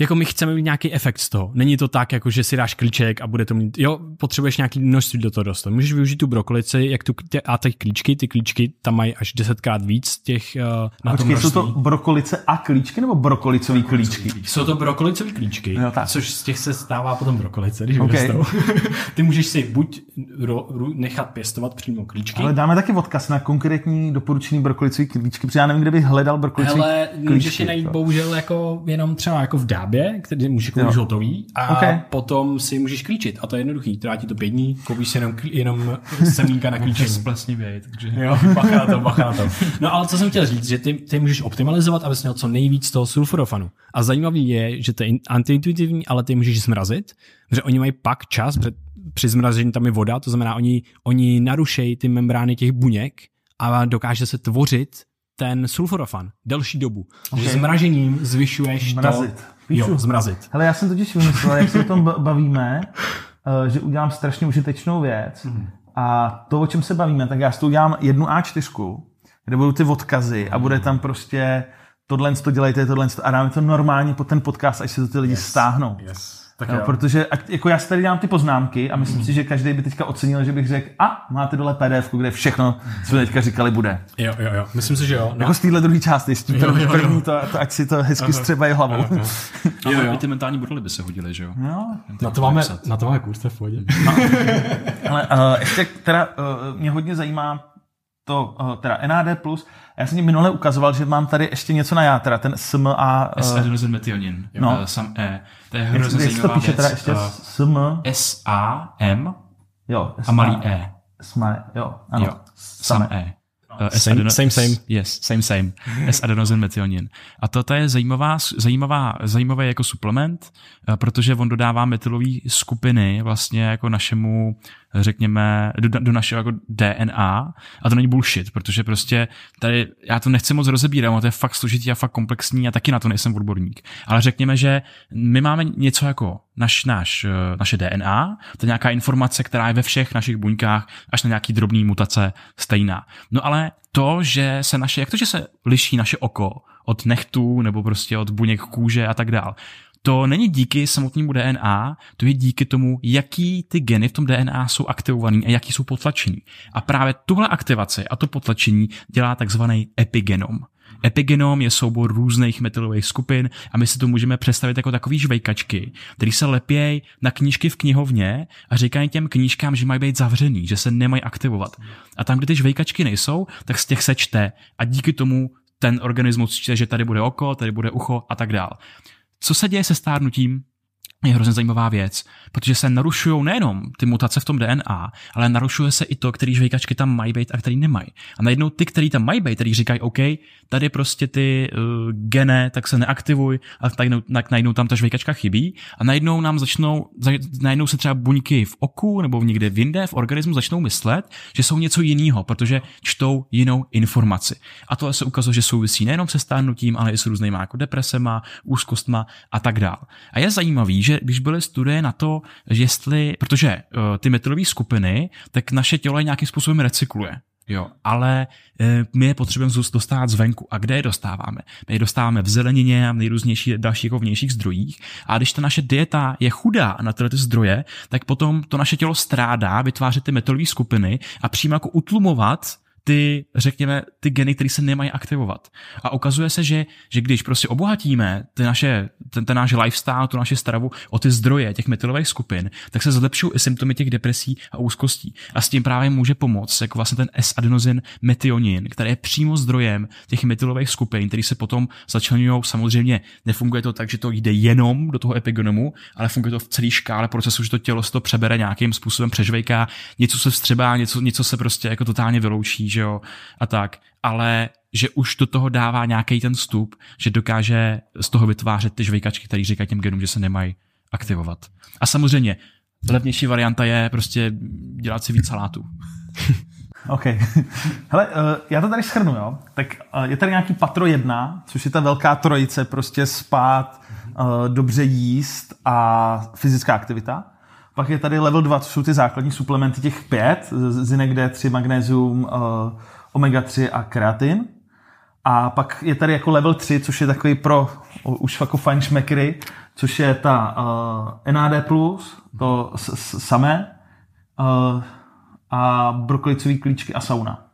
jako my chceme mít nějaký efekt z toho. Není to tak, jako že si dáš klíček a bude to mít, jo, potřebuješ nějaký množství do toho dostat. Můžeš využít tu brokolici, jak tu, tě, a ty klíčky, ty klíčky tam mají až desetkrát víc těch uh, na tom Počkej, jsou množství. to brokolice a klíčky nebo brokolicový klíčky? Jsou to brokolicové klíčky, Jo, tak. což z těch se stává potom brokolice, když Ok. vyrostou. Ty můžeš si buď ro, ro, nechat pěstovat přímo klíčky, Ale dáme taky odkaz na konkrétní doporučený brokolicový klíčky, protože já nevím, kde bych hledal brokolicový Ale klíčky. můžeš je najít bohužel jako jenom třeba jako v dábě, který můžeš koupit hotový a Ok. potom si můžeš klíčit. A to je jednoduchý, trvá ti to pět dní, koupíš si jenom, jenom semínka na klíčení. splesnivěj, takže... Jo, bacha na to, bacha na to. No ale co jsem chtěl říct, že ty, ty můžeš optimalizovat, abys měl co nejvíc toho sulforofanu. A zajímavý je, že to je in- antiintuitivní, ale ty můžeš zmrazit, protože oni mají pak čas, protože při zmrazení tam je voda, to znamená, oni, oni narušejí ty membrány těch buněk a dokáže se tvořit ten sulforofan delší dobu. Okay. Že zmražením zvyšuješ Zmrazit. to... Píšu. Jo, zmrazit. Hele, já jsem totiž vymyslel, jak se o tom ba- bavíme, eh, že udělám strašně užitečnou věc. A to, o čem se bavíme, tak já s tou udělám jednu A4, kde budou ty odkazy a bude tam prostě tohle to dělejte, tohle to a dáme to normálně pod ten podcast, až se to ty lidi stáhnou. Yes. Tak Jo, protože ak- jako já si tady dělám ty poznámky a myslím si, že každý by teďka ocenil, že bych řekl, a máte dole PDF, kde všechno, co jsme teďka říkali, bude. Jo, jo, jo. Myslím si, že jo. No. Jako z téhle druhé části, Jo, první, jo, jo. první to, to, ať si to hezky střebají hlavou. Jo, jo. I ty mentální modely by se hodily, že jo? No, Na to máme, na to máme kurz, to je v pohodě. Ale uh, ještě teda uh, mě hodně zajímá to, uh, teda NAD+, já jsem ti minule ukazoval, že mám tady ještě něco na já, teda ten SM a... Uh, S-adenosin metionin, No. no. sam E. To je hrozně jak se to zajímavá píše teda věc. ještě? Eh, SM, S-A-M jo. a malý E. Sme, jo, ano. Jo, sam E. Uh, Same- same, same. Yes, same, same. S-adenosin metionin. A toto je zajímavá, zajímavá, zajímavý jako suplement, eh, protože on dodává metylové skupiny vlastně jako našemu, řekněme, do, do našeho jako DNA a to není bullshit, protože prostě tady, já to nechci moc rozebírat, ono to je fakt složitý a fakt komplexní a taky na to nejsem odborník. Ale řekněme, že my máme něco jako naš, naš, eh, naše DNA, to je nějaká informace, která je ve všech našich buňkách, až na nějaký drobný mutace stejná. No ale to, že se naše, jak to, že se liší naše oko od nechtů nebo prostě od buněk kůže a tak dál, to není díky samotnému DNA, to je díky tomu, jaký ty geny v tom DNA jsou aktivovaný a jaký jsou potlačení. A právě tuhle aktivaci a to potlačení dělá takzvaný epigenom. Epigenom je soubor různých metylových skupin a my si to můžeme představit jako takový žvejkačky, který se lepějí na knížky v knihovně a říkají těm knížkám, že mají být zavřený, že se nemají aktivovat. A tam, kde ty žvejkačky nejsou, tak z těch se čte a díky tomu ten organismus čte, že tady bude oko, tady bude ucho a tak dál. Co se děje se stárnutím? Je hrozně zajímavá věc, protože se narušují nejenom ty mutace v tom DNA, ale narušuje se i to, který žvejkačky tam mají být a který nemají. A najednou ty, který tam mají být, který říkají, OK, tady prostě ty uh, gene, tak se neaktivuj, a najednou, najednou tam ta žvejkačka chybí a najednou nám začnou, najednou se třeba buňky v oku nebo někde v jinde v organismu začnou myslet, že jsou něco jiného, protože čtou jinou informaci. A to se ukazuje, že souvisí nejenom se stárnutím, ale i s různýma jako depresema, úzkostma a tak dále. A je zajímavý, že že když byly studie na to, že jestli, protože uh, ty metylové skupiny, tak naše tělo je nějakým způsobem recykluje. Jo, ale e, my je potřebujeme dostávat zvenku. A kde je dostáváme? My je dostáváme v zelenině a v nejrůznějších dalších jako vnějších zdrojích. A když ta naše dieta je chudá na tyhle ty zdroje, tak potom to naše tělo strádá vytvářet ty metylové skupiny a přímo jako utlumovat ty, řekněme, ty geny, které se nemají aktivovat. A ukazuje se, že, že když prostě obohatíme ty naše, ten, ten náš lifestyle, tu naši stravu o ty zdroje těch metylových skupin, tak se zlepšují i symptomy těch depresí a úzkostí. A s tím právě může pomoct jako vlastně ten S-adenozin metionin, který je přímo zdrojem těch metylových skupin, který se potom začlenují. Samozřejmě nefunguje to tak, že to jde jenom do toho epigenomu, ale funguje to v celé škále procesu, že to tělo se to přebere nějakým způsobem, přežvejká, něco se vstřebá, něco, něco se prostě jako totálně vyloučí že jo, a tak, ale že už do toho dává nějaký ten vstup, že dokáže z toho vytvářet ty žvejkačky, které říkají těm genům, že se nemají aktivovat. A samozřejmě, levnější varianta je prostě dělat si víc salátů. OK. Hele, eh, já to tady schrnu, jo. Tak eh, je tady nějaký patro jedna, což je ta velká trojice, prostě spát, eh, dobře jíst a fyzická aktivita. Pak je tady level 2, to jsou ty základní suplementy těch pět, zinek D3, magnézium, uh, omega-3 a kreatin. A pak je tady jako level 3, což je takový pro už jako fajn šmekry, což je ta uh, NAD+, to s- s- samé, uh, a brokolicový klíčky a sauna.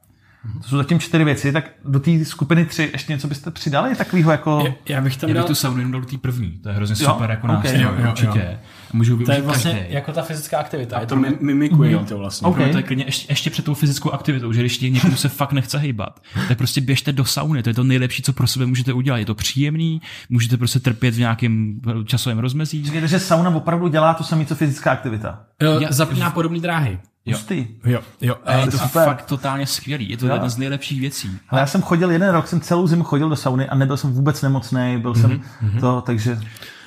To jsou zatím čtyři věci, tak do té skupiny tři ještě něco byste přidali takového jako... Já bych tam Já bych dal... tu saunu jenom dal do té první, to je hrozně Jo, super jako okay. nástroj, Jo, jo, určitě. jo. Můžu To je vlastně každý. jako ta fyzická aktivita. Je to mi- mimikuje to vlastně. Ok. Okay. To je klidně ještě, ještě před tou fyzickou aktivitou, že když někomu se fakt nechce hýbat, tak prostě běžte do sauny, to je to nejlepší, co pro sebe můžete udělat. Je to příjemný, můžete prostě trpět v nějakém časovém rozmezí. Říkáte, že sauna opravdu dělá to samé, co fyzická aktivita. Jo, Já- Zapíná podobné dráhy. Hustý. Jo, jo. A je to to super. fakt totálně skvělý, je to Jo. jedna z nejlepších věcí. Ale já jsem chodil jeden rok, jsem celou zimu chodil do sauny a nebyl jsem vůbec nemocný, byl jsem to, takže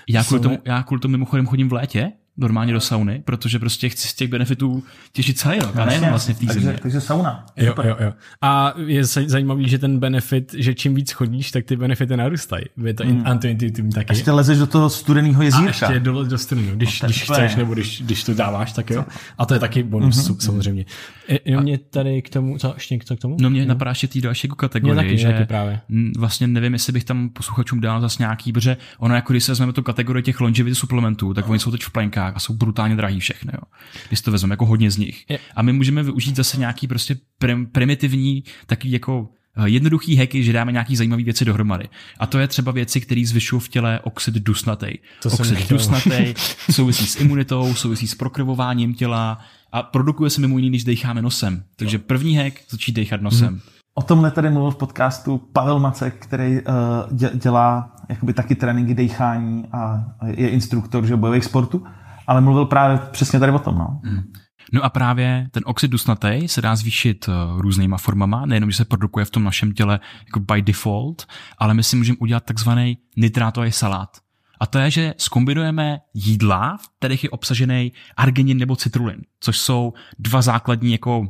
Já kvůli, tomu, já kvůli tomu mimochodem chodím v létě, normálně do sauny, protože prostě chci z těch benefitů těžit celý rok, a nejenom vlastně v té takže, takže sauna. Jo, jo, jo. A je zaj- zajímavý, že ten benefit, že čím víc chodíš, tak ty benefity narůstají. Je to mm. antiintuitivní taky. Ještě lezeš do toho studeného a jezírka. ještě do, do studiu, když, No, je když chceš, nebo když, když to dáváš, tak jo. A to je taky bonus, mm-hmm. samozřejmě. E, Jenom mě tady k tomu, co ještě něco k tomu? No mě napadá ještě další jako kategorii, Mě taky, že taky právě. vlastně nevím, jestli bych tam posluchačům dal zase nějaký, protože ono jako když se vezmeme tu kategorii těch longevity suplementů, tak oni jsou teď v plenkách a jsou brutálně drahý všechny, jo. Když to vezmeme jako hodně z nich. Je. A my můžeme využít zase nějaký prostě prim, primitivní, takový jako eh, jednoduchý hacky, že dáme nějaký zajímavé věci dohromady. A to je třeba věci, které zvyšují v těle oxid dusnatý. To Oxid dusnatý souvisí s imunitou, souvisí s prokrvováním těla a produkuje se mimo jiný, když decháme nosem. Takže první hack, začít dechat nosem. O tomhle tady mluvil v podcastu Pavel Macek, který uh, dě, dělá jakoby taky tréninky dechání a je instruktor že, bojových sportů, ale mluvil právě přesně tady o tom. No. No a právě ten oxid dusnatý se dá zvýšit eh, různýma formama, nejenom, že se produkuje v tom našem těle jako by default, ale my si můžeme udělat takzvaný nitrátový salát. A to je, že skombinujeme jídla, v kterých je obsažený arginin nebo citrulin, což jsou dva základní jako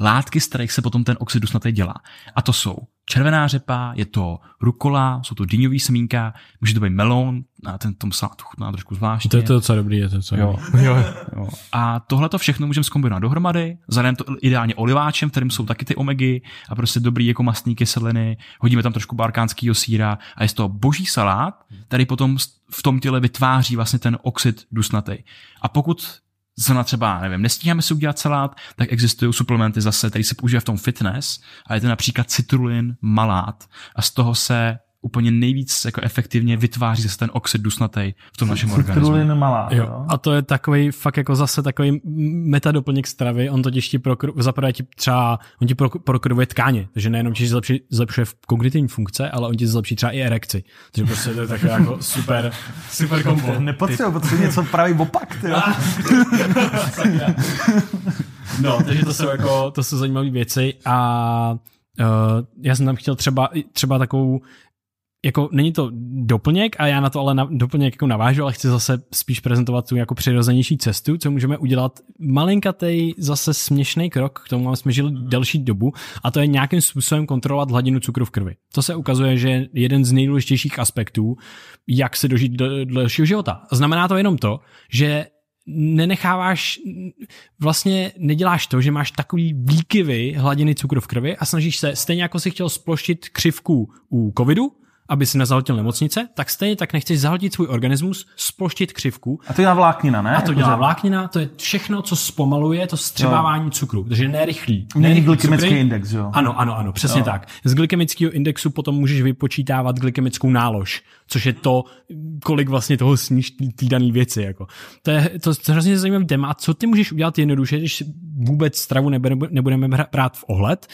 látky, z kterých se potom ten oxid dusnatý dělá. A to jsou červená řepa, je to rukola, jsou to dýňový semínka, může to být melon, a ten tom salátu chutná trošku zvláštně. To je to docela dobrý, je to docela Jo, jo, jo. A tohle to všechno můžeme zkombinovat dohromady, zadajeme to ideálně oliváčem, v kterým jsou taky ty omegy a prostě dobrý jako mastní kyseliny, hodíme tam trošku barkánského síra a je z toho boží salát, který potom v tom těle vytváří vlastně ten oxid dusnatý. A pokud zrovna třeba, nevím, nestíháme si udělat salát, tak existují suplementy zase, který se používá v tom fitness a je to například citrulin malát. A z toho se úplně nejvíc jako efektivně vytváří zase ten oxid dusnatý v tom našem organismu. Malá. Jo. Jo. A to je takový fakt jako zase takový metadoplněk stravy. On totiž ti pro, zaprvé ti třeba, on ti pro, prokrvuje tkáně, takže nejenom ti zlepší, zlepšuje kognitivní funkce, ale on ti zlepší třeba i erekci. Takže prostě to je takové jako super, super kombo. Nepotřebuji, potřebuji něco pravý opak. Ty. jo. No, takže to jsou jako, to jsou zajímavé věci a uh, já jsem tam chtěl třeba, třeba takovou jako není to doplněk a já na to ale na, doplněk jako navážu, ale chci zase spíš prezentovat tu jako přirozenější cestu, co můžeme udělat malinkatej zase směšný krok k tomu, aby jsme žili delší dobu a to je nějakým způsobem kontrolovat hladinu cukru v krvi. To se ukazuje, že je jeden z nejdůležitějších aspektů, jak se dožít do delšího života. Znamená to jenom to, že nenecháváš, vlastně neděláš to, že máš takový výkyvy hladiny cukru v krvi a snažíš se, stejně jako si chtěl sploštit křivku u covidu, aby si nezahltil nemocnice, tak stejně tak nechceš zahltit svůj organismus, sploštit křivku. A to dělá vláknina, ne? A to dělá vláknina, to je všechno, co zpomaluje to střebávání cukru, takže ne rychlý. Mění ne rychlý glykemický cukry. index, jo? Ano, ano, ano, přesně Jo. tak. Z glykemického indexu potom můžeš vypočítávat glykemickou nálož, což je to, kolik vlastně toho sníš té dané věci. Jako. To je to je hrozně zajímavý téma. A co ty můžeš udělat jednoduše, když vůbec stravu nebudeme, brát v ohled,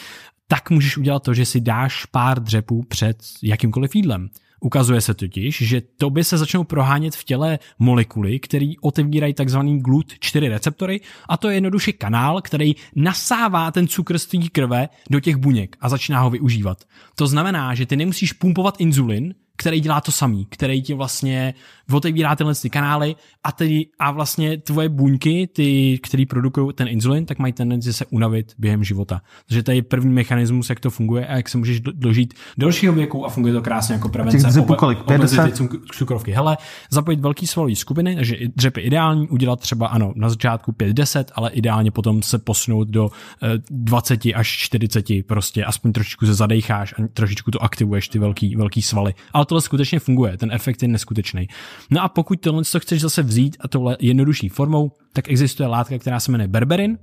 tak můžeš udělat to, že si dáš pár dřepů před jakýmkoliv jídlem. Ukazuje se totiž, že tobě se začnou prohánět v těle molekuly, které otevírají takzvaný GLUT4 receptory a to je jednoduše kanál, který nasává ten cukr z té krve do těch buněk a začíná ho využívat. To znamená, že ty nemusíš pumpovat inzulin, který dělá to samý, který ti vlastně otevírá tyhle ty kanály a, tedy, a vlastně tvoje buňky, ty, který produkují ten inzulin, tak mají tendenci se unavit během života. Takže to je první mechanismus, jak to funguje a jak se můžeš do- dožít delšího věku a funguje to krásně jako prevence obe- kolik? obezity, 50? cuk- cukrovky. Hele, zapojit velký svalový skupiny, takže i dřep je ideální, udělat třeba ano, na začátku 5-10, ale ideálně potom se posunout do eh, 20 až 40, prostě aspoň trošičku se zadejcháš a trošičku to aktivuješ, ty velký, velký svaly. Ale tohle skutečně funguje, ten efekt je neskutečný. No a pokud tohle to chceš zase vzít a tohle jednodušší formou, tak existuje látka, která se jmenuje berberin,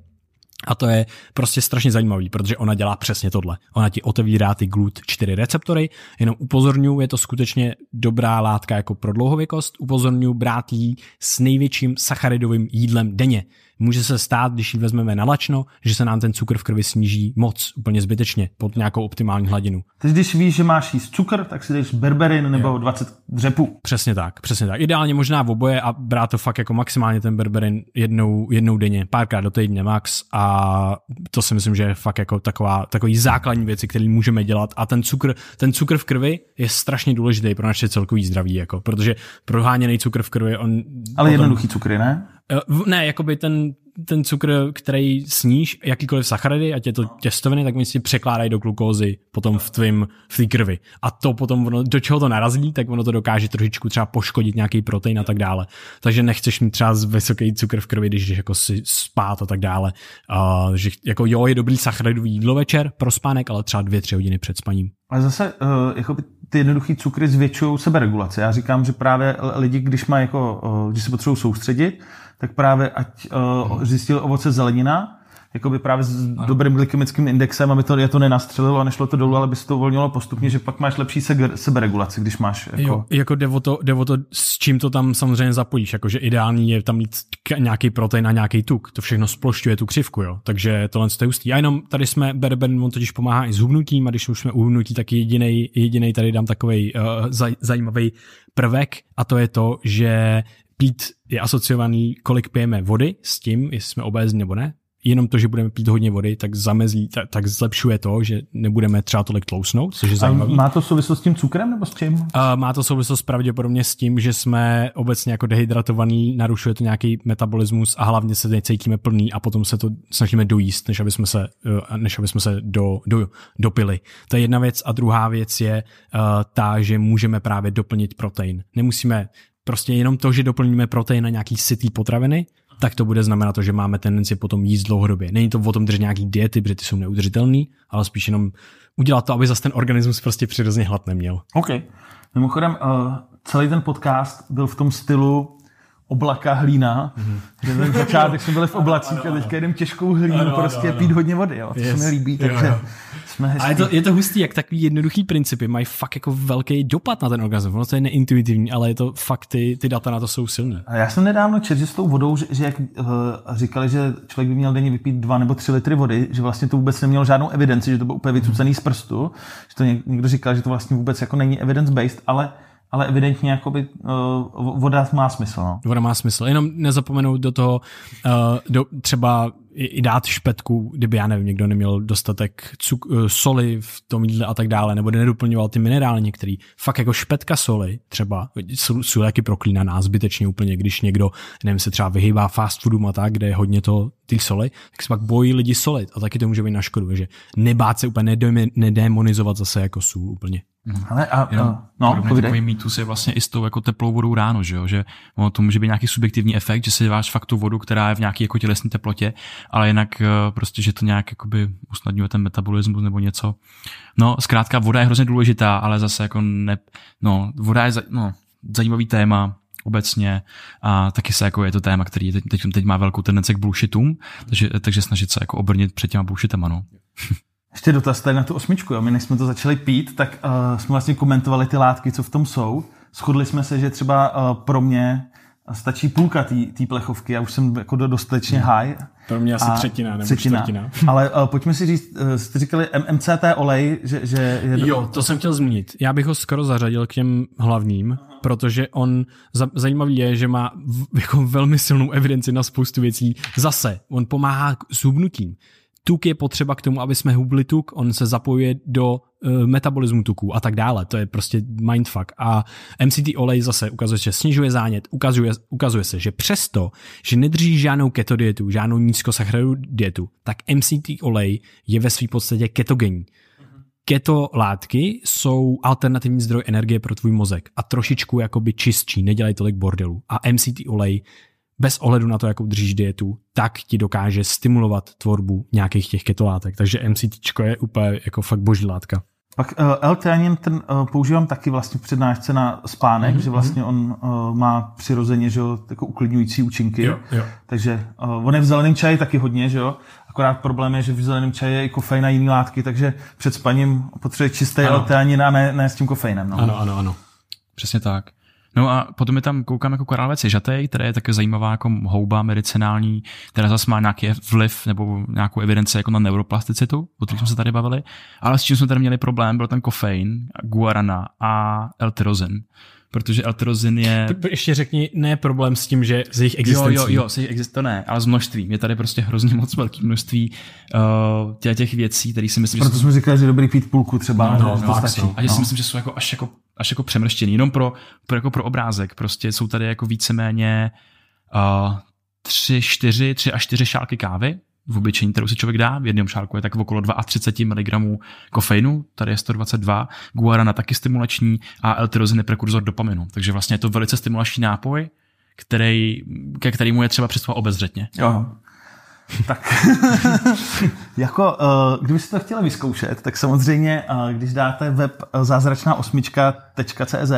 a to je prostě strašně zajímavý, protože ona dělá přesně tohle. Ona ti otevírá ty GLUT4 receptory, jenom upozorňuji, je to skutečně dobrá látka jako pro dlouhověkost, upozorňuji brát jí s největším sacharidovým jídlem denně. Může se stát, když ji vezmeme na lačno, že se nám ten cukr v krvi sníží moc, úplně zbytečně, pod nějakou optimální hladinu. Teď když víš, že máš jíst cukr, tak si jdeš berberin nebo 20 dřepů. Přesně tak, přesně tak. Ideálně možná v oboje a brát to fakt jako maximálně ten berberin jednou, jednou denně, párkrát do týdne max a to si myslím, že je fakt jako taková, takový základní věci, které můžeme dělat a ten cukr, ten cukr v krvi je strašně důležitý pro naše celkový zdraví, jako, protože proháněný cukr v krvi, on... Ale potom- jednoduchý cukry, ne? Eh, Ne, jakoby ten, ten cukr, který sníš, jakýkoliv sacharidy, ať je to těstoviny, tak oni si překládají do glukózy potom v tvým, v té krvi. A to potom, ono, do čeho to narazí, tak ono to dokáže trošičku třeba poškodit nějaký protein a tak dále. Takže nechceš mít třeba vysoký cukr v krvi, když jdeš jako si spát a tak dále. Uh, že jako jo, je dobrý sacharidový jídlo večer pro spánek, ale třeba dvě, tři hodiny před spaním. Ale zase uh, jako ty jednoduchý cukry zvětšují seberegulaci. Já říkám, že právě lidi, když mají jako, když se potřebují soustředit, tak právě ať uh, zjistili ovoce zelenina, jakoby právě s dobrým glykemickým indexem, aby to, je to nenastřelilo a nešlo to dolů, ale by se to uvolnilo postupně, že pak máš lepší seger- seberegulaci, když máš jako... Jo, jako jde o, to, jde o to, s čím to tam samozřejmě zapojíš, jakože ideální je tam mít nějaký protein a nějaký tuk, to všechno splošťuje tu křivku, jo, takže tohle je hustý. A jenom tady jsme, Berben, on totiž pomáhá i s hubnutím a když už jsme u hubnutí, tak jedinej, jedinej tady dám takový uh, zaj, zajímavý prvek a to je to, že pít je asociovaný, kolik pijeme vody s tím, jestli jsme obézní nebo ne, jenom to, že budeme pít hodně vody, tak zamezí, tak, tak zlepšuje to, že nebudeme třeba tolik tlousnout, což je zajímavé. Má to souvislost s tím cukrem nebo s čím? Uh, má to souvislost pravděpodobně s tím, že jsme obecně jako dehydratovaný, narušuje to nějaký metabolismus a hlavně se necítíme plný a potom se to snažíme dojíst, než aby jsme se, uh, než aby jsme se do, do, dopili. To je jedna věc a druhá věc je uh, ta, že můžeme právě doplnit protein. Nemusíme prostě jenom to, že doplníme protein na nějaký sytý potraviny, tak to bude znamenat to, že máme tendenci potom jíst dlouhodobě. Není to o tom držet nějaký diety, protože ty jsou neudržitelné, ale spíš jenom udělat to, aby zase ten organismus prostě přirozeně hlad neměl. OK. Mimochodem, uh, celý ten podcast byl v tom stylu oblaka hlína, mm-hmm. že ten začátek jsme byli v oblacích a teďka jdem těžkou hlínu, ano, prostě ano, pít hodně vody, jo. To yes. se mi líbí, takže jo, jo. jsme hezký. A je to, je to hustý, jak takový jednoduchý principy mají fakt jako velký dopad na ten organismus. Ono to je neintuitivní, ale je to fakt, ty, ty data na to jsou silné. A já jsem nedávno četl, že s tou vodou, že, že jak uh, říkali, že člověk by měl denně vypít dva nebo tři litry vody, že vlastně to vůbec nemělo žádnou evidenci, že to bylo úplně vycucený z prstu, že to někdo říkal, že to vlastně vůbec jako není evidence-based, ale ale evidentně jakoby, uh, voda má smysl. No. Voda má smysl. Jenom nezapomenout do toho uh, do, třeba i, i dát špetku, kdyby, já nevím, někdo neměl dostatek cuk, uh, soli v tom jídle a tak dále, nebo nedoplňoval ty minerály některý. Fakt jako špetka soli třeba jsou, taky proklínaná zbytečně úplně, když někdo, nevím, se třeba vyhýbá fast foodům a tak, kde je hodně to ty soli, tak se pak bojí lidi solit a taky to může být na škodu, že nebát se úplně nedemonizovat zase jako sůl úplně. Mhm. Ale a, Jenom, a no, takový mýtus je vlastně i s tou jako teplou vodou ráno, že, jo? že ono to může být nějaký subjektivní efekt, že si dáváš fakt tu vodu, která je v nějaké jako tělesné teplotě, ale jinak eh, prostě, že to nějak jakoby usnadňuje ten metabolismus nebo něco. No, zkrátka voda je hrozně důležitá, ale zase jako ne, no, voda je no, zajímavý téma, obecně a taky se jako je to téma, který teď, teď, teď má velkou tendenci k bullshitům, takže, takže snažit se jako obrnit před těma bullshitama, no. Ještě dotaz tady na tu osmičku. Jo. My než jsme to začali pít, tak uh, jsme vlastně komentovali ty látky, co v tom jsou. Shodli jsme se, že třeba uh, pro mě stačí půlka té plechovky, já už jsem jako dostatečně hmm. high. Pro mě asi třetina nebo třetina. čtvrtina. Ale uh, pojďme si říct, uh, jste říkali MCT olej, že, že je... Jo, to jsem chtěl zmínit. Já bych ho skoro zařadil k těm hlavním, protože on, za, zajímavý je, že má v, jako velmi silnou evidenci na spoustu věcí. Zase, on pomáhá s hubnutím tuk je potřeba k tomu, aby jsme hubli tuk, on se zapojuje do metabolismu tuku a tak dále. To je prostě mindfuck. A MCT olej zase ukazuje, že snižuje zánět, ukazuje, ukazuje se, že přesto, že nedrží žádnou keto dietu, žádnou nízkosacharidovou dietu, tak MCT olej je ve své podstatě ketogenní. Keto látky jsou alternativní zdroj energie pro tvůj mozek a trošičku jakoby čistší, nedělají tolik bordelu. A MCT olej bez ohledu na to, jakou držíš dietu, tak ti dokáže stimulovat tvorbu nějakých těch ketolátek. Takže MCT je úplně jako fakt boží látka. Pak uh, L-theanin ten uh, používám taky vlastně v přednášce na spánek, mm-hmm. že vlastně on uh, má přirozeně že jo, jako uklidňující účinky. Jo, jo. Takže uh, on je v zeleném čaji taky hodně, že jo. Akorát problém je, že v zeleném čaji je i kofein a jiný látky, takže před spaním potřebuje čistý L-theanin a ne, ne s tím kofeinem. No. Ano, ano, ano. Přesně tak. No a potom je tam, koukám jako korálové cižatej, která je také zajímavá jako houba medicinální, která zase má nějaký vliv nebo nějakou evidenci jako na neuroplasticitu, o kterém jsme se tady bavili, ale s čím jsme tady měli problém, byl ten kofein, guarana a L-tyrozin protože L-tyrozin je... Ještě řekni, ne problém s tím, že z jejich existencí. Jo, jo, jo, s jejich existencí, to ne, ale s množstvím. Je tady prostě hrozně moc velké množství uh, těch, těch věcí, které si myslím, Proto že... jsme říkali, že dobrý pít půlku třeba. No, no, no, no, no. A že si myslím, že jsou jako až jako až jako přemrštěný, jenom pro, pro, jako pro obrázek. Prostě jsou tady jako víceméně uh, tři, čtyři, tři až čtyři šálky kávy, v obyčejní, kterou si člověk dá, v jednom šálku je tak okolo 32 mg kofeinu, tady je 122, guarana taky stimulační a L-tyrozin je prekurzor dopaminu. Takže vlastně je to velice stimulační nápoj, který, ke kterému je třeba přistupovat obezřetně. Jo. tak jako, uh, kdybyste to chtěli vyzkoušet, tak samozřejmě, uh, když dáte web zázračná osmička.cz,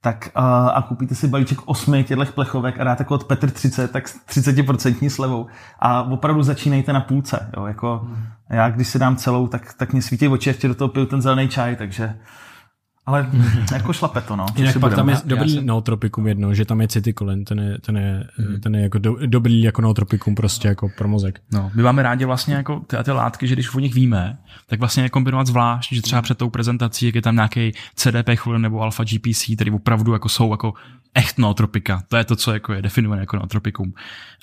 tak uh, a koupíte si balíček osmi těchto plechovek a dáte kód Petr 30, tak s 30% slevou. A opravdu začínejte na půlce. Jo? Jako, hmm. Já když si dám celou, tak, tak mě svítí oči, ještě do toho piju ten zelený čaj, takže Ale jako šlape to, no. Jinak pak tam je dobrý já se- nootropikum jedno, že tam je citykolin, ten je, ten je, ten je jako do, dobrý jako nootropikum prostě jako pro mozek. No, my máme rádi vlastně jako ty, ty látky, že když o nich víme, tak vlastně je kombinovat zvlášť, že třeba před tou prezentací, jak je tam nějaký CDP nebo alpha GPC, který opravdu jako jsou jako echt nootropika. To je to, co jako je definované jako nootropikum.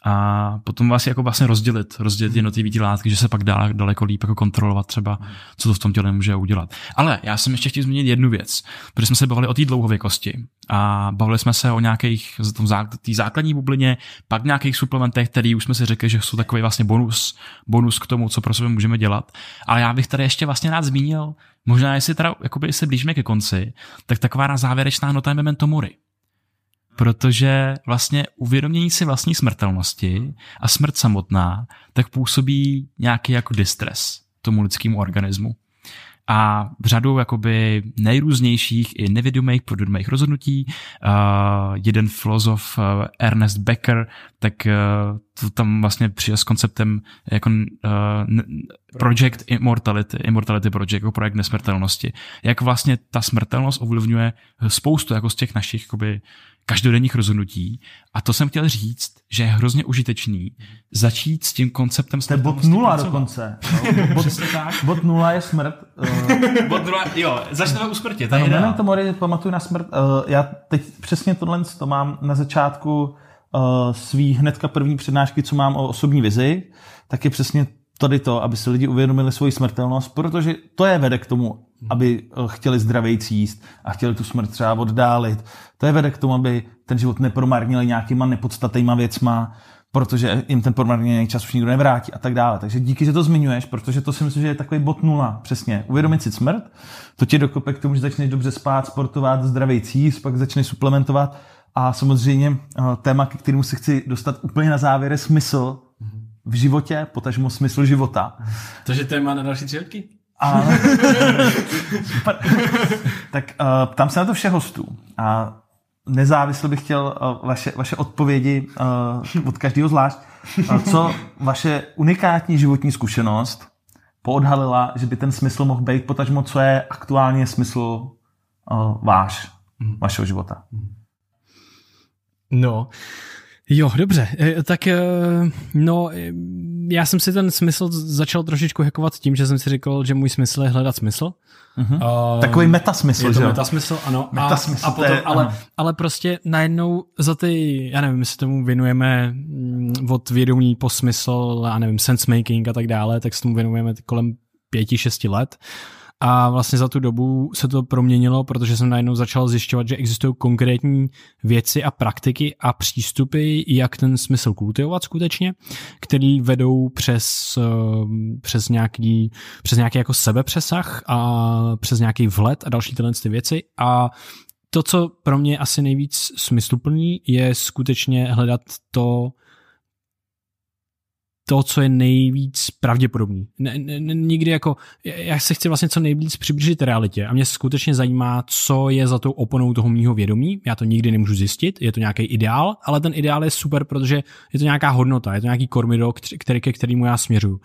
A potom vlastně jako vlastně rozdělit, rozdělit jednotlivé ty látky, že se pak dá daleko líp jako kontrolovat třeba, co to v tom těle může udělat. Ale já jsem ještě chtěl zmínit jednu věc, protože jsme se bavili o té dlouhověkosti a bavili jsme se o nějakých tom zá- té základní bublině, pak nějakých suplementech, který už jsme si řekli, že jsou takový vlastně bonus, bonus k tomu, co pro sebe můžeme dělat. Ale já bych tady ještě vlastně rád zmínil, možná jestli teda jakoby se blížíme ke konci, tak taková na závěrečná nota je memento mori. Protože vlastně uvědomění si vlastní smrtelnosti a smrt samotná tak působí nějaký jako distress tomu lidskému organismu. A v řadu jakoby nejrůznějších i nevědomých podvědomých rozhodnutí. Uh, jeden filozof uh, Ernest Becker, tak uh, to tam vlastně přijel s konceptem jako uh, Project Immortality, Immortality Project, jako projekt nesmrtelnosti. Jak vlastně ta smrtelnost ovlivňuje spoustu jako z těch našich jakoby, každodenních rozhodnutí. A to jsem chtěl říct, že je hrozně užitečný začít s tím konceptem To je bod nula pracovat. dokonce. No, přesně tak. Bod nula je smrt. Uh, Bod nula, jo, začneme u smrti, to je No. Memento Mori, pamatuju na smrt. Uh, já teď přesně tohle to mám na začátku uh, svý hnedka první přednášky, co mám o osobní vizi, tak je přesně tady to, aby si lidi uvědomili svoji smrtelnost, protože to je vede k tomu, aby eh, chtěli zdravejc jíst a chtěli tu smrt třeba oddálit. To je vede k tomu, aby ten život nepromarnili nějakýma nepodstatnýma věcma, protože jim ten promarněný čas už nikdo nevrátí a tak dále. Takže díky, že to zmiňuješ, protože to si myslím, že je takový bod nula. Přesně. Uvědomit si smrt, to tě dokope k tomu, že začneš dobře spát, sportovat, zdravý jíst, pak začneš suplementovat a samozřejmě eh, téma, k kterému se chci dostat úplně na závěr, je smysl v životě, potažmo smysl života. Takže téma na další tři? A... Tak uh, ptám se na to všech hostů. A nezávisle bych chtěl uh, vaše, vaše odpovědi uh, od každého zvlášť. Uh, co vaše unikátní životní zkušenost poodhalila, že by ten smysl mohl být, potažmo, co je aktuálně smysl uh, váš, vašeho života. No, jo, dobře, Eh, tak eh, no, eh, já jsem si ten smysl začal trošičku hackovat tím, že jsem si říkal, že můj smysl je hledat smysl. Mhm. Uh, Takový metasmysl, je že to jo? metasmysl, ano. Metasmysl, a, a to potom, je- ale, ano. ale prostě najednou za ty, já nevím, my se tomu věnujeme mm, od vědomí po smysl, já nevím, sense making a tak dále, tak se tomu věnujeme kolem pěti, šesti let. A vlastně za tu dobu se to proměnilo, protože jsem najednou začal zjišťovat, že existují konkrétní věci a praktiky a přístupy, jak ten smysl kultivovat skutečně, který vedou přes, eh, přes nějaký, přes nějaký jako sebepřesah a přes nějaký vhled a další tyhle ty věci. A to, co pro mě asi nejvíc smysluplný, je skutečně hledat to, to, co je nejvíc pravděpodobný. Ne, ne, nikdy jako, já se chci vlastně co nejvíc přiblížit realitě a mě skutečně zajímá, co je za tou oponou toho mýho vědomí. Já to nikdy nemůžu zjistit, je to nějaký ideál, ale ten ideál je super, protože je to nějaká hodnota, je to nějaký kormidor, který, ke kterému já směřuju.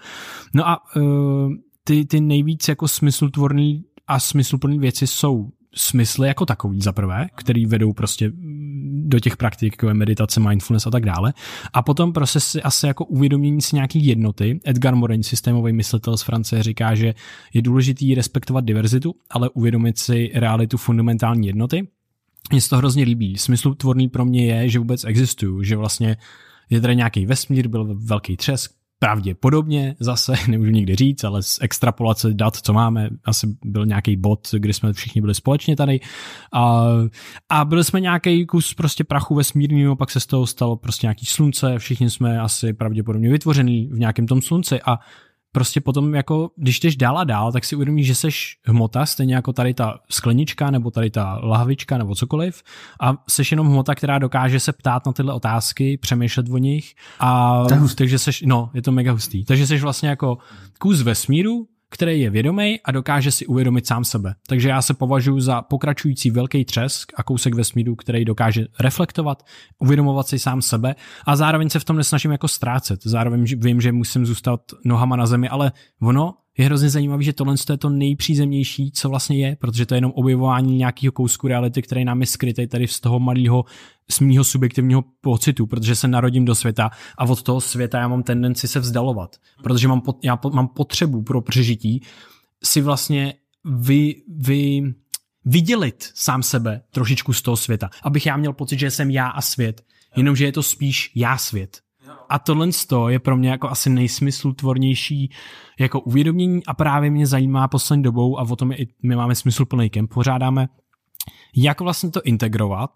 No a uh, ty, ty nejvíc jako smyslutvorný a smysluplný věci jsou smysly jako takový za prvé, který vedou prostě do těch praktik, jako je meditace, mindfulness a tak dále. A potom si asi jako uvědomění si nějaký jednoty. Edgar Morin, systémový myslitel z Francie, říká, že je důležitý respektovat diverzitu, ale uvědomit si realitu fundamentální jednoty. Mně se to hrozně líbí. Smyslutvorný pro mě je, že vůbec existuju, že vlastně je tady nějaký vesmír, byl velký třesk, pravděpodobně zase, nemůžu nikdy říct, ale z extrapolace dat, co máme, asi byl nějaký bod, kdy jsme všichni byli společně tady. A, a byli jsme nějaký kus prostě prachu vesmírného, pak se z toho stalo prostě nějaký slunce, všichni jsme asi pravděpodobně vytvořený v nějakém tom slunci. A prostě potom jako, když jdeš dál a dál, tak si uvědomíš, že seš hmota, stejně jako tady ta sklenička, nebo tady ta lahvička, nebo cokoliv. A seš jenom hmota, která dokáže se ptát na tyhle otázky, přemýšlet o nich. A takže seš, no, je to mega hustý. Takže seš vlastně jako kus vesmíru, který je vědomý a dokáže si uvědomit sám sebe. Takže já se považuji za pokračující velký třesk a kousek vesmíru, který dokáže reflektovat, uvědomovat si sám sebe a zároveň se v tom nesnažím jako ztrácet. Zároveň vím, že musím zůstat nohama na zemi, ale ono je hrozně zajímavý, že tohle je to nejpřízemnější, co vlastně je, protože to je jenom objevování nějakého kousku reality, který nám je skrytý tady z toho malého z mýho subjektivního pocitu, protože se narodím do světa a od toho světa já mám tendenci se vzdalovat, protože mám, pot, já po, mám potřebu pro přežití si vlastně vy, vy, vydělit sám sebe trošičku z toho světa, abych já měl pocit, že jsem já a svět, jenomže je to spíš já svět. A tohle je pro mě jako asi nejsmyslutvornější jako uvědomění a právě mě zajímá poslední dobou a o tom i, my máme smysluplný kemp, pořádáme, jak vlastně to integrovat,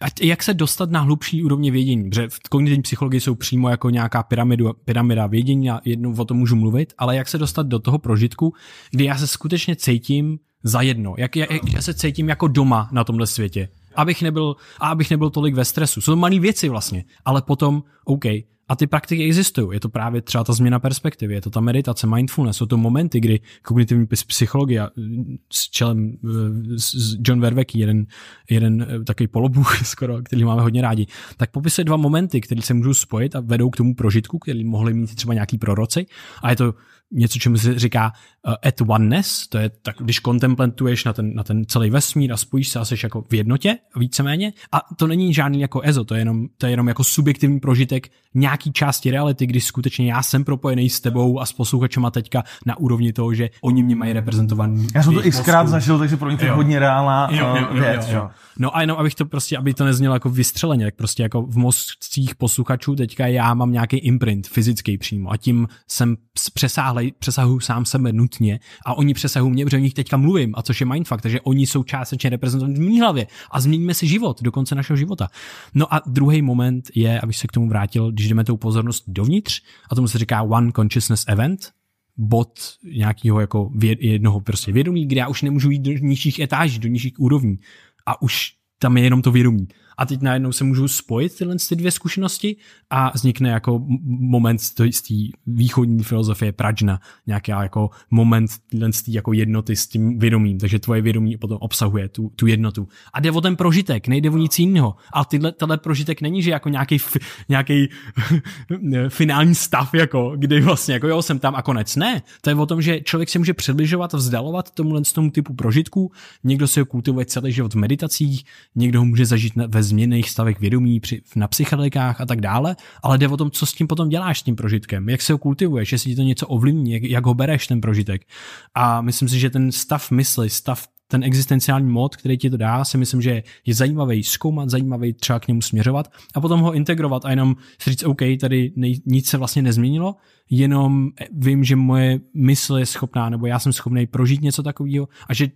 a jak se dostat na hlubší úrovně vědění, protože v kognitivní psychologii jsou přímo jako nějaká pyramidu, pyramida vědění a jednou o tom můžu mluvit, ale jak se dostat do toho prožitku, kdy já se skutečně cítím za jedno, jak, jak, jak já se cítím jako doma na tomhle světě, abych nebyl, a abych nebyl tolik ve stresu. Jsou to malé věci vlastně, ale potom, OK, a ty praktiky existují. Je to právě třeba ta změna perspektivy, je to ta meditace, mindfulness, jsou to momenty, kdy kognitivní psychologie s čelem eh, s John Verveky, jeden, jeden eh, takový polobuch skoro, který máme hodně rádi, tak popisuje dva momenty, které se můžou spojit a vedou k tomu prožitku, který mohli mít třeba nějaký proroci. A je to něco, čemu se říká at oneness, to je tak, když kontemplentuješ na ten, na ten celý vesmír a spojíš se asi jako v jednotě, víceméně, a to není žádný jako EZO, to je jenom, to je jenom jako subjektivní prožitek nějaký části reality, kdy skutečně já jsem propojený s tebou a s posluchačema teďka na úrovni toho, že oni mě mají reprezentovaný. Já jsem to xkrát zažil, takže pro mě to je hodně reálná jo, jo, jo, věc. Jo, jo. No a jenom, abych to prostě, aby to neznělo jako vystřeleně, tak prostě jako v mozcích posluchačů teďka já mám nějaký imprint fyzický přímo a tím jsem přesáhlej, přesahuju sám sebe nutně a oni přesahují mě, protože o nich teďka mluvím, a což je mindfuck, takže oni jsou částečně reprezentovaní v mý hlavě a změníme si život do konce našeho života. No a druhý moment je, abych se k tomu vrátil, když jdeme tou pozornost dovnitř, a tomu se říká One Consciousness Event, bod nějakého jako jednoho prostě vědomí, kde já už nemůžu jít do nižších etáží, do nižších úrovní a už tam je jenom to vědomí a teď najednou se můžou spojit tyhle ty dvě zkušenosti a vznikne jako moment z té východní filozofie Prajna, nějaký jako moment tyhle jako jednoty s tím vědomím, takže tvoje vědomí potom obsahuje tu, tu jednotu. A jde o ten prožitek, nejde o nic jiného. A tyhle, tenhle prožitek není, že jako nějaký, nějaký finální stav, jako, kdy vlastně jako jo, jsem tam a konec. Ne, to je o tom, že člověk se může přibližovat a vzdalovat tomuhle tomu typu prožitků, někdo se ho kultivuje celý život v meditacích, někdo ho může zažít ve změněných stavech vědomí při, na psychedelikách a tak dále, ale jde o tom, co s tím potom děláš s tím prožitkem, jak se ho kultivuješ, jestli ti to něco ovlivní, jak, jak ho bereš ten prožitek. A myslím si, že ten stav mysli, stav ten existenciální mod, který ti to dá, si myslím, že je zajímavý zkoumat, zajímavý třeba k němu směřovat a potom ho integrovat a jenom si říct, OK, tady nej, nic se vlastně nezměnilo, jenom vím, že moje mysl je schopná, nebo já jsem schopný prožít něco takového a že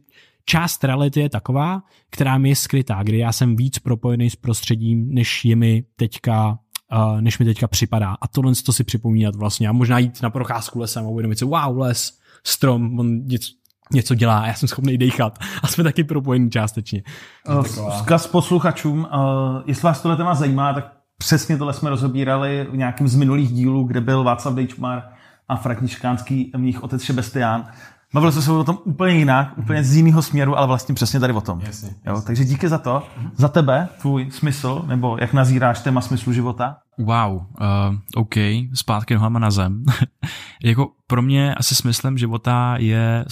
část reality je taková, která mi je skrytá, kdy já jsem víc propojený s prostředím, než je mi teďka Uh, než mi teďka připadá. A tohle to si připomínat vlastně. A možná jít na procházku lesem a uvědomit si, wow, les, strom, on něco, něco dělá, já jsem schopný dechat. A jsme taky propojení částečně. Uh, vzkaz posluchačům, uh, jestli vás tohle téma zajímá, tak přesně tohle jsme rozobírali v nějakém z minulých dílů, kde byl Václav Dejčmar a Františkánský mých otec Šebestián. Bavili jsme se o tom úplně jinak, úplně z jiného směru, ale vlastně přesně tady o tom. Jasně, jasně. Jo, takže díky za to. Za tebe, tvůj smysl, nebo jak nazíráš téma smyslu života? Wow, uh, OK, zpátky nohama na zem. jako pro mě asi smyslem života je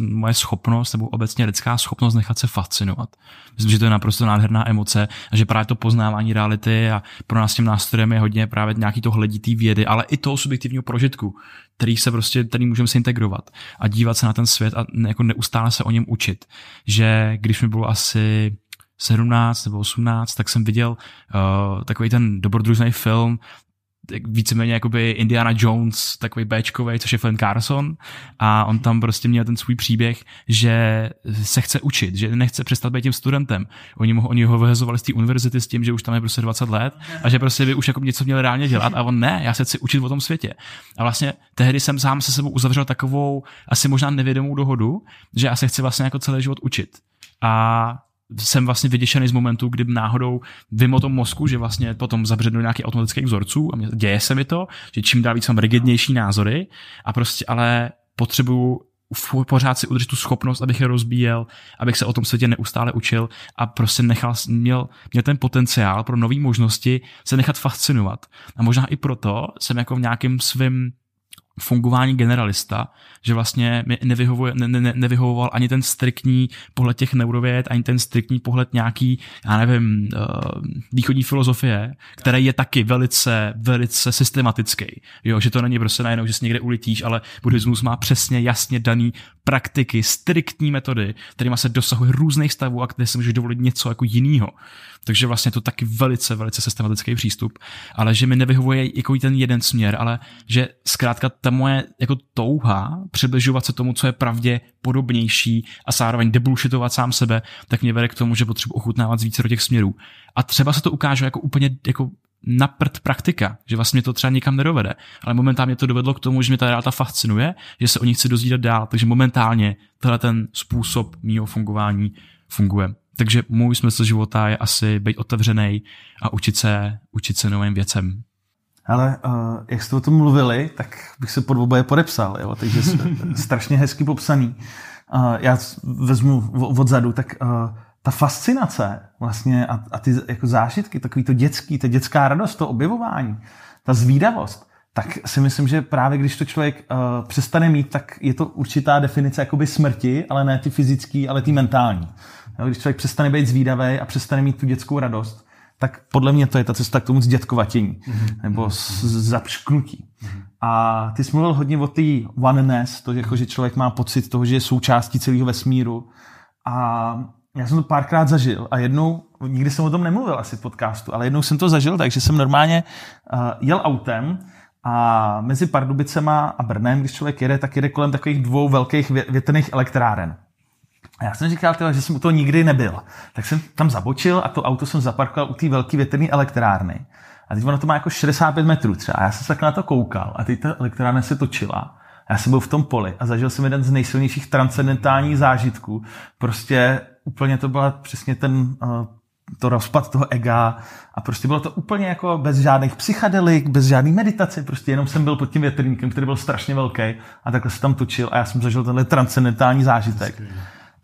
moje schopnost, nebo obecně lidská schopnost nechat se fascinovat. Myslím, že to je naprosto nádherná emoce a že právě to poznávání reality a pro nás tím nástrojem je hodně právě nějaký to hleditý vědy, ale i toho subjektivního prožitku, který se prostě, který můžeme se integrovat a dívat se na ten svět a jako neustále se o něm učit. Že když mi bylo asi 17 nebo 18, tak jsem viděl uh, takový ten dobrodružný film, víceméně jakoby Indiana Jones, takový Bčkový, což je Flynn Carson a on tam prostě měl ten svůj příběh, že se chce učit, že nechce přestat být tím studentem. Oni, mu, oni ho vyhazovali z té univerzity s tím, že už tam je prostě 20 let a že prostě by už jako něco měl reálně dělat a on ne, já se chci učit o tom světě. A vlastně tehdy jsem sám se sebou uzavřel takovou asi možná nevědomou dohodu, že já se chci vlastně jako celý život učit. A jsem vlastně vyděšený z momentu, kdy náhodou vím o tom mozku, že vlastně potom zabřednu nějaký automatických vzorců a mě, děje se mi to, že čím dál víc mám rigidnější názory a prostě ale potřebuju pořád si udržet tu schopnost, abych je rozbíjel, abych se o tom světě neustále učil a prostě nechal, měl, měl ten potenciál pro nové možnosti se nechat fascinovat. A možná i proto jsem jako v nějakém svém fungování generalista, že vlastně mi nevyhovuje, ne, ne, nevyhovoval ani ten striktní pohled těch neurověd, ani ten striktní pohled nějaký, já nevím, uh, východní filozofie, který je taky velice, velice systematický. Jo, že to není prostě najednou, že si někde ulitíš, ale buddhismus má přesně jasně daný praktiky, striktní metody, kterými se dosahuje různých stavů a kde si můžeš dovolit něco jako jiného. Takže vlastně to taky velice, velice systematický přístup, ale že mi nevyhovuje jako ten jeden směr, ale že zkrátka ta moje jako touha přibližovat se tomu, co je pravdě podobnější a zároveň debullshitovat sám sebe, tak mě vede k tomu, že potřebuji ochutnávat více do těch směrů. A třeba se to ukáže jako úplně jako na prd praktika, že vlastně to třeba nikam nedovede. Ale momentálně to dovedlo k tomu, že mě ta realita fascinuje, že se o ní chci dozvídat dál, takže momentálně tenhle ten způsob mýho fungování funguje. Takže můj smysl života je asi být otevřený a učit se, učit se novým věcem. Ale uh, jak jste o tom mluvili, tak bych se pod oboje podepsal, jo? takže strašně hezky popsaný. Uh, já vezmu odzadu, tak uh, ta fascinace vlastně a, a ty jako zážitky, takový to dětský, ta dětská radost, to objevování, ta zvídavost, tak si myslím, že právě když to člověk uh, přestane mít, tak je to určitá definice jakoby smrti, ale ne ty fyzický, ale ty mentální. Jo, když člověk přestane být zvídavý a přestane mít tu dětskou radost, tak podle mě to je ta cesta k tomu zdětkovatění mm-hmm. nebo zapšknutí. Mm-hmm. A ty jsi mluvil hodně o té oneness, to jako, že člověk má pocit toho, že je součástí celého vesmíru. A já jsem to párkrát zažil a jednou, nikdy jsem o tom nemluvil asi v podcastu, ale jednou jsem to zažil, takže jsem normálně uh, jel autem a mezi Pardubicema a Brnem, když člověk jede, tak jede kolem takových dvou velkých větrných elektráren. A já jsem říkal, že jsem u toho nikdy nebyl. Tak jsem tam zabočil a to auto jsem zaparkoval u té velké větrné elektrárny. A teď ono to má jako 65 metrů třeba. A já jsem se tak na to koukal a teď ta elektrárna se točila. A já jsem byl v tom poli a zažil jsem jeden z nejsilnějších transcendentálních zážitků. Prostě úplně to byla přesně ten uh, to rozpad toho ega a prostě bylo to úplně jako bez žádných psychadelik, bez žádný meditace, prostě jenom jsem byl pod tím větrníkem, který byl strašně velký a takhle se tam točil a já jsem zažil tenhle transcendentální zážitek.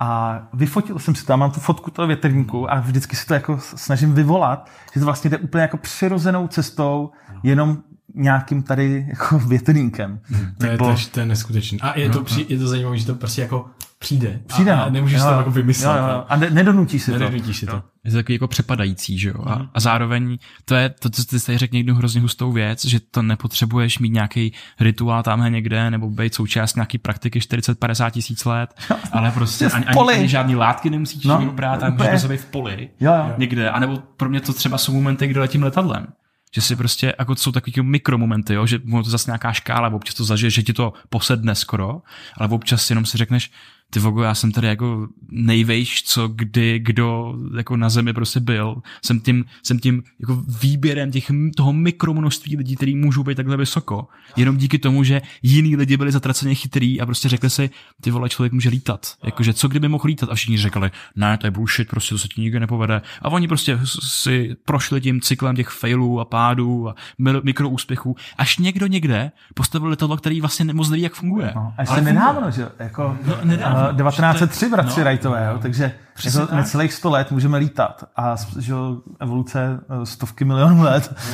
A vyfotil jsem si to, mám tu fotku toho větrníku a vždycky si to jako snažím vyvolat, že to vlastně jde úplně jako přirozenou cestou, jenom nějakým tady jako větrníkem. Hmm, to, je, to, je, to je neskutečné. A je to, no, při, je to zajímavé, že to prostě jako přijde. Přijde, a, a no. nemůžeš jo, to jako vymyslet. Jo, jo. A ne, nedonutí si nedonutí Si to. Je to takový jako přepadající, že jo? A, mhm. a zároveň to je to, co ty jsi řekl někdo hrozně hustou věc, že to nepotřebuješ mít nějaký rituál tamhle někde, nebo být součást nějaký praktiky 40-50 tisíc let, ale prostě ani, ani, ani, žádný látky nemusíš no, brát, tam můžeš být v poli jo, jo. někde. A nebo pro mě to třeba jsou momenty, kdy letím letadlem že si prostě, jako to jsou takový mikromomenty, jo, že to zase nějaká škála, občas to zažije, že ti to posedne skoro, ale občas jenom si řekneš, ty vogo, já jsem tady jako nejvejš, co kdy, kdo jako na zemi prostě byl. Jsem tím, jsem tím jako výběrem těch, toho mikromnožství lidí, kteří můžou být takhle vysoko. Jenom díky tomu, že jiní lidi byli zatraceně chytrý a prostě řekli si, ty vole, člověk může lítat. Jakože co kdyby mohl lítat? A všichni řekli, ne, to je bullshit, prostě to se ti nikdy nepovede. A oni prostě si prošli tím cyklem těch failů a pádů a mikroúspěchů, až někdo někde postavil letadlo, který vlastně nemoc neví, jak funguje. No, až se nedávno, že jako, no, nedávno 1903 bratři no, Wrightové, jo? takže jako necelých 100 let můžeme lítat a že evoluce eh, stovky milionů let.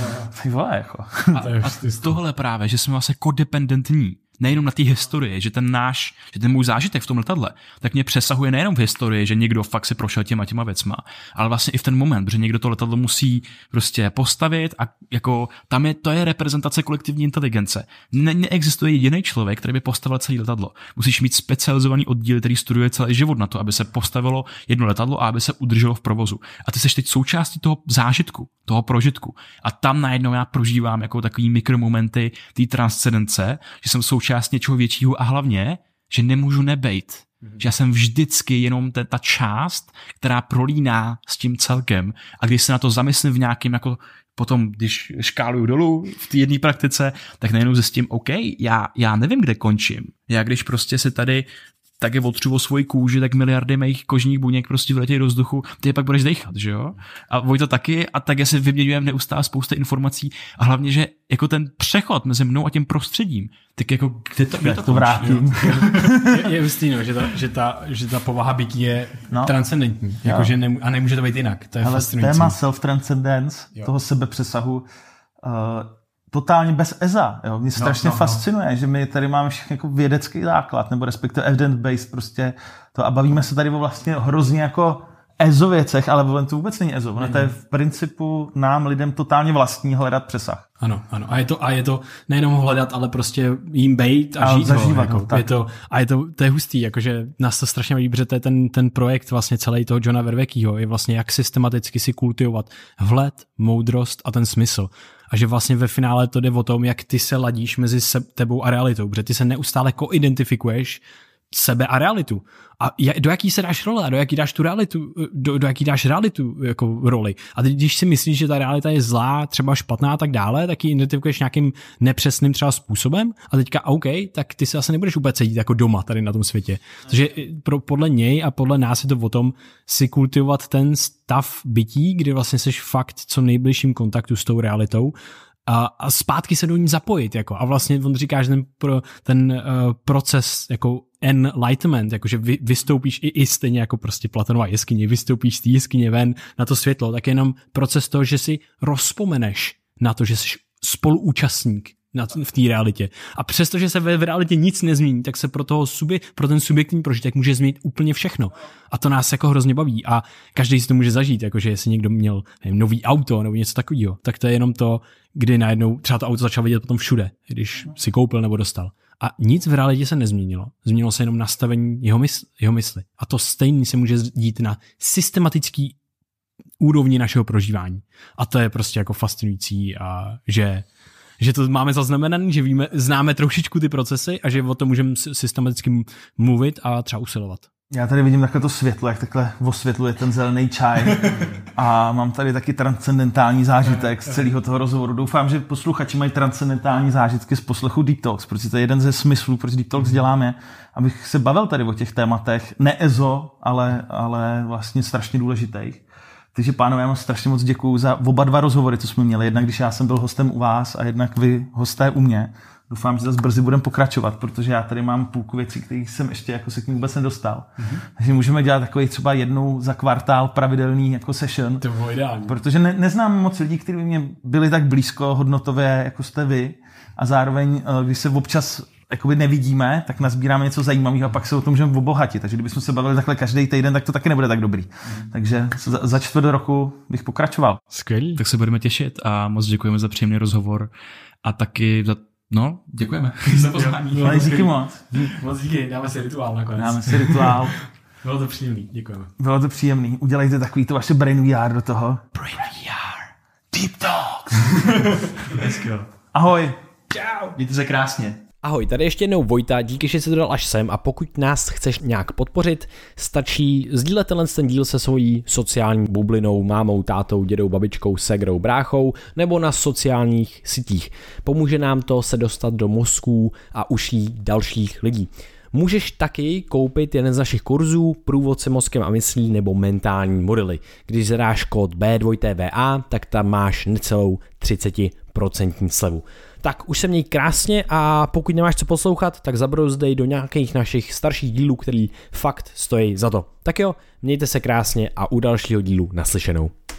Tak vole, jako. A, a tohle právě, že jsme vlastně kodependentní nejenom na té historii, že ten náš, že ten můj zážitek v tom letadle, tak mě přesahuje nejenom v historii, že někdo fakt si prošel těma těma věcma, ale vlastně i v ten moment, protože někdo to letadlo musí prostě postavit a jako tam je, to je reprezentace kolektivní inteligence. Ne, neexistuje jediný člověk, který by postavil celé letadlo. Musíš mít specializovaný oddíl, který studuje celý život na to, aby se postavilo jedno letadlo a aby se udrželo v provozu. A ty jsi teď součástí toho zážitku, toho prožitku. A tam najednou já prožívám jako takový mikromomenty té transcendence, že jsem součástí součást něčeho většího a hlavně, že nemůžu nebejt. Mm-hmm. Že já jsem vždycky jenom ta, ta část, která prolíná s tím celkem. A když se na to zamyslím v nějakém jako potom, když škáluju dolů v té jedné praktice, tak najednou zjistím, OK, já, já nevím, kde končím. Já když prostě se tady tak je otřu o svoji kůži, tak miliardy mých kožních buněk prostě vyletějí do vzduchu, ty je pak budeš dechat, že jo? A Vojta taky a tak si vyměňujeme neustále spousta informací a hlavně, že jako ten přechod mezi mnou a tím prostředím, tak jako kde to, kde to, to vrátím? je, je hustý, no, že, ta, že, ta, že ta povaha bytí je no. transcendentní jako, že nemů- a nemůže to být jinak. To je Ale téma self-transcendence, jo. toho sebepřesahu, uh, totálně bez EZA. Jo? Mě strašně no, no. fascinuje, že my tady máme všechno jako vědecký základ, nebo respektive evidence-based prostě to a bavíme se tady o vlastně hrozně jako EZO věcech, ale to vůbec není EZO. Ono to je v principu nám lidem totálně vlastní hledat přesah. Ano, ano. A je to, a je to nejenom hledat, ale prostě jim bejt a, A žít zažívat ho. Jako, tak. je to, a je to, to je hustý, jakože nás to strašně baví, protože to je ten, ten projekt vlastně celý toho Johna Vervekýho, je vlastně jak systematicky si kultivovat vhled, moudrost a ten smysl. A že vlastně ve finále to jde o tom, jak ty se ladíš mezi tebou a realitou, protože ty se neustále koidentifikuješ sebe a realitu. A do jaký se dáš role a do jaký dáš tu realitu, do, do jaký dáš realitu jako roli. A teď, když si myslíš, že ta realita je zlá, třeba špatná a tak dále, tak ji identifikuješ nějakým nepřesným třeba způsobem a teďka OK, tak ty se asi nebudeš úplně cítit jako doma tady na tom světě. Takže pro, podle něj a podle nás je to o tom si kultivovat ten stav bytí, kdy vlastně jsi fakt co nejbližším kontaktu s tou realitou a, a zpátky se do ní zapojit. Jako. A vlastně on říká, že ten, pro, ten uh, proces jako enlightenment, jakože vy, vystoupíš i, i stejně jako prostě Platonová jeskyně, vystoupíš z té jeskyně ven na to světlo, tak je jenom proces toho, že si rozpomeneš na to, že jsi spoluúčastník na, v té realitě. A přestože se ve v realitě nic nezmění, tak se pro, toho subje, pro ten subjektní prožitek může změnit úplně všechno. A to nás jako hrozně baví. A každý si to může zažít, jakože jestli někdo měl nevím, nový auto nebo něco takového, tak to je jenom to, kdy najednou třeba to auto začal vidět potom všude, když si koupil nebo dostal. A nic v realitě se nezměnilo. Změnilo se jenom nastavení jeho, mysl, jeho mysli. A to stejný se může dít na systematický úrovni našeho prožívání. A to je prostě jako fascinující a že že to máme zaznamenané, že víme, známe trošičku ty procesy a že o tom můžeme sy- systematicky mluvit a třeba usilovat. Já tady vidím takhle to světlo, jak takhle osvětluje ten zelený čaj. A mám tady taky transcendentální zážitek z celého toho rozhovoru. Doufám, že posluchači mají transcendentální zážitky z poslechu Deep Talks, protože to je jeden ze smyslů, proč Deep Talks děláme, abych se bavil tady o těch tématech, ne EZO, ale, ale vlastně strašně důležitých. Takže pánové, já vám strašně moc děkuju za oba dva rozhovory, co jsme měli. Jednak když já jsem byl hostem u vás a jednak vy hosté u mě. Doufám, že zase brzy budeme pokračovat, protože já tady mám půlku věcí, kterých jsem ještě jako se k ním vůbec nedostal. Mm-hmm. Takže můžeme dělat takový třeba jednou za kvartál pravidelný jako session. To bylo ideální. Protože ne, neznám moc lidí, kteří by mě byli tak blízko hodnotově, jako jste vy. A zároveň, eh, když se občas jakoby nevidíme, tak nazbíráme něco zajímavého a pak se o tom můžeme obohatit. Takže kdybychom se bavili takhle každý týden, tak to taky nebude tak dobrý. Takže za, za čtvrt roku bych pokračoval. Skvělý. Tak se budeme těšit a moc děkujeme za příjemný rozhovor a taky za, no, děkujeme za pozvání. Ale díky moc. Moc díky, dáme si rituál nakonec. Dáme si rituál. Bylo to příjemný, děkujeme. Bylo to příjemný. Udělejte takový to vaše brain VR do toho. Brain VR. Deep Talks. Hezky. Ahoj. Čau. Mějte se krásně. Ahoj, tady ještě jednou Vojta, díky, že jsi to dal až sem a pokud nás chceš nějak podpořit, stačí sdílet tenhle ten díl se svojí sociální bublinou, mámou, tátou, dědou, babičkou, segrou, bráchou nebo na sociálních sítích. Pomůže nám to se dostat do mozků a uší dalších lidí. Můžeš taky koupit jeden z našich kurzů Průvodce mozkem a myslí nebo mentální modely. Když zadáš kód B2TVA, tak tam máš necelou 30% slevu. Tak už se měj krásně a pokud nemáš co poslouchat, tak zabrouzdej do nějakých našich starších dílů, který fakt stojí za to. Tak jo, mějte se krásně a u dalšího dílu naslyšenou.